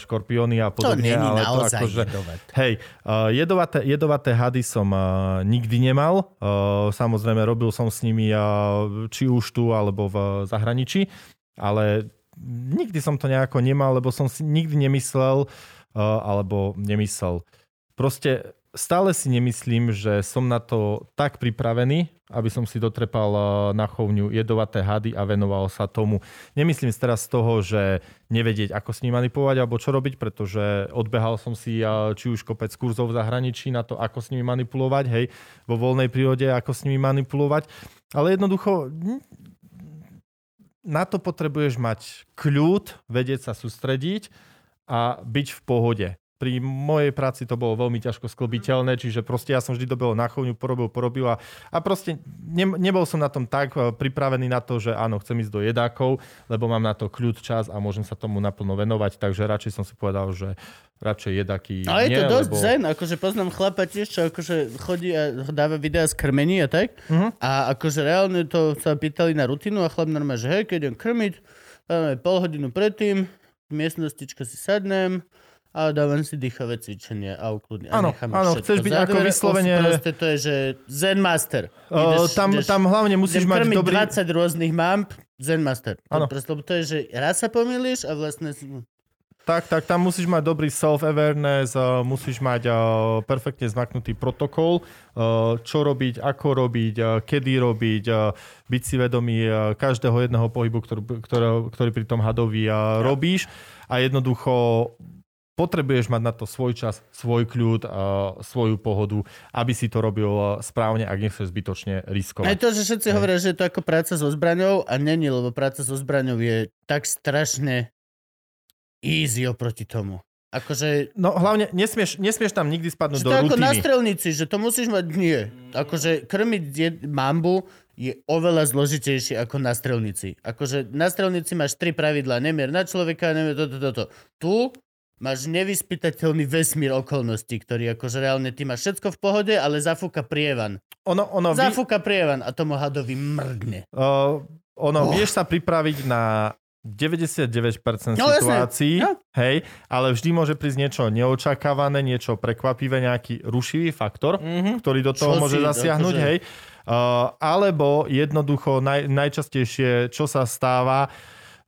škorpióny a To podobne, není ale to naozaj akože, jedovaté. Hej, uh, jedovaté, jedovaté hady som uh, nikdy nemal. Uh, samozrejme, robil som s nimi uh, či už tu, alebo v zahraničí, ale nikdy som to nejako nemal, lebo som si nikdy nemyslel, uh, alebo nemyslel. Proste stále si nemyslím, že som na to tak pripravený, aby som si dotrepal uh, na chovňu jedovaté hady a venoval sa tomu. Nemyslím teraz z toho, že nevedieť, ako s nimi manipulovať alebo čo robiť, pretože odbehal som si uh, či už kopec kurzov v zahraničí na to, ako s nimi manipulovať, hej, vo voľnej prírode, ako s nimi manipulovať. Ale jednoducho na to potrebuješ mať kľud, vedieť sa sústrediť a byť v pohode. Pri mojej práci to bolo veľmi ťažko sklbiteľné, čiže proste ja som vždy dobehol na chovňu, porobil, porobil a, a proste ne, nebol som na tom tak eh, pripravený na to, že áno, chcem ísť do jedákov, lebo mám na to kľud čas a môžem sa tomu naplno venovať, takže radšej som si povedal, že radšej jedaky Ale je to nie, dosť lebo... zen, akože poznám chlapa tiež, čo akože chodí a dáva videa z krmení a tak. Mhm. A akože reálne to sa pýtali na rutinu a chlap normálne, že hej, keď idem krmiť, pol hodinu predtým, v miestnostička si sadnem a dávam si dýchavé cvičenie a ukludne. Áno, áno, všetko chceš byť za ako vyslovene- Proste to je, že zen master. Uh, tam, tam hlavne musíš mať dobrý... 20 rôznych mamp, zen master. Áno. proste, to je, že raz sa pomýliš a vlastne... Tak, tak, tam musíš mať dobrý self-awareness, uh, musíš mať uh, perfektne zmaknutý protokol, uh, čo robiť, ako robiť, uh, kedy robiť, uh, byť si vedomý uh, každého jedného pohybu, ktorý, ktorý, ktorý pri tom hadovi uh, robíš a jednoducho potrebuješ mať na to svoj čas, svoj kľud, svoju pohodu, aby si to robil správne, ak nechceš zbytočne Aj riskovať. to, že všetci hovoria, že je to ako práca so zbraňou a není, lebo práca so zbraňou je tak strašne easy oproti tomu. Akože No hlavne nesmieš, nesmieš tam nikdy spadnúť do to je ako na rutiny. strelnici, že to musíš mať nie. Akože krmiť jed- mambu je oveľa zložitejšie ako na strelnici. Akože na strelnici máš tri pravidlá. Nemier na človeka, nemier toto, toto. Tu máš nevyspytateľný vesmír okolností, ktorý akože reálne ty máš všetko v pohode, ale zafúka prievan. Ono, ono, vy, Zafúka prievan a tomu hadovi mrdne. Uh, ono, Oh. vieš sa pripraviť na 99% No, situácií, No. hej, ale vždy môže prísť niečo neočakávané, niečo prekvapivé, nejaký rušivý faktor, Mhm. ktorý do toho Čo môže si, zasiahnuť, akože- hej. Uh, alebo jednoducho naj, najčastejšie, čo sa stáva,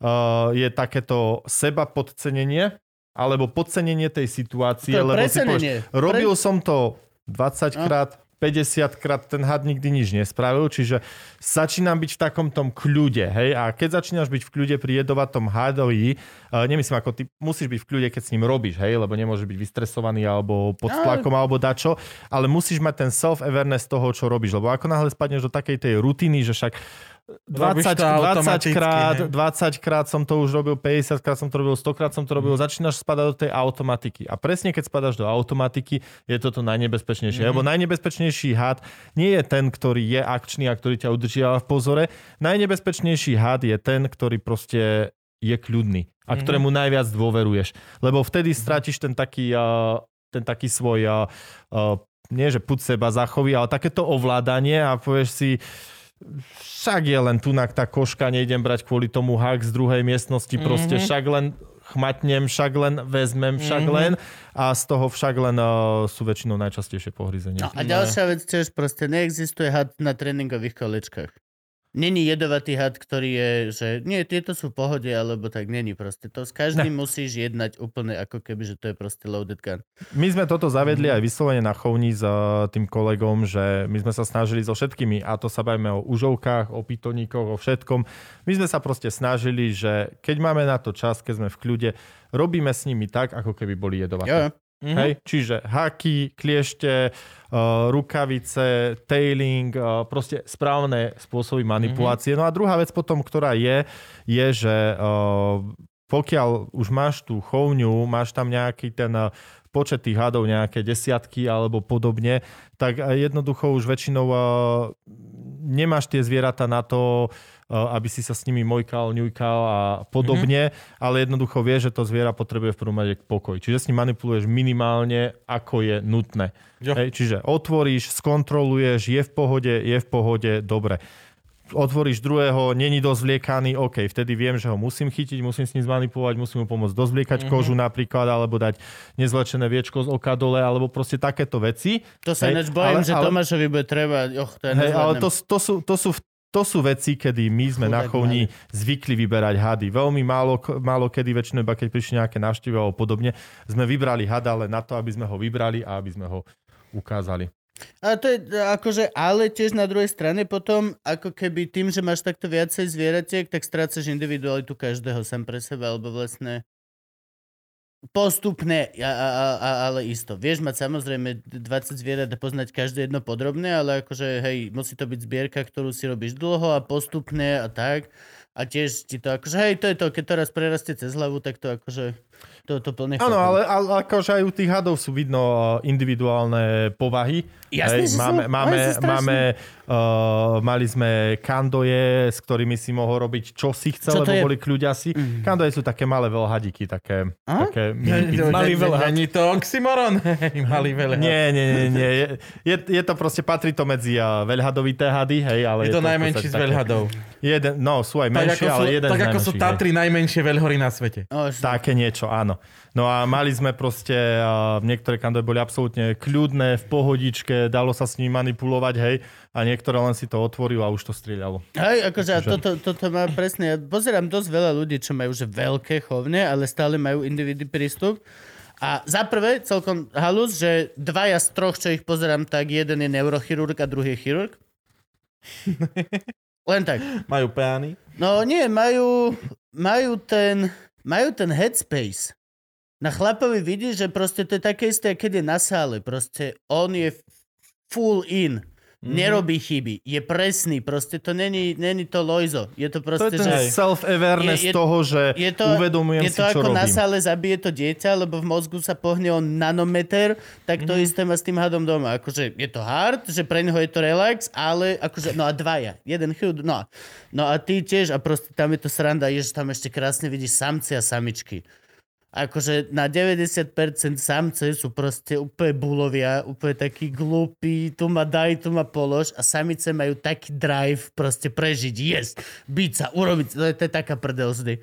uh, je takéto seba podcenenie, alebo podcenenie tej situácie, To je lebo si povieš, robil som to 20 No. krát, 50 krát ten had nikdy nič nespravil, čiže začínam byť v takom tom kľude, hej, a keď začínaš byť v kľude pri jedovatom hadovi, uh, nemyslím ako ty musíš byť v kľude, keď s ním robíš, hej, lebo nemôžeš byť vystresovaný alebo pod Ale- tlakom alebo dačo, ale musíš mať ten self-awareness toho, čo robíš, lebo ako náhle spadneš do takej tej rutiny, že však 20, Robíš to 20 automaticky, krát, hej. 20 krát som to už robil, 50 krát som to robil, 100 krát som to robil, začínaš spadať do tej automatiky. A presne keď spadaš do automatiky, je toto najnebezpečnejšie. Lebo najnebezpečnejší had nie je ten, ktorý je akčný a ktorý ťa udržiava v pozore. Najnebezpečnejší had je ten, ktorý proste je kľudný a ktorému najviac dôveruješ. Lebo vtedy stratíš ten taký, uh, ten taký svoj, uh, uh, nie že put seba zachovy, ale takéto ovládanie a povieš si, však je len tunak tá koška, nejdem brať kvôli tomu hak z druhej miestnosti, proste však len chmatnem, však len vezmem, však len a z toho však len uh, sú väčšinou najčastejšie pohryzenia. No a ďalšia vec tiež proste neexistuje had na tréningových kolečkách. Není jedovatý had, ktorý je, že nie, tieto sú v pohode, alebo tak není proste. To s každým musíš jednať úplne ako keby, že to je proste loaded gun. My sme toto zavedli aj vyslovene na chovni s uh, tým kolegom, že my sme sa snažili so všetkými, a to sa bavíme o užovkách, o pitoníkoch, o všetkom. My sme sa proste snažili, že keď máme na to čas, keď sme v kľude, robíme s nimi tak, ako keby boli jedovaté. Jo, Mhm. Hej? Čiže haky, kliešte, uh, rukavice, tailing, uh, proste správne spôsoby manipulácie. No a druhá vec potom, ktorá je, je, že uh, pokiaľ už máš tú chovňu, máš tam nejaký ten uh, počet tých hadov, nejaké desiatky alebo podobne, tak uh, jednoducho už väčšinou uh, nemáš tie zvieratá na to, aby si sa s nimi mojkal, ňujkal a podobne, mm-hmm. ale jednoducho vie, že to zviera potrebuje v prvom rade pokoj. Čiže s ním manipuluješ minimálne, ako je nutné. Hej, čiže otvoríš, skontroluješ, je v pohode, je v pohode, dobre otvoríš druhého, není dosť vliekaný, OK, vtedy viem, že ho musím chytiť, musím s ním zmanipulovať, musím mu pomôcť dozvliekať mm-hmm. kožu napríklad, alebo dať nezlečené viečko z oka dole, alebo proste takéto veci. To sa ináč bojím, ale, že ale, Tomášovi bude treba, och, to je hej, ale to, to, sú, to, sú, to sú veci, kedy my sme Chudák na chovni zvykli vyberať hady. Veľmi málo, málo kedy, väčšinou iba keď prišli nejaké návštevy alebo podobne, sme vybrali hada len na to, aby sme ho vybrali a aby sme ho ukázali. A to je akože, ale tiež na druhej strane potom, ako keby tým, že máš takto viacej zvieratiek, tak strácaš individualitu každého sám pre seba, alebo vlastne postupne, a, ale isto. Vieš mať samozrejme 20 zvierat a poznať každé jedno podrobne, ale akože hej, musí to byť zbierka, ktorú si robíš dlho a postupne a tak. A tiež ti to akože, hej, to je to, keď teraz prerastie cez hlavu, tak to akože to, to plne Áno, ale, ale akože aj u tých hadov sú vidno eh, individuálne povahy. Jasne, Hej, máme, sú, máme, máme uh, mali sme kandoje, s ktorými si mohol robiť čo si chcel, lebo je? boli kľuďasi. Mm. Kandoje sú také malé veľhadiky, také, A? také Malý veľhad. Není to oxymoron? malý veľhad. Nie, nie, nie. nie. Je, je, je to proste, patrí to medzi uh, veľhadovité hady, hej, ale... Je, je to, to najmenší z veľhadov. Jeden, no, sú aj menšie, ale sú, jeden Tak ako sú Tatry najmenšie veľhory na svete. O, také niečo, áno. No a mali sme proste, uh, niektoré kandoje boli absolútne kľudné, v pohodičke, dalo sa s ním manipulovať, hej, a niektoré len si to otvoril a už to strieľalo. Hej, akože a toto, toto má presne, ja pozerám dosť veľa ľudí, čo majú že veľké chovne, ale stále majú individy prístup. A za prvé, celkom halus, že dvaja z troch, čo ich pozerám, tak jeden je neurochirurg a druhý je chirurg. Len tak. Majú peány? No nie, majú, majú ten, majú ten headspace. Na chlapovi vidíš, že proste to je také isté, keď je na sále. Proste on je full in. Mm-hmm. Nerobí chyby. Je presný. Proste to není, není to lojzo. Je to proste, to je ten že... self-awareness je, je, toho, že je to, uvedomujem je to si, čo ako robím. na sále zabije to dieťa, lebo v mozgu sa pohne on nanometer, tak to mm-hmm. isté má s tým hadom doma. Akože je to hard, že pre neho je to relax, ale akože, no a dvaja. Jeden chud, no. No a ty tiež, a proste tam je to sranda, je, že tam ešte krásne vidíš samci a samičky akože na 90% samce sú proste úplne bulovia, úplne takí glúpi, tu ma daj, tu ma polož a samice majú taký drive proste prežiť, jesť, byť sa, urobiť, to je, to je taká prdel vždy.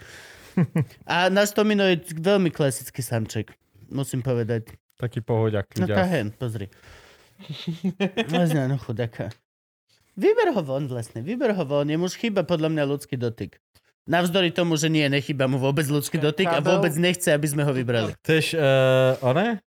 A náš Tomino je veľmi klasický samček, musím povedať. Taký pohodiak. No tá hen, pozri. Vlastne, no chudáka. Vyber ho von vlastne, vyber ho von, jemu už chýba podľa mňa ľudský dotyk. Navzdory tomu, že nie, nechyba mu vôbec ľudský dotyk a vôbec nechce, aby sme ho vybrali. Chceš, uh, one?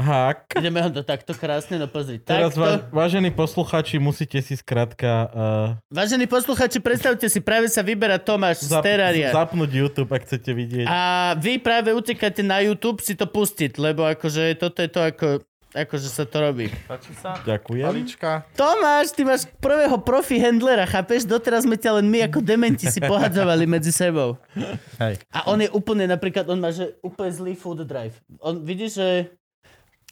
Hák. Ideme ho to takto krásne, no pozri. Teraz, takto. Va- vážení posluchači, musíte si skrátka... Uh, vážení posluchači, predstavte si, práve sa vyberá Tomáš zap- z Terraria. Zapnúť YouTube, ak chcete vidieť. A vy práve utekáte na YouTube si to pustiť, lebo akože toto je to ako Akože sa to robí. Páči sa? Ďakujem. Palička. Tomáš, ty máš prvého profi handlera, chápeš? Doteraz sme ťa len my ako dementi si pohadzovali medzi sebou. Hej. A on je úplne, napríklad, on má že úplne zlý food drive. On, vidíš, že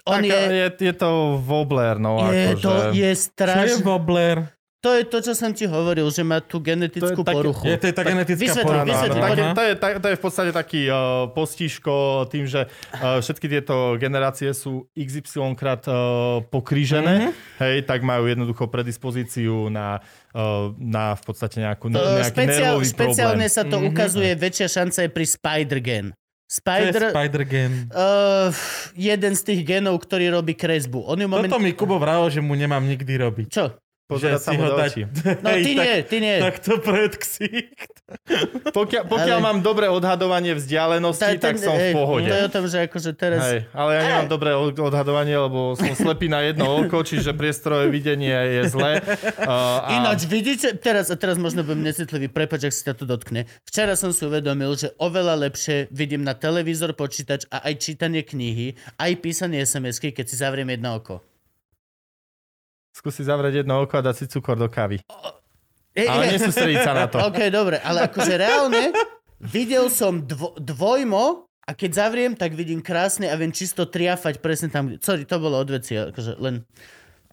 on tak, je, je... Je to wobbler, no. Je, akože... to je Čo je strašne... wobbler? To je to, čo som ti hovoril, že má tú genetickú To poruchu. Je to je tá genetická vysvetli, porucha. vysvetli. Aha. to, je, to, je v podstate taký uh, postižko tým, že uh, všetky tieto generácie sú XY krát uh, pokrížené, mm-hmm. hej, tak majú jednoducho predispozíciu na, uh, na v podstate nejakú, To nejaký špeciál, nervový špeciálne problém. sa to Mhm. ukazuje, väčšia šanca je pri Spider-Gen. Čo je Spider, Spider-Gen? uh, jeden z tých genov, ktorý robí kresbu. On ju moment... Toto mi Kubo vravil, že mu nemám nikdy robiť. Čo? Pozerať sa mu do očí. No ty nie, ty nie. Tak to pred ksicht. Pokiaľ, pokiaľ Ale- mám dobré odhadovanie vzdialenosti, Ta- tak som v pohode. To je o tom, že akože teraz... Hej, ale ja nemám dobré od- odhadovanie, lebo som slepý na jedno oko, čiže priestorové videnie je zlé. Uh, a... Ináč, vidíte, teraz, a teraz možno budem necitlivý, prepač, ak si to dotkne. Včera som si uvedomil, že oveľa lepšie vidím na televízor, počítač a aj čítanie knihy, aj písanie SMS-ky, keď si zavriem jedno oko. Skúsi zavrieť jedno oko a dať si cukor do kávy. E, Ale nesústrediť sa na to. OK, dobre, ale akože reálne videl som dvo, dvojmo a keď zavriem, tak vidím krásne a viem čisto triafať presne tam. Sorry, to bolo odveci, akože len...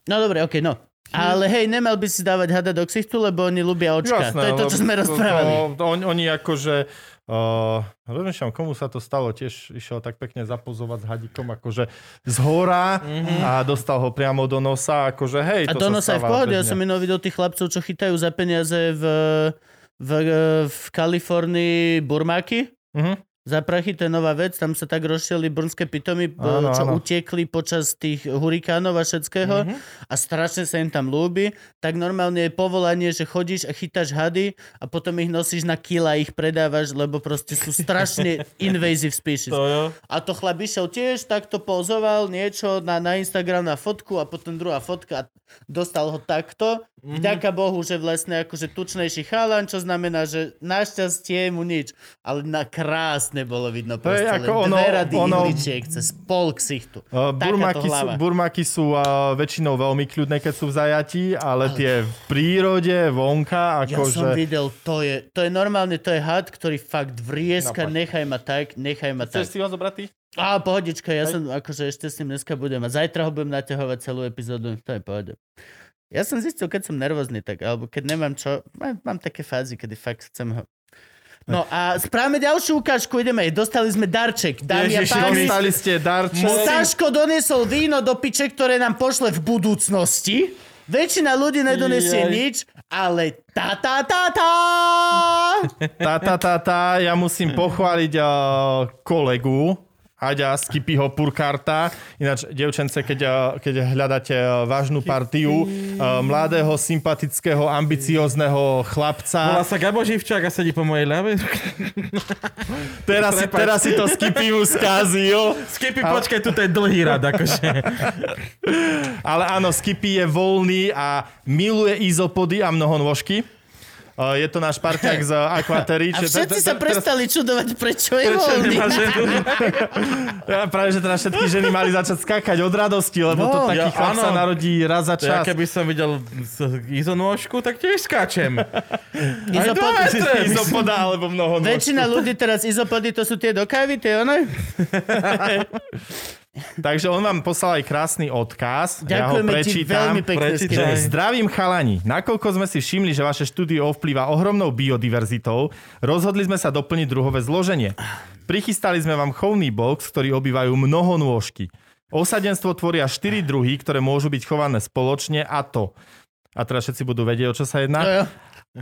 No dobre, OK, no. Ale hej, nemal by si dávať hada do ksichtu, lebo oni ľubia očka. to je to, čo lebo sme rozprávali. To, to, on, oni akože... Uh, rozmýšľam, komu sa to stalo, tiež išiel tak pekne zapozovať s hadíkom, akože z hora mm-hmm. a dostal ho priamo do nosa, akože hej, A to do nosa sa aj v pohode. Ja som minul videl tých chlapcov, čo chytajú za peniaze v, v, v Kalifornii burmáky. Mhm. Za prachy, to je nová vec, tam sa tak rozšieli brnské pitomy, Áno, čo áno. utiekli počas tých hurikánov a všetkého a strašne sa im tam ľúbi, tak normálne je povolanie, že chodíš a chytáš hady a potom ich nosíš na kila a ich predávaš, lebo proste sú strašne invasive species. To jo. A to chlap išiel tiež, takto pozoval niečo na, na Instagram na fotku a potom druhá fotka a dostal ho takto. Mm-hmm. Vďaka Bohu, že vlastne akože tučnejší chalan, čo znamená, že našťastie mu nič. Ale na krásne bolo vidno To je ako len ono- dve rady ono- ihličiek cez pol ksichtu. Uh, burmaky, sú, burmaky sú uh, väčšinou veľmi kľudné, keď sú v zajatí, ale tie v prírode, vonka, Ja akože... som videl, to je, to je normálne, to je had, ktorý fakt vrieska, Napak. nechaj ma tak, nechaj ma tak. si ho zobrať ty? Á, pohodička, ja som akože ešte s ním dneska budem a zajtra ho budem naťahovať celú epizódu, to je pohode. Ja som zistil, keď som nervózny, tak, alebo keď nemám čo, mám, mám také fázy, kedy fakt chcem ho... No a správame ďalšiu ukážku, ideme, dostali sme darček, dámy a Ježiši páni. Dostali ste darček. Saško donesol víno do piče, ktoré nám pošle v budúcnosti. Väčšina ľudí nedonesie Jaj. nič, ale tá, tá, tá, tá. Tá, tá, tá, tá, ja musím pochváliť uh, kolegu, Aďa z Kipyho Purkarta. Ináč, devčence, keď, uh, keď hľadáte uh, vážnu partiu uh, mladého, sympatického, ambiciózneho Volá chlapca, sa Gabo Živčák a sedí po mojej ľavej. teraz, si, teraz si to z Kipy mu skázil. Skipy, počkaj, tu je dlhý rad, akože. Ale áno, Skippy je voľný a miluje izopody a mnoho nôžky. Uh, je to náš parťák z Aquatery. A všetci sa teraz- prestali čudovať, prečo je voľný. Ja, práve, že teda všetky ženy mali začať skákať od radosti, lebo No, to taký ja- chlap sa narodí raz za Ja čas. keby som videl izonôžku, tak tiež skáčem. Izopoda alebo mnoho. Väčšina ľudí teraz izopody, to sú tie do kávy, tie ono? Takže on vám poslal aj krásny odkaz. ja ho Ďakujeme ti prečítam. veľmi pekne. Prečítaj. Skoro. Zdravím chalani. Nakoľko sme si všimli, že vaše štúdio ovplyvá ohromnou biodiverzitou, rozhodli sme sa doplniť druhové zloženie. Prichystali sme vám chovný box, ktorý obývajú mnoho nôžky. Osadenstvo tvoria 4 druhy, ktoré môžu byť chované spoločne a to. A teraz všetci budú vedieť, o čo sa jedná. No.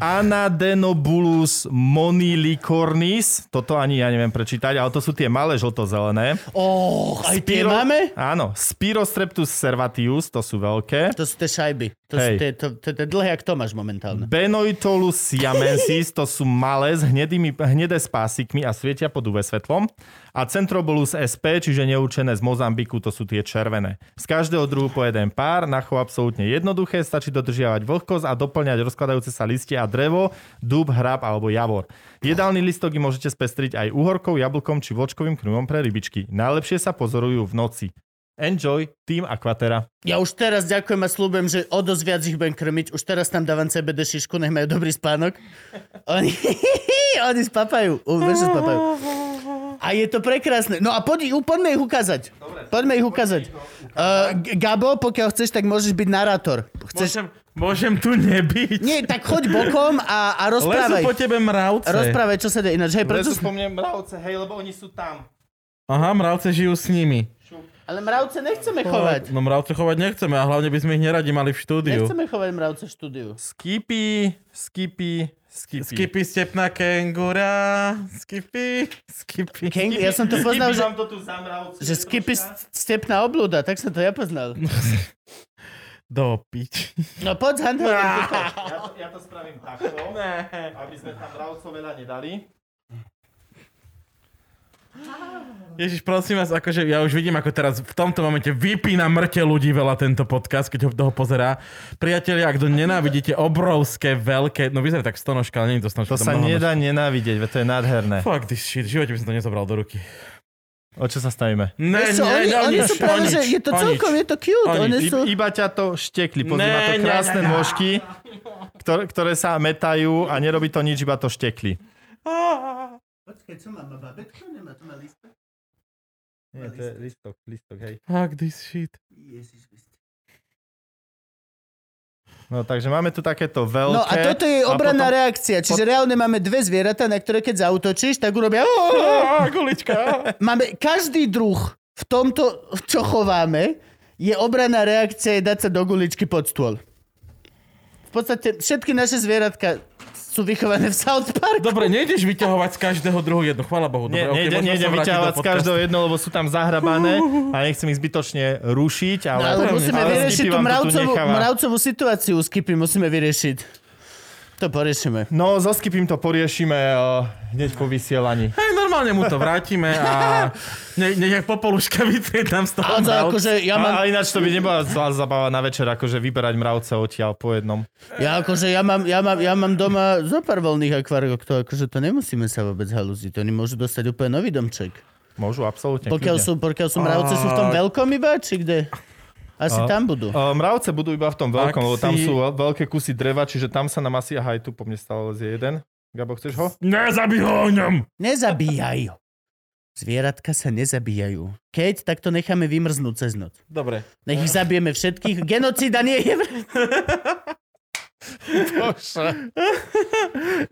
Anadenobulus monilicornis, toto ani ja neviem prečítať, ale to sú tie malé žltozelené. Oh, aj tie Spiro- máme? Áno, Spirostreptus servatius, to sú veľké. To sú tie šajby. To sú Hej. tie, to, to, to dlhé, jak Tomáš momentálne. Benoitolus siamensis, to sú malé s hnedými, hnedé spásikmi a svietia pod UV svetlom. A Centrobolus sp, čiže neurčené z Mozambiku, to sú tie červené. Z každého druhu po jeden pár, na chov absolútne jednoduché, stačí dodržiavať vlhkosť a doplňať rozkladajúce sa listie a drevo, dub, hrab alebo javor. Jedálny listok môžete spestriť aj uhorkou, jablkom či vočkovým krmom pre rybičky. Najlepšie sa pozorujú v noci. Enjoy, Team Aquatera. Ja už teraz ďakujem a slúbujem, že o dosť viac ich budem krmiť. Už teraz tam dávam CBD šišku, nech majú dobrý spánok. Oni, oni spapajú. U, vieš, že spapajú. A je to prekrásne. No a poď, poďme ich ukázať. Poďme ich ukázať. Uh, Gabo, pokiaľ chceš, tak môžeš byť narátor. Chceš... Môžem, môžem tu nebyť. Nie, tak choď bokom a, a rozprávaj. po tebe mravce. Rozprávaj, čo sa deje. Ináč, hej, prečo... Preto po mne mravce, hej, lebo oni sú tam. Aha, mravce žijú s nimi. Ale mravce nechceme chovať. No mravce chovať nechceme a hlavne by sme ich neradi mali v štúdiu. Nechceme chovať mravce v štúdiu. Skippy, Skippy, Skippy. Stepná kengura. Skipy, skipy. King, ja som to poznal, že, to tu za mravce. že skipy stepná oblúda, tak som to ja poznal. Do pič. No poď s handhelom. Ja to, ja to spravím takto, aby sme tam mravcov veľa nedali. Ježiš, prosím vás, akože ja už vidím, ako teraz v tomto momente vypína mŕte ľudí veľa tento podcast, keď ho toho pozerá. Priatelia, ak to nenávidíte, obrovské, veľké, no vyzerá tak stonožka, ale nie je to stonožka. To sa nedá nenávidieť, veď to je nádherné. Fuck this shit, v živote by som to nezobral do ruky. O čo sa stavíme? Ne, čo, ne, oni, ne, oni nič, sú práve, že je to celkom, je to cute. Oni nič. sú... Iba ťa to štekli, pozri, Ne, má to ne, krásne ne, ne. nôžky, ktoré, ktoré sa metajú a nerobí to nič, iba to štekli. Počkaj, čo má? Má babetko? Nemá, to má listok? Nie, to je listok, listok, hej. Fuck this shit. Ježiš. No takže máme tu takéto veľké. No a toto je obranná potom- reakcia. Čiže reálne máme dve zvieratá, na ktoré keď zautočíš, tak urobia... Gulička. Máme každý druh v tomto, čo chováme, je obranná reakcia je dať sa do guličky pod stôl. V podstate všetky naše zvieratka sú vychované v South Park. Dobre, nejdeš vyťahovať z každého druhu jednu, chvála Bohu. Dobre, nejde, môžeme nejde vyťahovať z každého jedno, lebo sú tam zahrabané a nechcem ich zbytočne rušiť, ale... No, ale musíme ale vyriešiť tú mravcovú, mravcovú situáciu. Skipy musíme vyriešiť. To poriešime. No, so Skipim to poriešime uh, hneď po vysielaní. Hej, normálne mu to vrátime a ne, nech popoluška vytrie tam z toho. Ale to mravca. akože ja Mám... Ale ináč to by nebola zlá zabava na večer, akože vyberať mravce odtiaľ po jednom. ja, akože ja, mám, ja, mám, ja mám doma zo pár voľných akváriok, to akože to nemusíme sa vôbec halúziť. Oni môžu dostať úplne nový domček. Môžu, absolútne. Pokiaľ kľudne. sú, pokiaľ sú mravce, sú v tom veľkom iba, či kde? Asi A- tam budú. Uh, mravce budú iba v tom veľkom, Ak lebo tam si- sú veľ- veľké kusy dreva, čiže tam sa nám asi, aha, aj tu po mne stále lezie jeden. Gabo, chceš ho? Nezabij ho ňom! Nezabíjaj. Zvieratka sa nezabíjajú. Keď, tak to necháme vymrznúť cez noc. Dobre. Nech ich zabijeme všetkých. Genocída nie je...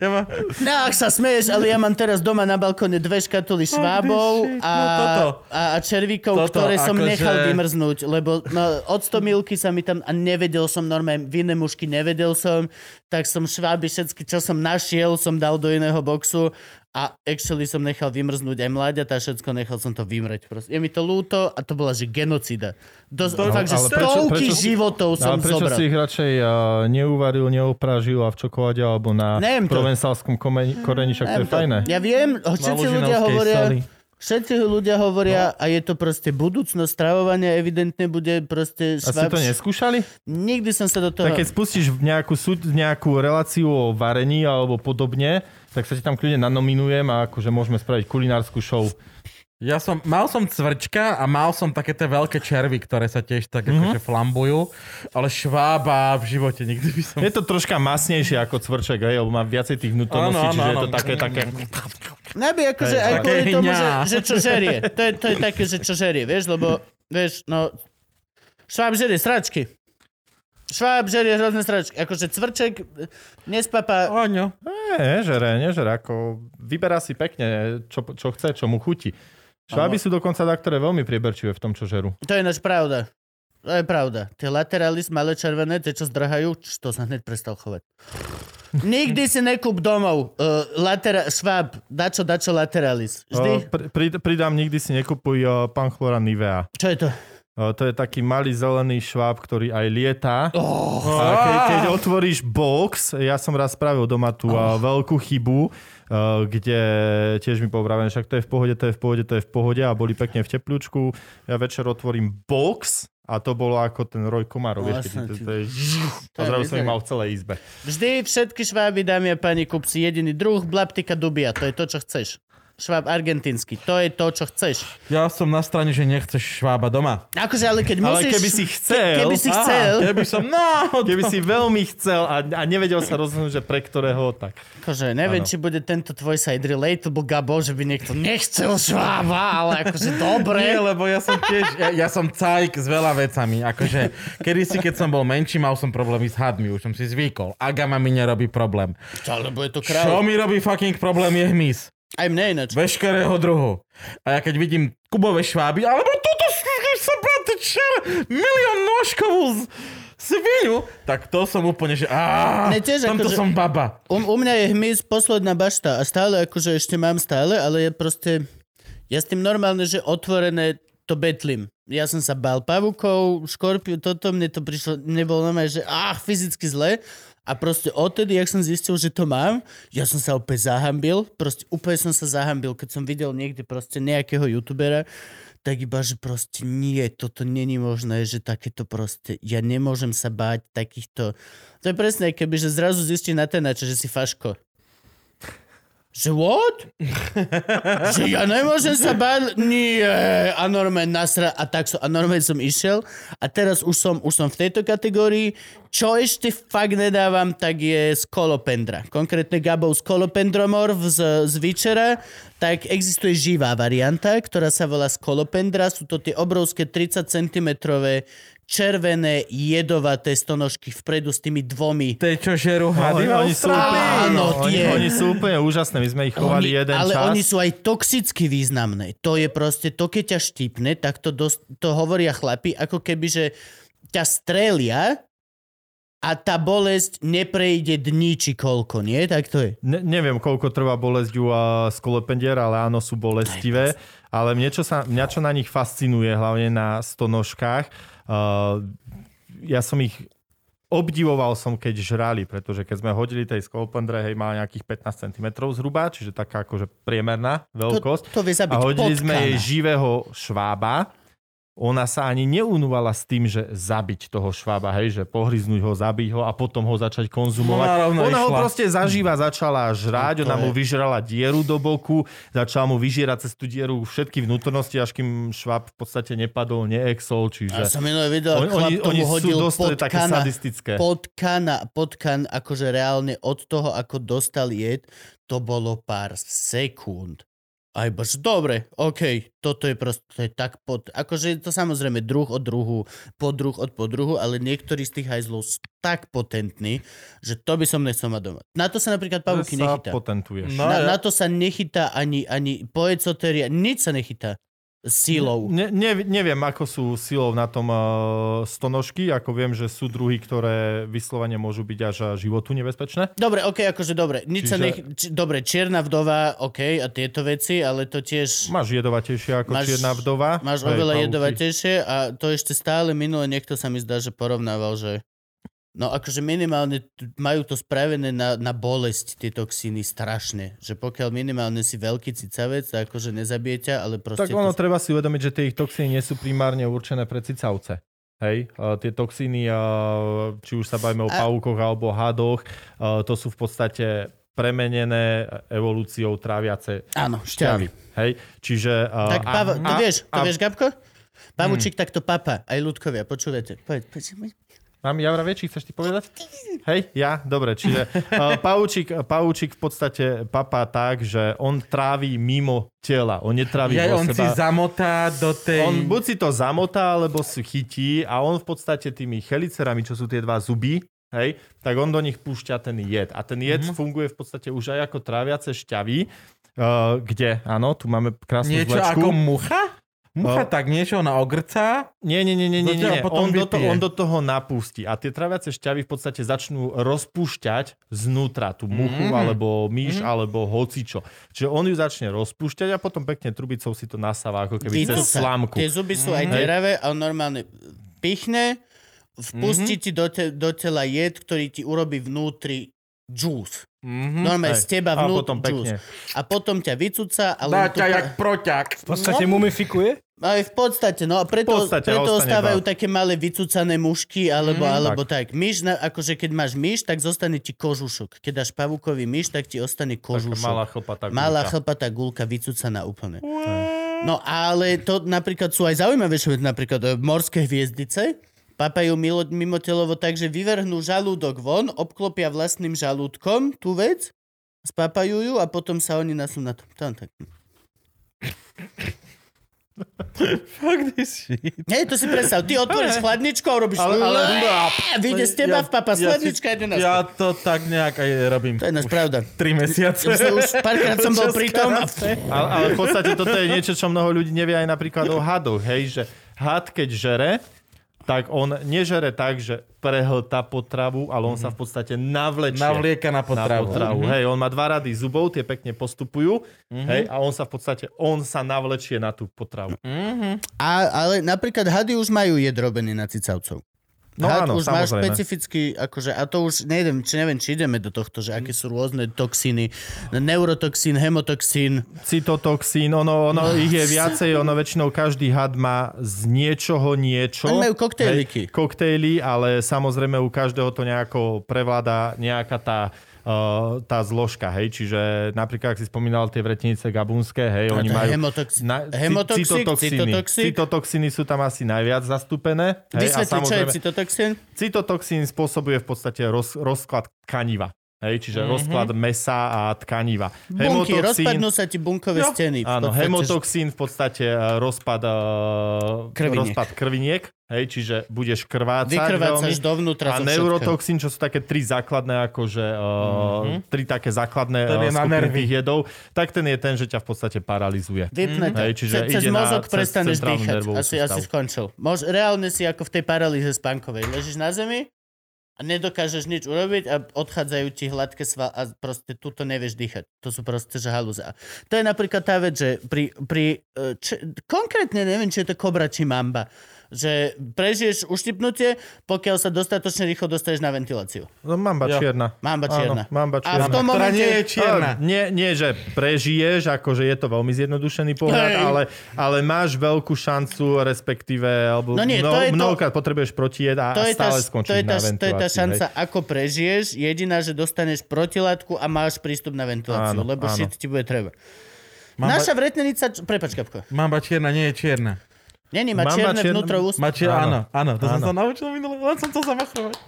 Ja ma... No, ak sa smeješ, ale ja mám teraz doma na balkóne dve škatuly švábov shit, a, no a, a červíkov, Toto ktoré som akože- nechal vymrznúť, lebo no, od 100 milky sa mi tam, a nevedel som normálne, vinné mušky nevedel som, tak som šváby všetky, čo som našiel, som dal do iného boxu a actually som nechal vymrznúť aj mláďatá, všetko nechal som to vymrieť. Proste. Je mi to ľúto a to bola, že genocida. Do, No, fakt, že prečo- stovky prečo si- životov No, som ale prečo zobral. si ich radšej uh, neuvaril, neupražil a v čokoláde alebo na Neviem to. provencálskom komeni- koreni, však to je fajné. Ja viem, všetci ľudia hovoria, soli. všetci ľudia hovoria a je to proste budúcnosť stravovania, evidentne bude A proste ste šváb... to neskúšali? Nikdy som sa do toho... Tak keď spustíš nejakú, nejakú reláciu o varení alebo podobne, tak sa ti tam kľudne nanominujem a akože môžeme spraviť kulinárskú show. Ja som, mal som cvrčka a mal som také tie veľké červy, ktoré sa tiež tak mm-hmm. akože flambujú, ale švába v živote nikdy by som... Je to troška masnejšie ako cvrček, hej, lebo má viacej tých vnútorností, čiže je áno. to také, také... Nabi, akože aj kvôli tomu, že, že čo žerie. To je, to je také, že čo žerie, vieš, lebo, vieš, no... Šváb žerie sračky. Šváb žerie hrozné sračky. Akože cvrček nespapa... Áno. Nie, nežere, nežere, ako vyberá si pekne, čo, čo chce, čo mu chutí. Šváby sú dokonca ktoré veľmi prieberčivé v tom, čo žerú. To je naš pravda. To je pravda. Tie lateralis malé červené, tie čo zdrhajú, č- to som hneď prestal chovať. Nikdy si nekúp domov uh, latera- šváb, dačo, dačo lateralis. Uh, Vždy? pri, pri- pridám, nikdy si nekupuj uh, panchlora Nivea. Čo je to? To je taký malý zelený šváb, ktorý aj lietá. Oh, A keď, keď otvoríš box, ja som raz spravil doma tú oh. veľkú chybu, kde tiež mi povravím, však to je v pohode, to je v pohode, to je v pohode a boli pekne v teplúčku. Ja večer otvorím box a to bolo ako ten roj komárov, vieš, keď to, to je... A zrazu som ich mal v celej izbe. Vždy všetky šváby, dámy a páni, kúp si jediný druh, blaptika dubia. To je to, čo chceš. Šváb argentínsky. To je to, čo chceš. Ja som na strane, že nechceš švába doma. Akože, ale keď Ale musíš... keby si chcel- Ke, keby si chcel... Keby som... No, Keby si veľmi chcel a, a nevedel sa rozhodnúť, že pre ktorého, tak... Akože, neviem, Áno. či bude tento tvoj side relatable, Gabo, že by niekto nechcel švába, ale akože dobre. Nie, lebo ja som tiež, ja, ja som cajk s veľa vecami. Akože, kedy si, keď som bol menší, mal som problémy s hadmi, už som si zvykol. Agama mi nerobí problém. Čo, lebo je to Čo kráľ. mi robí fucking problém je hmyz. Aj mne ináč. Veškerého druhu. A ja keď vidím kubové šváby, alebo toto brate čer, milión nožkovú z, svinu, tak to som úplne, že tiež tomto akože- som baba. U, u mňa je hmyz posledná bašta a stále akože ešte mám stále, ale je proste... Ja s tým normálne, že otvorené to betlím. Ja som sa bál pavukov, škorpiu, toto mne to prišlo, nebolo normálne, že ach, fyzicky zle. A proste odtedy, jak som zistil, že to mám, ja som sa opäť zahambil. Proste úplne som sa zahambil, keď som videl niekde proste nejakého youtubera, tak iba, že proste nie, toto není možné, že takéto proste, ja nemôžem sa báť takýchto... To je presne, keby, že zrazu zistí na tenače, že si faško. Že what? že ja nemôžem sa báť? Nie. A normálne nasra. A tak som, a normálne som išiel. A teraz už som, už som v tejto kategórii. Čo ešte fakt nedávam, tak je skolopendra. Konkrétne Gabov skolopendromorf z, z Witchera. Tak existuje živá varianta, ktorá sa volá skolopendra. Sú to tie obrovské 30 cm červené jedovaté stonožky vpredu s tými dvomi. To je čo žerú hady Oni, v oni, sú úplne? Áno, oni, tie. oni sú úplne úžasné. My sme ich chovali Oni- jeden ale čas. oni sú aj toxicky významné. To je proste, to keď ťa štipne, tak to, dosť, to hovoria chlapi, ako keby, že ťa strelia a tá bolesť neprejde dní či koľko, nie? Tak to je. Ne, neviem, koľko trvá bolesť u uh, ale áno, sú bolestivé. Ale mňa čo, sa, mňa, čo na nich fascinuje, hlavne na stonožkách, uh, ja som ich obdivoval som, keď žrali, pretože keď sme hodili tej skolopendre, hej, mala nejakých 15 cm zhruba, čiže taká akože priemerná veľkosť. To, to vie a hodili sme potkana. jej živého švába. Ona sa ani neunúvala s tým, že zabiť toho švába, hej, že pohryznúť ho, zabiť ho a potom ho začať konzumovať. Ona rovno ona ho proste zažíva začala žrať, No ona mu vyžrala dieru do boku, začala mu vyžierať cez tú dieru všetky vnútornosti, až kým šváb v podstate nepadol, neexol, Ja čiže... som minulé Oni, chlap oni, oni sú hodil dosť také sadistické. Potkana, potkan, akože reálne od toho, ako dostal jed, to bolo pár sekúnd. Aj bož, dobre, OK, toto je proste, to je tak pod... Akože je to samozrejme druh od druhu, podruh od podruhu, ale niektorí z tých hajzlov sú tak potentní, že to by som nechcel mať doma. Na to sa napríklad pavúky nechytá. potentuješ. No, na, ja- na to sa nechytá ani, ani poecoteria, nič sa nechytá sílou. Ne, ne, neviem, ako sú silou na tom uh, stonožky, ako viem, že sú druhy, ktoré vyslovene môžu byť až životu nebezpečné. Dobre, ok, akože dobre. Nič Čiže- nech... Či, dobre, čierna vdova, ok, a tieto veci, ale to tiež... Máš jedovatejšie ako Máš- čierna vdova. Máš Hej, oveľa jedovatejšie a to ešte stále minule niekto sa mi zdá, že porovnával, že no akože minimálne majú to spravené na, na bolesť tie toxíny strašne. Že pokiaľ minimálne si veľký cicavec, tak akože nezabije ťa, ale proste... Tak ono to... treba si uvedomiť, že tie ich toxíny nie sú primárne určené pre cicavce. Hej, uh, tie toxíny, uh, či už sa bavíme o A- pavúkoch alebo hadoch, uh, to sú v podstate premenené evolúciou tráviace Áno, šťavy. Hej, čiže... Uh, Tak Pavel, to vieš, to a- vieš, Gabko? Pavučík takto papa, aj ľudkovia, počúvajte. Povedz, povedz, povedz. Mám Javra väčší, chceš ty povedať? Hej, ja? Dobre, čiže uh, pavúčik, pavúčik v podstate papá tak, že on trávi mimo tela. On netrávi Ja, vo on si seba. zamotá do tej... On buď si to zamotá, alebo si chytí a on v podstate tými chelicerami, čo sú tie dva zuby, hej, tak on do nich púšťa ten jed. A ten jed Mhm. mm-hmm. funguje v podstate už aj ako tráviace šťavy, uh, kde, áno, tu máme krásnu Niečo zvlečku. ako mucha? Mucha No. tak niečo na ogrca? Nie, nie, nie, nie, nie, nie. potom On, do to, on do toho napustí. A tie traviace šťavy v podstate začnú rozpúšťať znútra tú muchu, Mhm. alebo myš, alebo hocičo. Čiže on ju začne rozpúšťať a potom pekne trubicou si to nasáva ako keby Vidno cez sa. slámku. Tie zuby sú aj Mhm. deravé a normálne pichne, vpustí ti do, te, do tela jed, ktorý ti urobí vnútri juice. Mhm. Normálne z teba A vnútri potom juice. pekne. A potom ťa vycúca. Ale Dá ťa pra- jak proťak. V podstate mumifikuje? Aj v podstate, no a preto, V podstate, preto a ostávajú iba- také malé vycúcané mušky, alebo, mm, alebo tak. tak. Myš, na, akože keď máš myš, tak zostane ti kožušok. Keď dáš pavúkový myš, tak ti ostane Taká kožušok. malá chlpatá Malá guľka. chlpatá gulka vycúcaná úplne. No ale to napríklad sú aj veci, napríklad e, morské hviezdice papajú mimo, mimotelovo tak, že vyvrhnú žalúdok von, obklopia vlastným žalúdkom tú vec, spapajú ju a potom sa oni nasú na to. Tam tak. Fuck this shit. Hej, to si predstav, ty otvoríš chladničku a robíš... Ale- ale- a vyjde z teba Ja- v papa ja chladnička a ide na Ja to tak nejak aj robím. To je náš pravda. 3 mesiace. Už, už párkrát som bol pri tom a... Ale, ale v podstate toto je niečo, čo mnoho ľudí nevie aj napríklad o hadoch, hej, že had keď žere, tak on nežere tak, že prehltá potravu, ale on sa v podstate navlečie. Navlieka na na potravu. potravu. Mhm. Hej, on má dva rady zubov, tie pekne postupujú, hej, a on sa v podstate, on sa navlečie na tú potravu. Mhm. a ale napríklad hady už majú jed robený na cicavcov. No Had áno, už má samozrejme. špecificky, akože, a to už neviem, či neviem, či ideme do tohto, že aké sú rôzne toxíny, neurotoxín, hemotoxín, Cytotoxín, ono, ono ich je viacej, ono väčšinou každý had má z niečoho niečo. Oni majú koktejliky. Hej, koktejly, ale samozrejme u každého to nejako prevláda nejaká tá uh, tá zložka, hej, čiže napríklad, ak si spomínal tie vretenice gabunské, hej, A oni majú... hemotox- na- hemotoxik, cytotoxíny. cytotoxik? Cytotoxíny sú tam asi najviac zastúpené. Hej, a Vysvetli, čo je samozrejme, cytotoxín? cytotoxín spôsobuje v podstate roz, rozklad tkaniva. Hej, čiže Mhm. mm-hmm. rozklad mesa a tkaniva. Bunky, rozpadnú sa ti bunkové Jo. steny. v Áno, podstate, hemotoxín v podstate e, rozpad, e, Krviniek. rozpad krviniek, hej, čiže budeš krvácať Vykrvácaš veľmi. dovnútra A neurotoxín, čo sú také tri základné, akože uh, tri také základné Ten uh, je na nervy. tých jedov, tak ten je ten, že ťa v podstate paralizuje. Vypne to. Hej, čiže Ce- cez ide na- mozog cez prestaneš dýchať. Asi, sústavu. asi skončil. Mož, reálne si ako v tej paralýze spánkovej. Ležíš na zemi nedokážeš nič urobiť a odchádzajú ti hladké sval a proste tuto nevieš dýchať. To sú proste že halúze. A To je napríklad tá vec, že pri, pri e, č- konkrétne neviem, či je to kobra či mamba, že prežiješ uštipnutie, pokiaľ sa dostatočne rýchlo dostaneš na ventiláciu. No, mamba Jo. čierna. Mamba čierna. Áno, mamba A v čierna. tom Ktorá momente... nie je čierna. Ale Nie, nie, že prežiješ, akože je to veľmi zjednodušený pohľad, ale, ale máš veľkú šancu, respektíve, alebo No nie, to je to- mnohokrát potrebuješ protijed a, to a je, tá, stále to, skončíš je tá, na to je tá ventilácii. šanca, hej. ako prežiješ. Jediná, že dostaneš protilátku a máš prístup na ventiláciu, Áno, lebo áno. shit ti bude treba. Mamba, Naša vretnenica... Prepač, Kapko. mamba čierna nie je čierna. Není, má Mamba čierne čierna- vnútro úst. Má čier... áno, Áno. áno, to som Áno. sa naučil minule, len som to zamachrovať.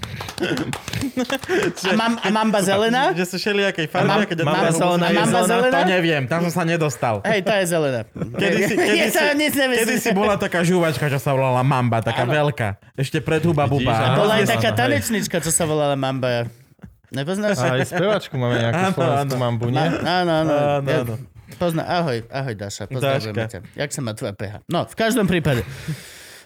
A, mám, a mamba zelená? Že sú všelijakej A farby, keď mamba to- zelená je mamba zelená? To neviem, tam som sa nedostal. Hej, tá je zelená. Kedy si, kedy, Je si, to kedy si bola taká žúvačka, čo sa volala Mamba, taká Áno. veľká. Ešte pred huba buba. áno. Bola aj taká tanečnička, čo sa volala Mamba. Nepoznáš? A aj spevačku máme nejakú slovenskú mambu, nie? Áno, áno. Áno, Pozná, ahoj, ahoj Daša, pozdravujeme ťa. Jak sa má tvoja peha? No, v každom prípade.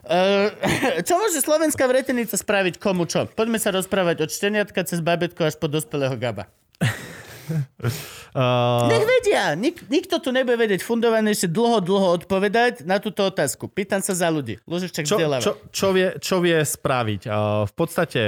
Uh, čo môže slovenská vretenica spraviť komu čo? Poďme sa rozprávať od šteniatka cez babetko až po dospelého gaba. Uh, Nech vedia. Nik, nikto tu nebude vedieť fundovanejšie dlho, dlho odpovedať na túto otázku. Pýtam sa za ľudí. Lužiček čo, vzdeláva. čo, čo, vie, čo vie spraviť? Uh, v podstate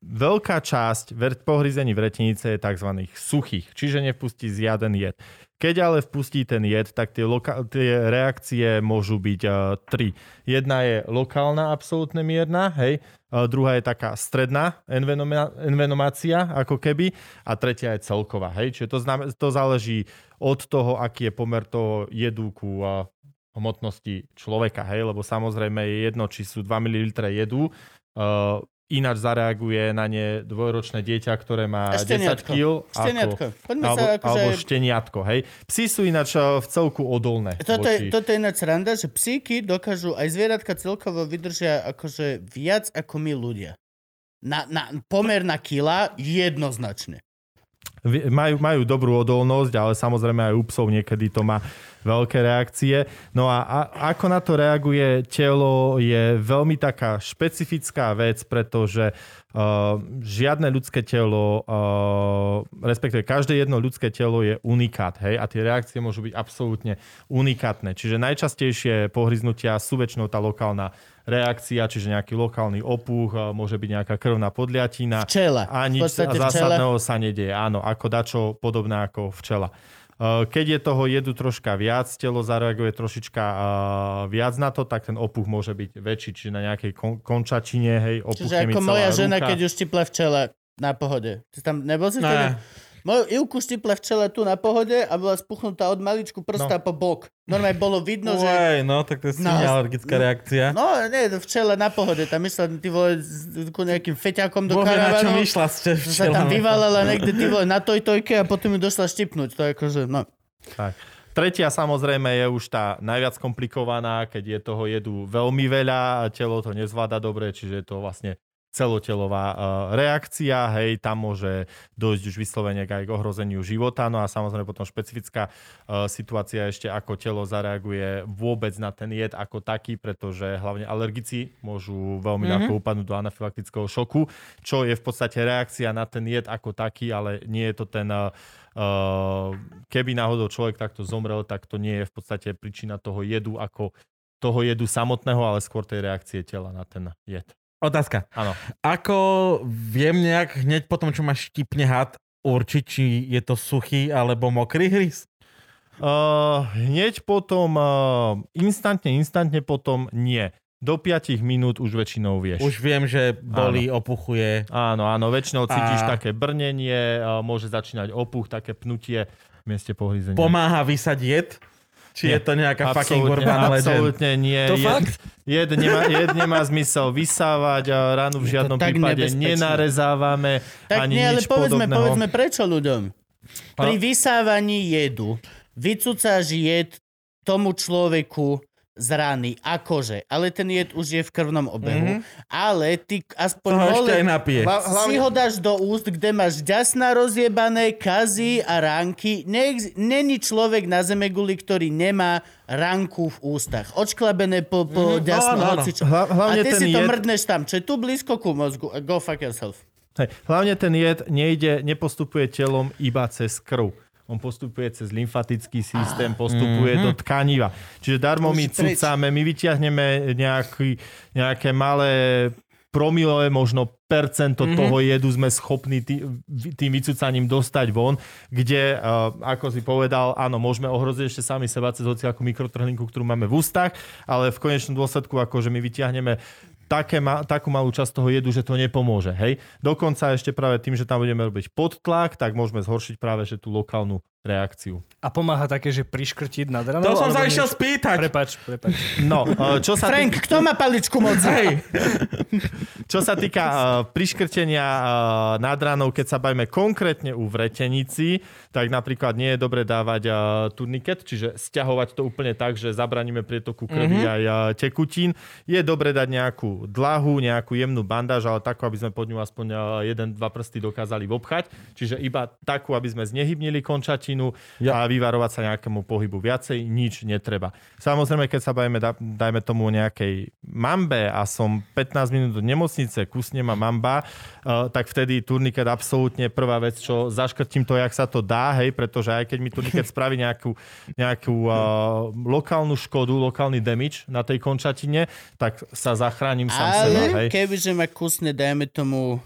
veľká časť ver- pohryzení vretenice je tzv. suchých, čiže nevpustí žiaden jed. Keď ale vpustí ten jed, tak tie, loka- tie reakcie môžu byť uh, tri. Jedna je lokálna, absolútne mierna, hej. Uh, druhá je taká stredná envenoma- envenomácia, ako keby. A tretia je celková, hej. Čiže to, znam- to záleží od toho, aký je pomer toho jedu ku uh, hmotnosti človeka, hej, lebo samozrejme je jedno, či sú 2 ml jedu, uh, ináč zareaguje na ne dvojročné dieťa, ktoré má A 10 šteniatko. kg. Šteniatko. Poďme alebo, sa akože... alebo šteniatko, hej. Psi sú ináč uh, v celku odolné. Toto je, voči- toto je ináč sranda, že psíky dokážu, aj zvieratka celkovo vydržia akože viac ako my ľudia. Na, na pomer na kila jednoznačne. Majú, majú dobrú odolnosť, ale samozrejme aj u psov niekedy to má veľké reakcie. No a, a ako na to reaguje telo je veľmi taká špecifická vec, pretože uh, žiadne ľudské telo, uh, respektíve každé jedno ľudské telo je unikát, hej, a tie reakcie môžu byť absolútne unikátne. Čiže najčastejšie pohryznutia sú väčšinou tá lokálna reakcia, čiže nejaký lokálny opuch, uh, môže byť nejaká krvná podliatina. Včela. A nič včela. zásadného sa nedieje. Áno, ako dačo podobné ako včela. Uh, Keď je toho jedu troška viac, telo zareaguje trošička uh, viac na to, tak ten opuch môže byť väčší, čiže na nejakej kon- končatine, hej, opuchne Čiže mi ako celá moja žena, ruka. keď už štipla včela na pohode. Ty tam nebol si Ne. vtedy? Moju Ivku štipla včela tu na pohode a bola spuchnutá od maličku prsta No. po bok. Normálne bolo vidno, že... Uaj, no, tak to je No. no. alergická reakcia. No, nie, to včela na pohode. Tam išla, ty vole, s- ku nejakým feťakom do Bože, na čom karavanu. išla ste že sa tam vyvalala niekde, ty vole, na toj tojke a potom ju došla štipnúť. To je akože, no. Tak. Tretia samozrejme je už tá najviac komplikovaná, keď je toho jedu veľmi veľa a telo to nezvláda dobre, čiže je to vlastne celotelová uh, reakcia, hej, tam môže dojsť už vyslovene aj k ohrozeniu života, no a samozrejme potom špecifická uh, situácia ešte, ako telo zareaguje vôbec na ten jed ako taký, pretože hlavne alergici môžu veľmi mm-hmm. ľahko upadnúť do anafylaktického šoku, čo je v podstate reakcia na ten jed ako taký, ale nie je to ten Uh, keby náhodou človek takto zomrel, tak to nie je v podstate príčina toho jedu ako toho jedu samotného, ale skôr tej reakcie tela na ten jed. Otázka. Áno. Ako viem nejak hneď potom, čo ma štipne had, určiť, či je to suchý alebo mokrý hryz? Uh, hneď potom, uh, instantne, instantne potom nie. Do 5 minút už väčšinou vieš. Už viem, že boli, opuchuje. Áno, áno, väčšinou cítiš A- také brnenie, uh, môže začínať opuch, také pnutie v mieste pohryzenia. Pomáha vysať jed? Či je to nejaká fucking Absolútne, urban legend? absolútne nie. To jed, fakt? Jed nemá, jed nemá zmysel vysávať a ránu v žiadnom tak prípade nebezpečné. nenarezávame Tak ani nie, ale nič povedzme, podobného. povedzme prečo ľuďom. Pri vysávaní jedu vycúcáš jed tomu človeku z rany a kože, ale ten jed už je v krvnom obehu, ale ty aspoň Toho ešte mole- aj napije. Si ho dáš do úst, kde máš ďasná rozjebané, kazy a ránky. Neex- Není človek na zemeguli, ktorý nemá ránku v ústach. Odšklabené po, po mm-hmm. ďasno, hocičo. Hla- hlavne a ty ten si to jed- mrdneš tam, čo je tu blízko ku mozgu. Go fuck yourself. Hej, hlavne ten jed nejde, nepostupuje telom iba cez krv. On postupuje cez lymfatický systém, postupuje Mhm. do tkaniva. Čiže darmo my cucáme, my vyťahneme nejaký, nejaké malé promilové možno percento mm-hmm. toho jedu sme schopní tý, tým vycúcaním dostať von, kde, uh, ako si povedal, áno, môžeme ohroziť ešte sami seba cez hociakú mikrotrhlinku, ktorú máme v ústach, ale v konečnom dôsledku, akože my vyťahneme také ma, takú malú časť toho jedu, že to nepomôže. Hej? Dokonca ešte práve tým, že tam budeme robiť podtlak, tak môžeme zhoršiť práve že tú lokálnu reakciu. A pomáha také, že priškrtiť nad ranou? To som sa išiel spýtať. Prepač, prepač. No, uh, čo sa, tý, Frank, kto má paličku moc? Hej, čo sa týka uh, priškrtenia uh, nad ranou, keď sa bavíme konkrétne u vretenici, tak napríklad nie je dobre dávať uh, turniket, čiže stiahovať to úplne tak, že zabraníme prietoku krvi mm-hmm. aj uh, tekutín. Je dobre dať nejakú dlahu, nejakú jemnú bandáž, ale takú, aby sme pod ňu aspoň uh, jeden, dva prsty dokázali vobchať. Čiže iba takú, aby sme znehybnili končatinu Ja. a vyvarovať sa nejakému pohybu. Viacej nič netreba. Samozrejme, keď sa bavíme, da- dajme tomu o nejakej mambe a som 15 minút do nemocnice, kusne ma mamba, uh, tak vtedy turniket absolútne prvá vec, čo zaškrtím to, jak sa to dá, hej, pretože aj keď mi turniket spraví nejakú, nejakú uh, lokálnu škodu, lokálny damage na tej končatine, tak sa zachránim sám seba, hej. Ale kebyže ma kusne, dajme tomu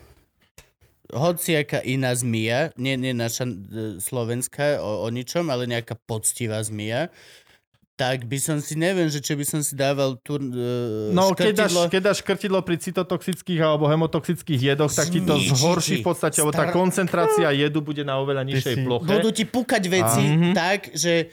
hociaká iná zmia, nie, nie naša e, slovenská o, o ničom, ale nejaká poctivá zmia, tak by som si, neviem, že či by som si dával tu uh, No, keď dáš, keď dáš škrtidlo pri cytotoxických alebo hemotoxických jedoch, tak ti to zhorší v podstate, lebo tá koncentrácia jedu bude na oveľa nižšej si- ploche. Budú ti púkať veci tak, že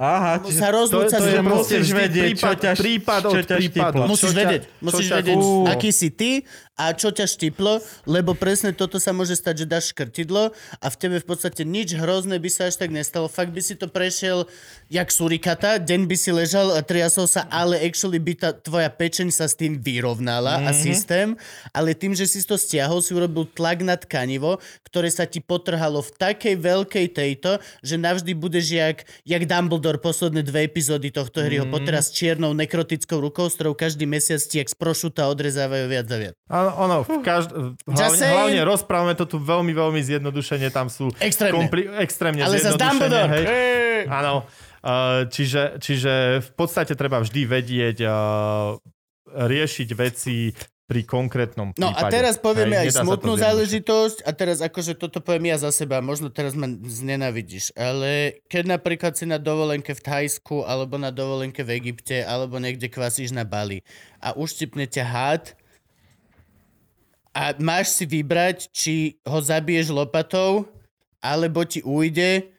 aha, čiže sa To, rozlúca to je musíš vedieť, čo prípad, ťa- prípad čo ťa prípadu. Musíš Čo vedieť, čo musíš vedieť, aký si ty a čo ťa štiplo, lebo presne toto sa môže stať, že dáš škrtidlo a v tebe v podstate nič hrozné by sa až tak nestalo. Fakt by si to prešiel jak surikata, deň by si ležal a triasol sa, ale actually by tá tvoja pečeň sa s tým vyrovnala a systém, ale tým, že si to stiahol, si urobil tlak na tkanivo, ktoré sa ti potrhalo v takej veľkej tejto, že navždy budeš jak, jak Dumbledore posledné dve epizódy tohto hry ho poterá s čiernou nekrotickou rukou, s ktorou každý mesiac ti jak z prošuta odrezávajú viac a viac. Áno, ono, v každ... hlavne, hlavne rozprávame to tu veľmi, veľmi zjednodušene, tam sú Extrémne. extrémne Ale zjednodušene. Hey. Áno, uh, čiže, čiže v podstate treba vždy vedieť uh, riešiť veci pri konkrétnom No prípade. a teraz povieme Hej, aj smutnú záležitosť a teraz akože toto poviem ja za seba, možno teraz ma znenavidíš, ale keď napríklad si na dovolenke v Thajsku alebo na dovolenke v Egypte alebo niekde kvasíš na Bali a uštipne ťa hád a máš si vybrať, či ho zabiješ lopatou alebo ti ujde,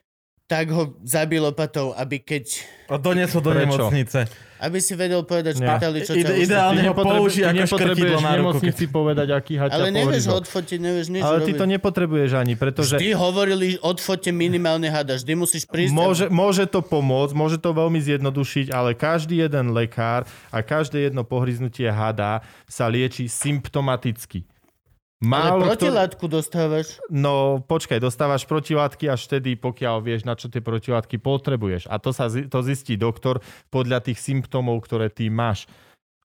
tak ho zabij lopatou, aby keď A donesol do Prečo? nemocnice. aby si vedel povedať špitali, čo ťa Ide- ideálne ho použij ako škrtidlo na ruku. nemocnici povedať, aký haťa Ale nevieš ho odfotiť, nevieš nič Ale ty robiť. to nepotrebuješ ani, pretože Vždy hovorili od fote minimálne hada. Vždy musíš prísť. môže, môže to pomôcť, môže to veľmi zjednodušiť, ale každý jeden lekár a každé jedno pohryznutie hada sa lieči symptomaticky. Ale Málo kto- protilátku dostávaš. No počkaj, dostávaš protilátky až vtedy, pokiaľ vieš, na čo tie protilátky potrebuješ. A to sa to zistí doktor podľa tých symptómov, ktoré ty máš.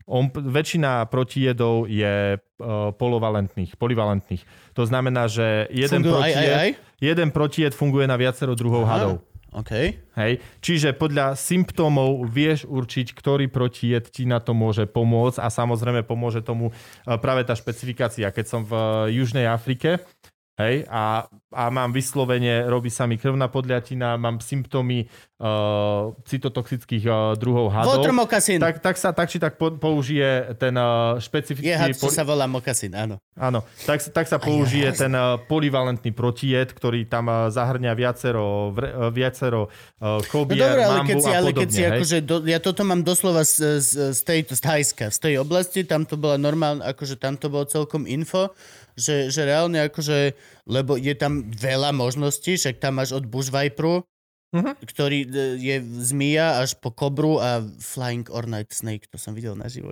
On, väčšina protijedov je uh, polovalentných, polivalentných. To znamená, že jeden Fungujú aj, protijed, aj, aj? jeden protijed funguje na viacero druhov hadov. OK. Hej. Čiže podľa symptómov vieš určiť, ktorý protijed ti na to môže pomôcť a samozrejme pomôže tomu e, práve tá špecifikácia. Keď som v e, Južnej Afrike, hej, a a mám vyslovene, robí sa mi krvná podľatina, mám symptómy uh, cytotoxických uh, druhov hadov, tak, tak sa tak či tak po, použije ten uh, špecifický... Je had, poli- sa volá moccasin, áno. Áno, tak, tak sa použije ten uh, polivalentný protijed, ktorý tam uh, zahrňa viacero, vre, uh, viacero uh, No kobier, dobre, ale mambu keď si, ale podobne. keď si akože, do, ja toto mám doslova z, z, z, tej, z Thajska, z tej oblasti, tam to bola normálne, akože tam to bolo celkom info, že, že reálne akože, lebo je tam veľa možností, však tam máš od bushviperu, Mhm. ktorý e, je zmia až po kobru a flying ornate snake, to som videl naživo.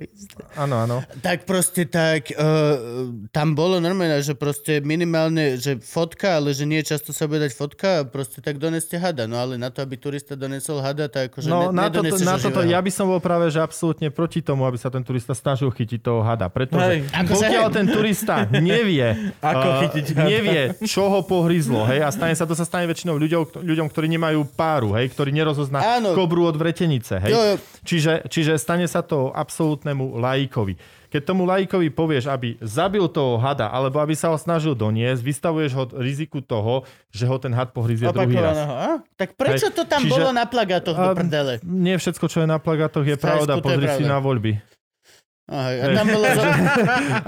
Áno, áno. Tak proste tak, uh, tam bolo normálne, že proste minimálne, že fotka, ale že nie často sa bude dať fotka proste tak doneste hada. No ale na to, aby turista donesol hada, tak akože No ne, na, toto, na toto ja by som bol práve že absolútne proti tomu, aby sa ten turista snažil chytiť toho hada. Hej. Pretože Akože- pokiaľ ten turista nevie, Ako eh, chytiť hada. nevie, čo ho pohryzlo, hej, a stane sa, to sa stane väčšinou ľuďom, ľuďom ktorí nemajú páru, hej, ktorí nerozozná Áno. kobru od vretenice, hej. Jo, jo. Čiže, čiže stane sa to absolútnemu laikovi. Keď tomu laikovi povieš, aby zabil toho hada, alebo aby sa ho snažil doniesť, vystavuješ ho riziku toho, že ho ten had pohryzie druhý raz. A? Tak prečo Hej, to tam čiže- bolo na plagátoch do prdele? Nie všetko, čo je na plagátoch, je pravda. je Pozri si na voľby. Aha, a tam bolo...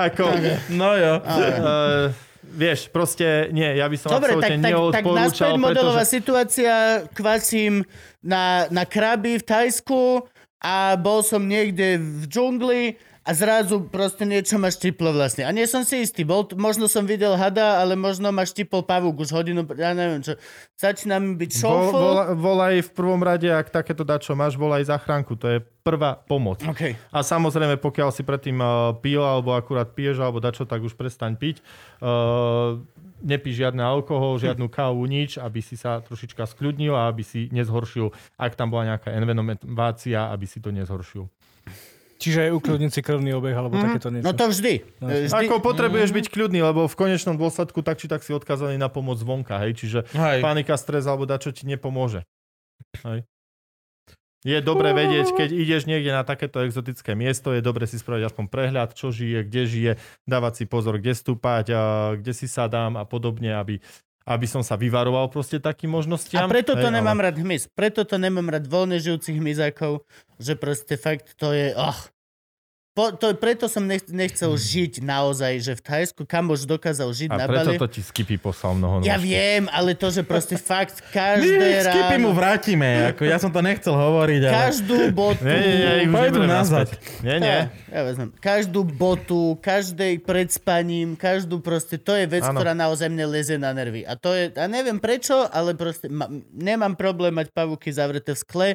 Ako, No jo. uh, vieš, proste nie, ja by som Dobre, tak, absolútne tak, tak naspäť modelová pretože... situácia, kvasím na, na kraby v Tajsku a bol som niekde v džungli a zrazu proste niečo ma štiplo vlastne. A nie som si istý, bol, možno som videl hada, ale možno ma štipol pavúk už hodinu, ja neviem čo. Začína mi byť Vol, šoufl. vol, volaj v prvom rade, ak takéto dačo máš, volaj záchranku. To je prvá pomoc. OK. A samozrejme, pokiaľ si predtým uh, pil, alebo akurát piješ, alebo dačo, tak už prestaň piť. Uh, nepí žiadny alkohol, žiadnu kávu, nič, aby si sa trošička skľudnil a aby si nezhoršil, ak tam bola nejaká envenovácia, aby si to nezhoršil. Čiže aj ukľudniť si krvný obeh alebo takéto niečo. No to vždy. E, vždy. Ako potrebuješ byť kľudný, lebo v konečnom dôsledku tak či tak si odkazaný na pomoc zvonka, hej? Čiže Hej. panika, stres alebo dačo ti nepomôže. Hej. Je dobre vedieť, keď ideš niekde na takéto exotické miesto, je dobre si spraviť aspoň prehľad, čo žije, kde žije, dávať si pozor, kde stúpať, a kde si sadám a podobne, aby, aby som sa vyvaroval proste takým možnostiam. A preto to Hej, nemám ale- rád hmyz. Preto to nemám rád voľne žijúcich hmyzákov, že proste fakt to je... Oh. Po, to, preto som nech, nechcel žiť naozaj, že v Thajsku, kam už dokázal žiť A na preto Bali. to ti Skippy poslal mnoho Ja viem, ale to, že proste fakt každé mu ráno, vrátime, ako ja som to nechcel hovoriť, ale... každú botu... Nie, nie, nie, Pojdu nazad. Nie, nie. Ja, ja vezmem. Každú botu, každej pred spaním, každú proste, to je vec, Áno. ktorá naozaj mne leze na nervy. A to je, a neviem prečo, ale proste ma, nemám problém mať pavúky zavreté v skle,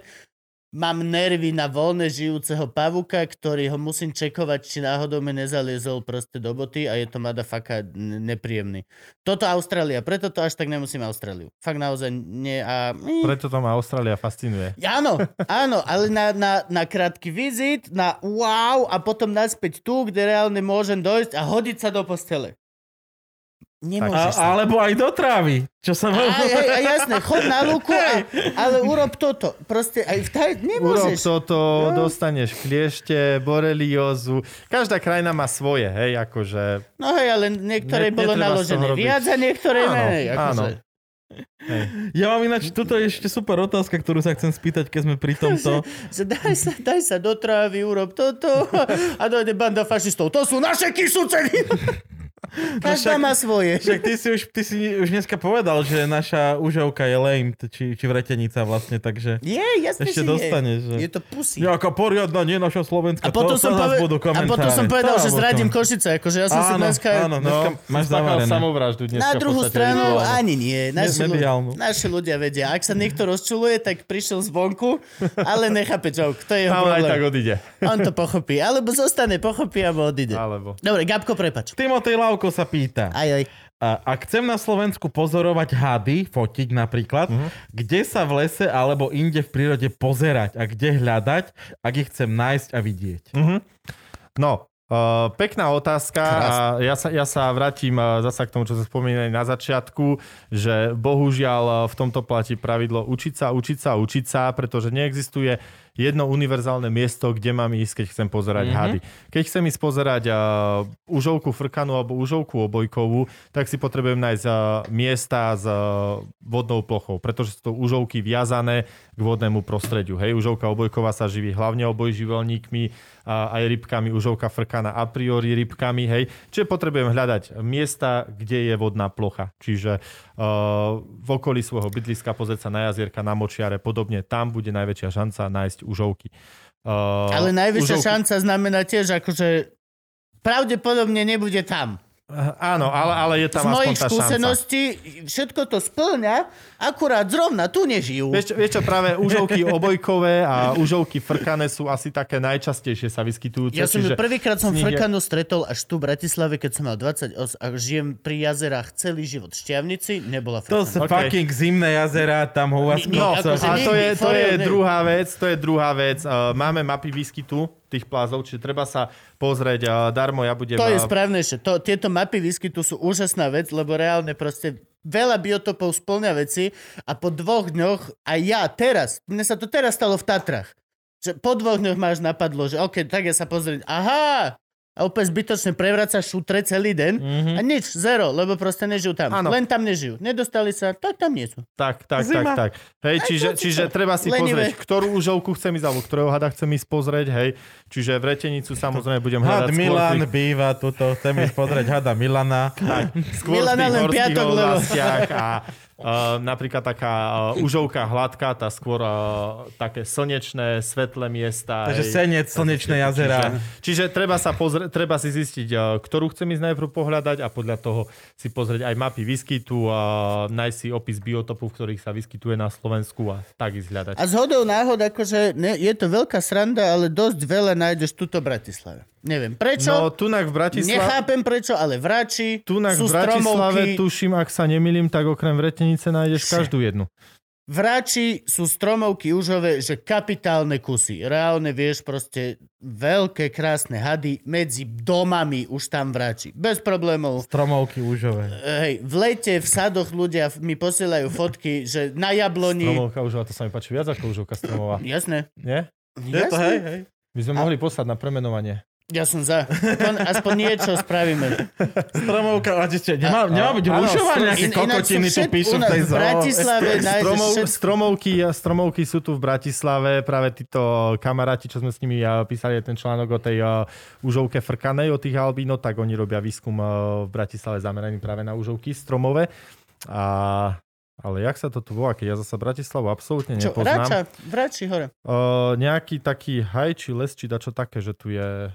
mám nervy na voľne žijúceho pavuka, ktorý ho musím čekovať, či náhodou mi nezaliezol proste do boty a je to madafaka nepríjemný. Toto Austrália, preto to až tak nemusím Austráliu. Fakt naozaj nie a... Preto to ma Austrália fascinuje. Áno, áno, ale na, na, na krátky vizit, na wow a potom naspäť tu, kde reálne môžem dojsť a hodiť sa do postele. A, Nemôžeš sa. alebo aj do trávy, čo sa... A, a, a jasné, chod na luku, a, ale urob toto. Proste aj v taj... Urob Nemôžeš. toto, dostaneš kliešte, boreliózu. Každá krajina má svoje, hej, akože... No hej, ale niektoré Ne- bolo naložené viac a niektoré Áno, menej. áno. Akože. Hej. Ja mám ináč, tuto je ešte super otázka, ktorú sa chcem spýtať, keď sme pri tomto. Daj, sa, daj sa do trávy, urob toto a dojde banda fašistov. To sú naše kysúceny. Každá však- má svoje. Však ty si, už, ty si už dneska povedal, že naša užovka je lame, či, či vretenica vlastne, takže Je, jasne, ešte dostaneš. Že... Je to pusy. Nejaká poriadna, nie naša Slovenská. A potom, to, som poved- budú a potom som povedal, To že zradím. Košice. Akože ja som si Áno, dneska... áno, dneska máš zavarené. samovraždu dneska Na druhú stranu rituálne. ani nie. Naši, ľu- mediálnu. naši ľudia vedia. Ak sa niekto rozčuluje, tak prišiel zvonku, ale nechápe joke. To je jeho A on aj tak problém. odíde. On to pochopí. Alebo zostane, pochopí, alebo odíde. Alebo... Dobre, Gabko, prepač. Timotej Lavko sa pýta. Aj, aj. A, ak chcem na Slovensku pozorovať hady, fotiť napríklad, Mhm. kde sa v lese alebo inde v prírode pozerať a kde hľadať, ak ich chcem nájsť a vidieť? No, Uh, pekná otázka a ja sa, ja sa vrátim uh, zasa k tomu, čo sme spomínali na začiatku, že bohužiaľ uh, v tomto platí pravidlo učiť sa, učiť sa, učiť sa, pretože neexistuje jedno univerzálne miesto, kde mám ísť, keď chcem pozerať Mhm. mm-hmm. hady. Keď chcem ísť pozerať uh, užovku frkanú alebo užovku obojkovú, tak si potrebujem nájsť uh, miesta s uh, vodnou plochou, pretože sú to užovky viazané k vodnému prostrediu. Hej, užovka obojková sa živí hlavne obojživelníkmi, a aj rybkami, užovka frkaná a priori rybkami, hej. Čiže potrebujem hľadať miesta, kde je vodná plocha. Čiže uh, v okolí svojho bydliska pozrieť sa na jazierka, na močiare, podobne. Tam bude najväčšia šanca nájsť užovky. Uh, Ale najvyššia užovky- šanca znamená tiež, akože pravdepodobne nebude tam. Áno, ale, ale je Z tam mojich aspoň tá šanca. skúseností všetko to splňa, akurát zrovna tu nežijú. Vieš, vieš čo, práve užovky obojkové a užovky frkané sú asi také najčastejšie sa vyskytujúce. Ja som ju prvýkrát som z je- frkanú stretol až tu v Bratislave, keď som mal 28 a žijem pri jazerách celý život. V Šťavnici nebola To frkaná. sú OK. fucking zimné jazera, tam u vás nie, kopcov. akože A to je, to je druhá vec, to je druhá vec. Uh, máme mapy výskytu tých plázov, čiže treba sa pozrieť uh, darmo, ja budem... To je správnejšie. To, tieto mapy výskytu sú úžasná vec, lebo reálne proste veľa biotopov splňa veci a po dvoch dňoch, aj ja teraz, mne sa to teraz stalo v Tatrach, že po dvoch dňoch máš napadlo, že OK, tak ja sa pozrieť, aha, a úplne zbytočne prevracaš šutre celý deň Mhm. a nič, zero, lebo proste nežijú tam. Áno. Len tam nežijú. Nedostali sa, tak tam nie sú. Tak, tak, Zima. tak, tak. Hej, čiže, si čiže čo? treba si Lenivé. pozrieť, ktorú užovku chcem ísť, alebo ktorého hada chcem ísť pozrieť, hej. Čiže v Retenicu samozrejme budem hľadať Had Milan pri, býva tuto, chcem ísť pozrieť hada Milana. skôr Milana tých len piatok, lebo- a Uh, napríklad taká uh, užovka hladká, tá skôr uh, také slnečné, svetlé miesta. Takže senec, slnečné jazera. Čiže, čiže treba, sa pozrie, treba si zistiť, uh, ktorú chcem ísť najprv pohľadať a podľa toho si pozrieť aj mapy výskytu a nájsť si opis biotopu, v ktorých sa vyskytuje na Slovensku a tak ísť hľadať. A z hodou náhod, akože ne, je to veľká sranda, ale dosť veľa nájdeš tuto v Bratislave. Neviem prečo, No, tunak v Bratislave... nechápem prečo, ale v Rači Tunak sú v Bratislave, stromovky. tuším, ak sa nemýlim, tak okrem Vretenice nájdeš Še. každú jednu. V Rači sú stromovky užové, že kapitálne kusy. Reálne vieš proste veľké, krásne hady medzi domami už tam v Rači. Bez problémov. Stromovky úžové. Hej, v lete, v sadoch ľudia mi posielajú fotky, že na jabloni... Stromovka užová, to sa mi páči viac ako užovka stromová. Jasné. Nie? Je to, hej, hej. My sme mohli poslať na premenovanie. Ja som za. Aspoň, aspoň niečo spravíme. Stromovka, a ešte, nemá, nemá byť rušová, nejaké In- kokotiny tu píšu v tej zoo. Bratislave Stromov, všet- stromovky, stromovky sú tu v Bratislave, práve títo kamaráti, čo sme s nimi písali ten článok o tej uh, užovke frkanej, o tých albíno, tak oni robia výskum uh, v Bratislave zameraný práve na užovky stromové. A, ale jak sa to tu volá, keď ja zasa Bratislavu absolútne Čo, nepoznám. Rača, v Rači hore. Uh, nejaký taký haj či les, či dačo také, že tu je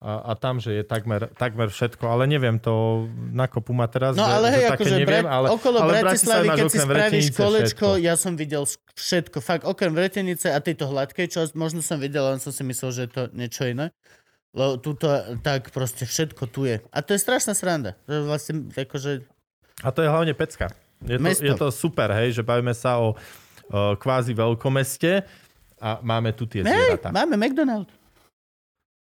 a, a tam, že je takmer, takmer všetko, ale neviem to na kopu ma teraz, No že, ale že hej, také akože neviem, ale, okolo ale Bratislavy, keď si spravíš kolečko, všetko. ja som videl všetko. Fakt, okrem Vretenice a tejto hladkej časť, možno som videl, len som si myslel, že je to niečo iné. Lebo tuto, tak proste všetko tu je. A to je strašná sranda. Vlastne, akože, A to je hlavne pecka. Je to, je to super, hej, že bavíme sa o uh, kvázi veľkomeste a máme tu tie hej, zvieratá. máme McDonald.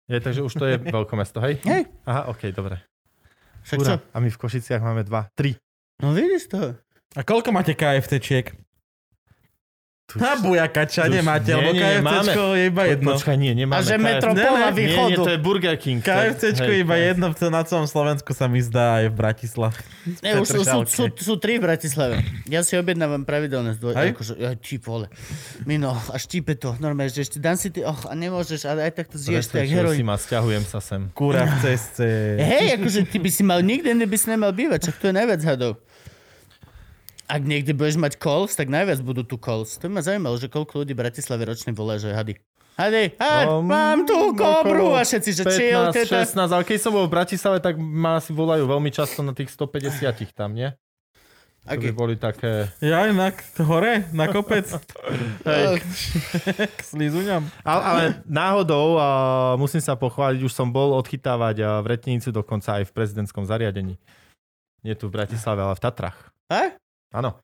Je, takže už to je veľkomesto, hej? Hej, Aha, okej, dobre. však čo? Ura. A my v Košiciach máme dva, tri. No vidíš to. A koľko máte KFCčiek? Tu- Na bujakača nemáte, nie, lebo nie, KFCčko je iba jedno. Počkaj, nie, nemáme. A že metropola Ne, ne, Nie, východu. nie, to je Burger King. KFCčko je iba jedno, to na celom Slovensku sa mi zdá aj v Bratislave. Ne, už sú, sú, sú, sú tri v Bratislave. Ja si objednávam pravidelné zdvoj. Hej? Akože, ja, ti vole. Mino, až típe to. Normálne, že ešte dám si ty, oh, a nemôžeš, ale aj tak to zješ, tak Presvedčil si ma, stiahujem sa sem. Kúra v ceste. Hej, akože ty by si mal, nikde by si nemal bývať, čak to je najviac hadov. Ak niekde budeš mať calls, tak najviac budú tu calls. To by ma zaujímalo, že koľko ľudí v Bratislave ročne volá, že hady. Hady, had, Um, mám tu kobru a všetci, že chill, 15, teta. 16, ale keď som bol v Bratislave, tak ma asi volajú veľmi často na tých 150 tam, nie? To by boli také... Ja inak hore, na kopec, Oh, k slizuňam. Ale, ale náhodou uh, musím sa pochváliť, už som bol odchytávať uh, v Retenicu dokonca aj v prezidentskom zariadení. Nie tu v Bratislave, ale v Tatrach. A? Áno.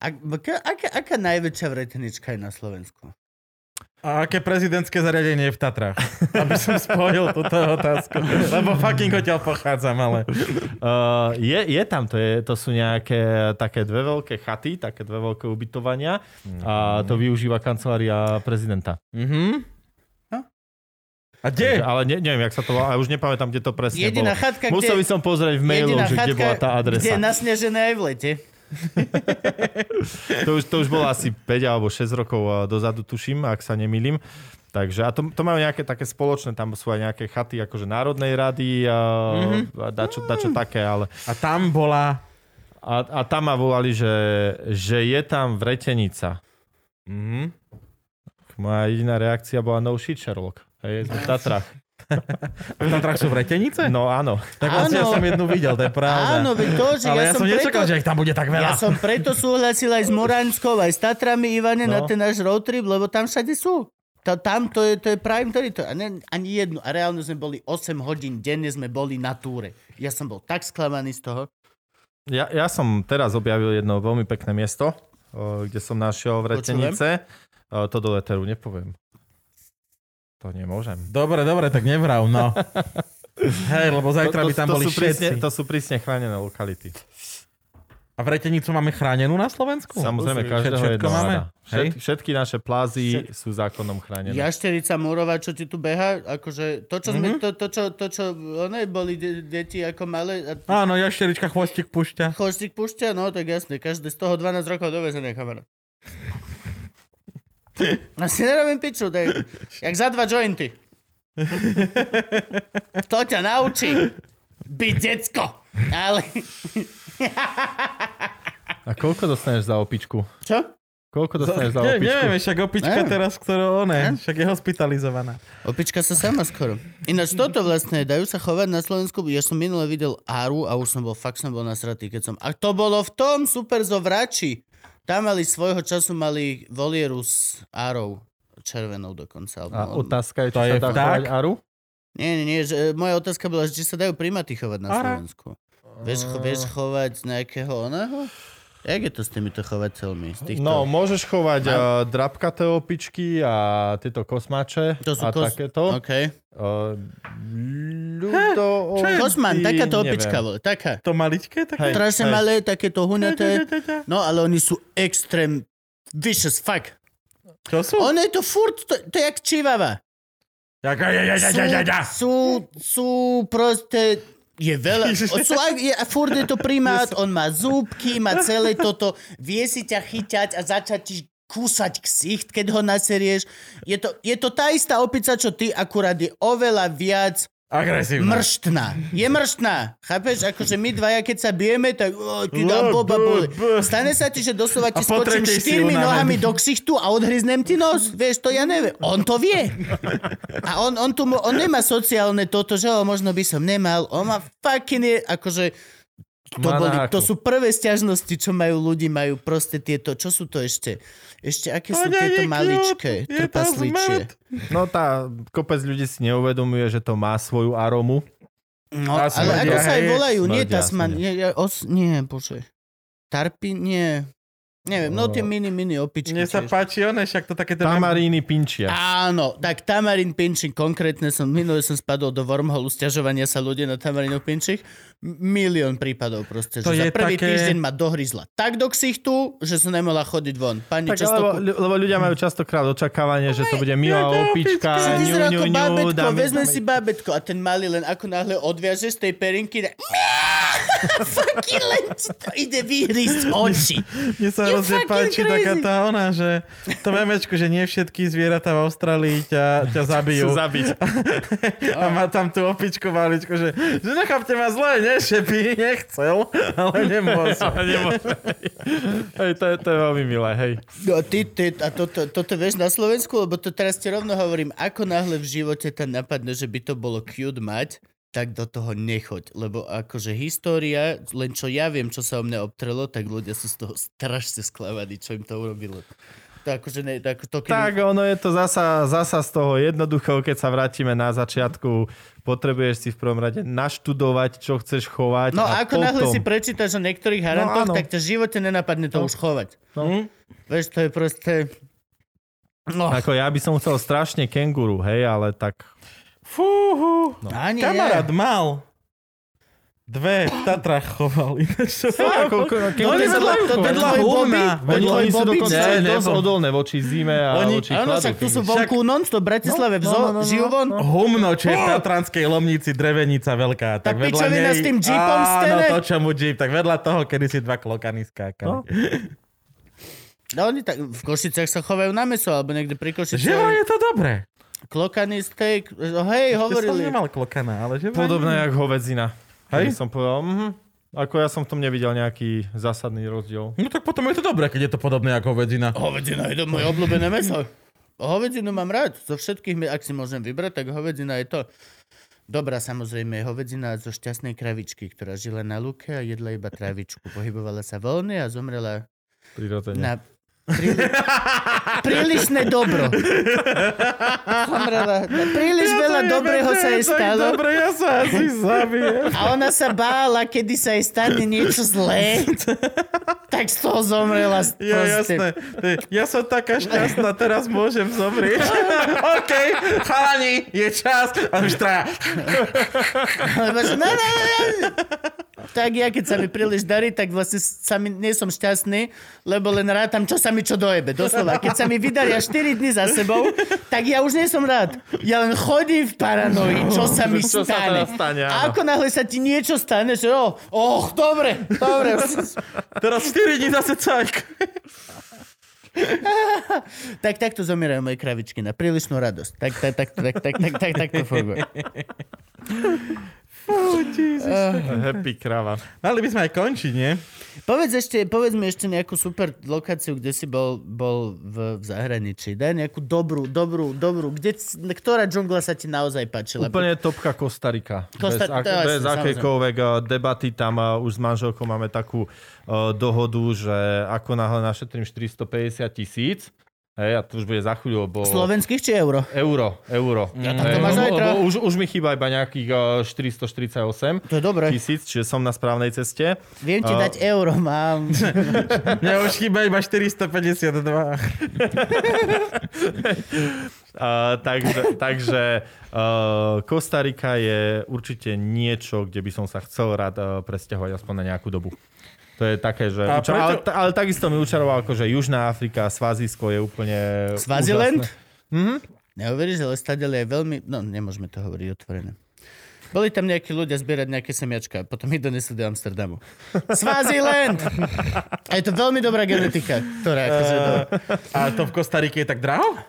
Ak, aká, aká, aká najväčšia vretenička je na Slovensku? A aké prezidentské zariadenie je v Tatrách? Aby som spojil túto otázku. Lebo fucking odtiaľ pochádzam, ale... Uh, je, je tam, to, je, to sú nejaké také dve veľké chaty, také dve veľké ubytovania a to využíva kancelária prezidenta. Mhm. No. A kde? Takže, ale ne, neviem, jak sa to volá, a už nepamätám, kde to presne Jediná bolo. chatka, Musel by kde, som pozrieť v mailu, že kde chatka, bola tá adresa. kde je nasnežené aj v lete. To, už, to už bolo asi 5 alebo 6 rokov eh, dozadu, tuším, ak sa nemýlim. Takže a to, to majú nejaké také spoločné, tam sú aj nejaké chaty akože Národnej rady a, mm-hmm. a dačo, dačo také, ale A tam bola... a, a tam ma volali, že, že je tam vretenica. Mhm. Moja jediná reakcia bola no shit Sherlock. Hej, sme v Tatrach. V Tatrách sú vretenice? No áno. Tak vlastne ja som jednu videl, to je pravda. Áno, veď to, že ale ja, som nečakal, preto, že ich tam bude tak veľa. Ja som preto súhlasil aj s Moranskou, aj s Tatrami, Ivane, no. na ten náš road trip, lebo tam všade sú. To, tam to je, to je prime territory. A ne, ani jednu. A reálne sme boli 8 hodín denne, sme boli na túre. Ja som bol tak sklamaný z toho. Ja, ja som teraz objavil jedno veľmi pekné miesto, kde som našiel vretenice. O, To do leteru nepoviem. To nemôžem. Dobre, dobre, tak nevrav, no. Hej, lebo zajtra by tam boli sú prísne, všetci. to sú prísne chránené lokality. A vretenicu máme chránenú na Slovensku? Samozrejme, Všetko každého máme? jednoho máme. Hej? Všet, všetky naše plázy sú zákonom chránené. Jašterica Múrova, čo ti tu beha, akože to, čo sme, to, to, čo, to, čo, one boli de- deti ako malé, a Áno, jašterička chvostík pušťa. chostík pušťa, no tak jasne, každé z toho 12 rokov dovezené, kamarát. Asi nerobím piču, je jak za dva jointy. To ťa naučí byť decko. Ale... A koľko dostaneš za opičku? Čo? Koľko dostaneš za Ne, opičku? neviem, však opička Ne. teraz, ktorú one, však je hospitalizovaná. Opička sa sama skoro. Ináč toto vlastne, dajú sa chovať na Slovensku. Ja som minule videl Áru a už som bol, fakt som bol nasratý, keď som... A to bolo v tom super zo vrači. Tam mali svojho času mali volieru s Árou. Červenou dokonca. A otázka je, či To sa je dá chovať Aru? Nie, nie, nie. Že, e, moja otázka bola, že či sa dajú primaty chovať na. Slovensku. Vieš, vieš chovať nejakého oného? Jak je to s týmito chovateľmi? Z týchto... No, môžeš chovať uh, drapkaté opičky a tieto kosmače to sú a kos... takéto. OK. Uh, ľudo... Kosman, takáto neviem. opička, vole, taká. To maličké? Tak... Hej. Strašne malé, takéto huňaté. No, ale oni sú extrém vicious, fuck. Čo sú? On je to furt, to, to je jak čivava. Ja, ja, ja, ja, ja, ja. Sú, sú proste... Je veľa. aj, je, furt je to primát, on má zúbky, má celé toto, vie si ťa chyťať a začať ti kúsať ksicht, keď ho naserieš. Je to, je to tá istá opica, čo ty, akurát je oveľa viac Agresívne. mrštná. Je mrštná. Chápeš? Akože my dvaja, keď sa bijeme, tak o, ty dám boba boli. Stane sa ti, že doslova ti skočím štyrmi nohami do ksichtu a odhryznem ti nos. Vieš, to ja neviem. On to vie. A on, on, tu, on nemá sociálne toto, že ho možno by som nemal. On má fucking je, akože to, boli, to sú prvé sťažnosti, čo majú ľudí, majú proste tieto, čo sú to ešte? Ešte aké sú To nie tieto maličké, trpasličie? No tá, kopec ľudí si neuvedomuje, že to má svoju aromu. No, ale ako sa aj volajú? Nie smrdia, Tasman, nie, nie, os, nie, bože. Tarpy, nie. Neviem, no tie mini, mini opičky. Mne sa tiež. páči one, však to také... Tamaríny pinčia. Áno, tak Tamarin Pinčík, konkrétne som, minule som spadol do wormholu sťažovania sa ľudia na Tamarinu Pinčík. Milión prípadov proste, To že je za prvý také- týždeň ma dohryzla tak do ksichtu, že som nemohla chodiť von. Pani Tak, často... lebo, lebo ľudia majú častokrát očakávanie, že to bude milá opička, ňu, ňu, ňu, bábetko, dáme- vezme si bábetko a ten malý len ako náhle odviaže z tej perinky, ne... fucking len to ide vyhrísť oči. Mne sa Fucking páči crazy. taká tá ona, že to memečko, že nie všetky zvieratá v Austrálii ťa, ťa zabijú. Chcú zabiť. A má tam tú opičku maličko, že, že nechápte ma zle, nešepí, nechcel, ale nemôže. Ale nemôže. Hej, to, je, to je veľmi milé, hej. No ty, ty, a toto, toto vieš na Slovensku? Lebo to teraz ti rovno hovorím, ako náhle v živote tam napadne, že by to bolo cute mať, tak do toho nechoď. Lebo akože história, len čo ja viem, čo sa o mne obtrelo, tak ľudia sú z toho strašne sklavaní, čo im to urobilo. To akože ne, to, to, keby... Tak ono je to zasa, zasa z toho jednoduchého, keď sa vrátime na začiatku. Potrebuješ si v prvom rade naštudovať, čo chceš chovať. No a ako potom... náhle si prečítaš o niektorých harantoch, áno. tak ťa v živote nenapadne to No. už chovať. No. Vieš, to je proste... No, Ako ja by som chcel strašne kenguru, hej, ale tak... Fúhu. no. ani Kamarát mal. Dve v Tatrach choval. Ináč to Ako, bolo- ke- No, oni vedľa- vedľa, to. Bobby? Oni, oni sú dokonca Ne, dosť odolné voči zime a Oni- voči Áno, chladu. však tu sú vonku non-stop, v Bratislave, No, no, no, no, žijú von. Humno, čo je v Tatranskej Lomnici, drevenica veľká. Tak vedľa pičovina nej... s tým jeepom v Áno, stene? to, čo mu jeep. Tak vedľa toho, kedy si dva klokany skákali. No. No oni tak v Košiciach sa chovajú na meso, alebo niekde pri Že vraj Košiciach. je to dobré. Klokany steak, hej, Ešte som hovorili. nemal klokana, ale že Podobné jak hovedzina. Hej? Som povedal, mhm. Ako ja som v tom nevidel nejaký zásadný rozdiel. No tak potom je to dobré, keď je to podobné ako vedzina. Hovedzina je to moje obľúbené meso. Hovedzinu mám rád. Zo všetkých, ak si môžem vybrať, tak hovedzina je to. Dobrá, samozrejme, je hovedzina zo šťastnej kravičky, ktorá žila na luke a jedla iba trávičku. Pohybovala sa voľne a zomrela Prirodzene. na príli... prílišné dobro. Príliš veľa dobrého sa jej stalo. Dobre, ja sa asi zabijem. A ona sa bála, kedy sa jej stane niečo zlé. tak z toho zomrela. Ja, jasné. Ja som taká šťastná, teraz môžem zomrieť. OK, chalani, je čas. A už traja. No, no. Tak ja, keď sa mi príliš darí, tak vlastne sa mi, nie som šťastný, lebo len rátam, čo sa mi čo dojebe. Doslova, keď sa mi vydaria 4 dní za sebou, tak ja už nie som rád. Ja len chodím v paranoji, čo sa mi Čo sa stane. teda stane, áno. A ako náhle sa ti niečo stane, že oh, oh dobre, dobre. Teraz 4 dní zase cajk. tak takto zomierajú moje kravičky na prílišnú radosť. Tak, tak, tak, tak, tak, tak, tak, tak to funguje. Happy krava. Mali by sme aj končiť, nie? Povedz ešte, povedz mi ešte nejakú super lokáciu, kde si bol, bol v, v zahraničí. Daj nejakú dobrú, dobrú, dobrú. Kde, ktorá džungla sa ti naozaj páčila? Úplne topka Kostarika. Kosta- bez, ak, bez akejkoľvek eh, debaty. Tam eh, už s manželkou máme takú uh, dohodu, že ako náhle našetrím 450 tisíc, hej, a to už bude za chvíľu, lebo... Slovenských či euro? Euro, euro. Ja tak to máš lebo, zajtra. lebo už, už mi chýba iba nejakých eh, 448 To je dobré. tisíc, čiže som na správnej ceste. Viem ti A- dať euro, mám. Mňa už chýba iba 452. Uh, takže takže uh, Kostarika je určite niečo, kde by som sa chcel rád uh, presťahovať aspoň na nejakú dobu. To je také, že... A preto- ale, ale takisto mi učaroval, ako, že Južná Afrika, Svazisko je úplne Swaziland? úžasné. Mhm. Neuveríš, ale stadiaľ je veľmi... No, nemôžeme to hovoriť otvorené. Boli tam nejakí ľudia zbierať nejaké semiačka, potom ich donesli do Amsterdamu. Swaziland! A je to veľmi dobrá genetika, ktorá akože... do... A to v Kostarike je tak draho?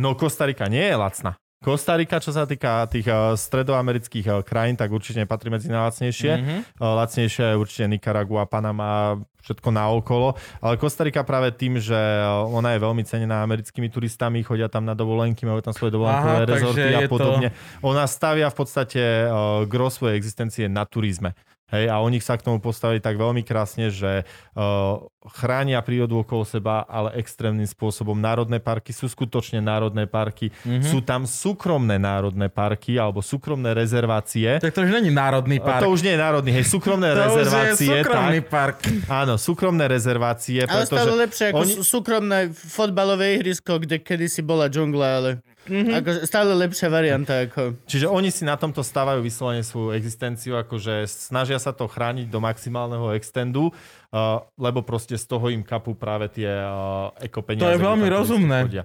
No Kostarika nie je lacná. Kostarika, čo sa týka tých uh, stredoamerických uh, krajín, tak určite nepatrí medzi najlacnejšie. Mhm. Uh, lacnejšie je určite Nicaragua, Panama, všetko naokolo. Ale Kostarika práve tým, že ona je veľmi cenená americkými turistami, chodia tam na dovolenky, majú tam svoje Aha, dovolenkové takže rezorty a je to- podobne. Ona stavia v podstate uh, gro svojej existencie na turizme. Hej, a oni sa k tomu postavili tak veľmi krásne, že uh, chránia prírodu okolo seba, ale extrémnym spôsobom. Národné parky sú skutočne národné parky. Mhm. Mm-hmm. Sú tam súkromné národné parky alebo súkromné rezervácie. Tak to už není národný Park. park. To už nie je národný, hej, súkromné to už je rezervácie. súkromný tak, park. áno, súkromné rezervácie, Ale pretože stále lepšie ako oni... súkromné fotbalové ihrisko, kde kedysi bola džungla, ale... Mm-hmm. Akože stále lepšia varianta ako... Čiže oni si na tomto stávajú vyslovene svoju existenciu, akože snažia sa to chrániť do maximálneho extendu, uh, lebo proste z toho im kapú práve tie uh, ekopeniaze. To je veľmi rozumné. chodia.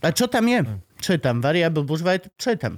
A čo tam je? Čo je tam? Variable Bushwipe? Čo je tam?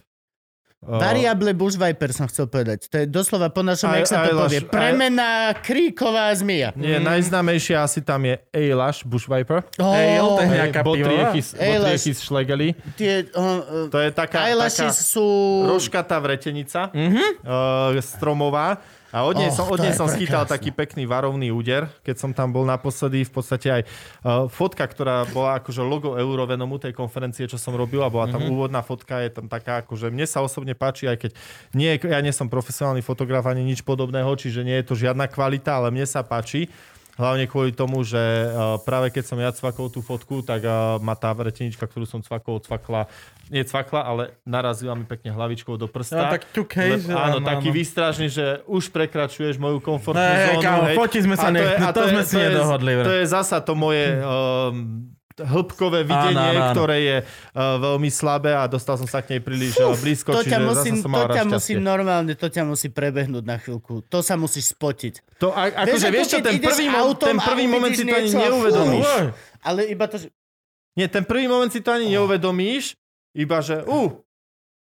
Uh, Variable Bushviper som chcel povedať. To je doslova po našom, jak sa to povie. Premená kríková zmija. Nie, najznámejšia asi tam je Eylash Bushviper. Oh, Ale to je nejaká Eylash. Botriechis Schlegeli. tie, uh, To je taká, taká sú... rožkatá vretenica uh, stromová. A od nej Och, som, od nej som prekrásne. taký pekný varovný úder, keď som tam bol naposledy. V podstate aj uh, fotka, ktorá bola akože logo Eurovenomu tej konferencie, čo som robil a bola tam mm-hmm. úvodná fotka, je tam taká akože mne sa osobne páči, aj keď nie, ja nie som profesionálny fotograf ani nič podobného, čiže nie je to žiadna kvalita, ale mne sa páči. Hlavne kvôli tomu, že uh, práve keď som ja cvakol tú fotku, tak uh, ma tá vretenička, ktorú som cvakol, cvakla, nie cvakla, ale narazila mi pekne hlavičkou do prsta. No, tak ťukej, že áno, áno, taký áno. výstražný, že už prekračuješ moju komfortnú Ne, zónu. kámo, hej. sme sa A ne- je- a to sme si je- nedohodli, To bre. je zasa to moje um, hĺbkové videnie, Áno, áno, ktoré je uh, veľmi slabé a dostal som sa k nej príliš uh, blízko, To čiže ťa, zase musím, to ťa musím normálne, to ťa musí prebehnúť na chvíľku. To sa musíš spotiť. To, a, akože, ako vieš čo, ten prvý, autom ten prvý moment si to ani neuvedomíš. Ale iba to, že... Nie, ten prvý moment si to ani neuvedomíš, iba že, uh,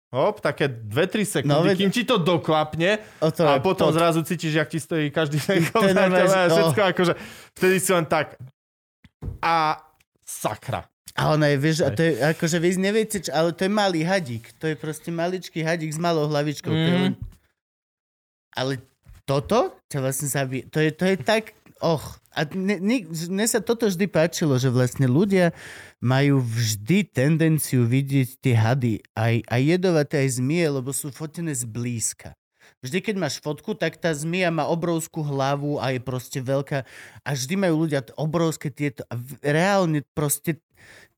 hop, také 2-3 sekundy, No, no, veď- kým ti to doklapne O to a potom pot. zrazu cítiš, jak ti stojí každý ten komentátor a všetko, akože, vtedy si len tak a sakra. A ona je, vieš, a to je, akože vy neviete, čo, ale to je malý hadík. To je proste maličký hadík s malou hlavičkou. Mm. To je len... Ale toto ťa vlastne zabije. To je, to je tak... Och. A mne, mne, mne sa toto vždy páčilo, že vlastne ľudia majú vždy tendenciu vidieť tie hady, aj, aj jedovaté, aj zmie, lebo sú fotené zblízka. Vždy, keď máš fotku, tak tá zmia má obrovskú hlavu a je proste veľká. A vždy majú ľudia obrovské tieto. A reálne proste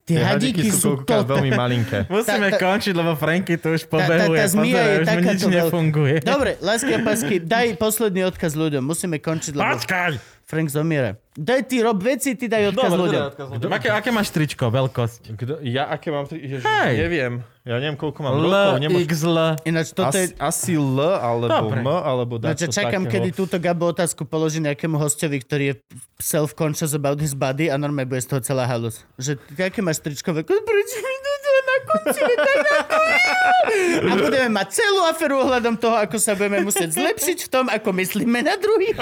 tie, Tie hadíky sú koľkokrát toto. veľmi malinké. Musíme Tá- tá- končiť, lebo Franky tu už tá- pobehuje. tá je Pozeraj, už mi nič takáto veľká. nefunguje. Dobre, lásky a pásky, daj posledný odkaz ľuďom. Musíme končiť, lebo Počkaj! Frank zomiera. Daj ty, rob veci, ty daj odkaz ľuďom. Aké, aké máš tričko, veľkosť? Kdo, ja aké mám? tri- Ježiš, Hej. neviem. Ja neviem, koľko mám L, rokov. Nemôž... XL. Ináč toto Asi, je... asi L, alebo Dobre. M, alebo dačo čakám, takého. kedy túto Gabo otázku položí nejakému hostovi, ktorý je self-conscious about his body a normálne bude z toho celá halus. Že aké máš tričko? Prečo mi to tu na konci? je tak ako ja? A budeme mať celú aferu ohľadom toho, ako sa budeme musieť zlepšiť v tom, ako myslíme na druhých.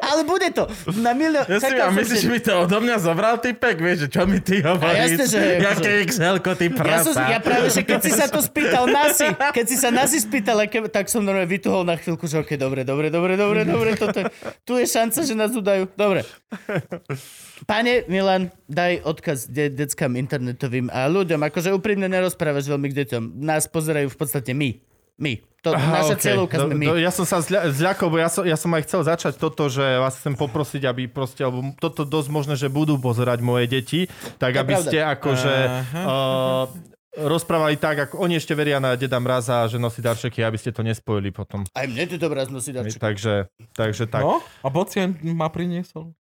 Ale bude to. Na milión... Ja si, a myslíš, že mi to odo mňa zobral typek? Vieš, že čo mi ty hovoríš? jasné, že- Jaké XL-ko, ty Ja, som, ja práve, že keď si sa to spýtal Nasi, keď si sa Nasi spýtal, tak som normálne vytuhol na chvíľku, že okej, dobre, dobre, dobre, dobre, dobre, toto, je- tu je šanca, že nás udajú. Dobre. Pane Milan, daj odkaz de- deckám internetovým a ľuďom, akože úprimne nerozprávaš veľmi k deťom. Nás pozerajú v podstate my. My. To, Aha, naša okej. cieľovka sme my. do- Ja som sa zľa- zľakol, bo ja som, ja som aj chcel začať toto, že vás chcem poprosiť, aby proste, alebo toto dosť možné, že budú pozerať moje deti, tak To aby pravda. ste akože uh, rozprávali tak, ako oni ešte veria na Deda Mraza, že nosí darčeky, aby ste to nespojili potom. Aj mne tu dobrá nosí darček. Takže, takže tak. No, a pocien ma priniesol.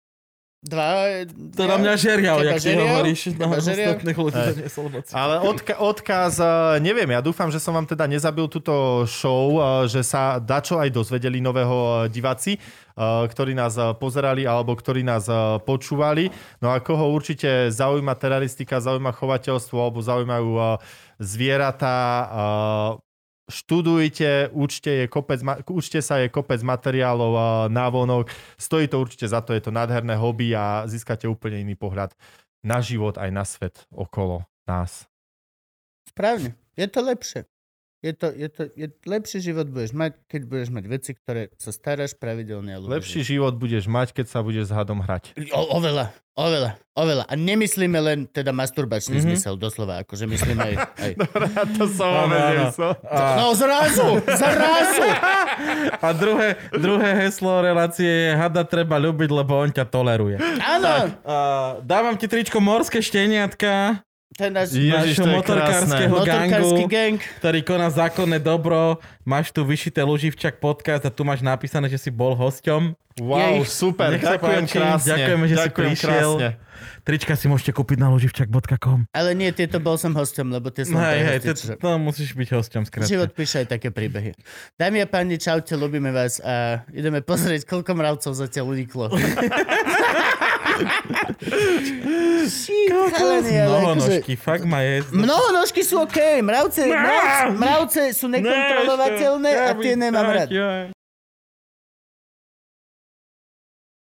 Dva... To na mňa žerial, Teba jak ty žeriav? hovoríš. Na žeriav? ostatných ľudí doniesol moci. Ale odka- odkaz, eh, neviem, ja dúfam, že som vám teda nezabil túto show, eh, že sa dačo aj dozvedeli nového eh, diváci, ktorí nás pozerali alebo ktorí nás počúvali. No a koho určite zaujíma teroristika, zaujíma chovateľstvo alebo zaujímajú zvieratá, študujte, učte, je kopec, učte sa, je kopec materiálov, návonok. Stojí to určite za to, je to nádherné hobby a získate úplne iný pohľad na život aj na svet okolo nás. Správne. Je to lepšie. Je to, je to, je lepší život budeš mať, keď budeš mať veci, ktoré sa staráš pravidelne a. Lepší život budeš mať, keď sa budeš s hadom hrať. O, oveľa, oveľa, oveľa. A nemyslíme len teda masturbačný Mhm. mm-hmm. zmysel, doslova, akože myslíme aj... aj... to som vôbec áno. nemyslel. No zrazu, zrazu! A druhé, druhé heslo relácie je hada treba ľúbiť, lebo on ťa toleruje. Áno, A dávam ti tričko Morské šteniatka, je náš Ježiš, je motorkárskeho motorkársky gangu, gang. ktorý koná zákonné dobro. Máš tu vyšité Luživčak podcast a tu máš napísané, že si bol hosťom. Wow, Jej. super, ďakujem páči, krásne. ďakujeme, že si ďakujem prišiel. krásne. Trička si môžete kúpiť na luživčak.com. Ale nie, tieto bol som hostom, lebo tie som hej, hej, to, to musíš byť hosťom Život skrátka. píše aj také príbehy. Dámy a páni, čaute, ľubíme vás a ideme pozrieť, koľko mravcov zatiaľ uniklo. Ale akože- Mnohonožky, fakt ma je... Mnohonožky sú OK, mravce, mravce, mravce sú nekontrolovateľné a tie nemám rád.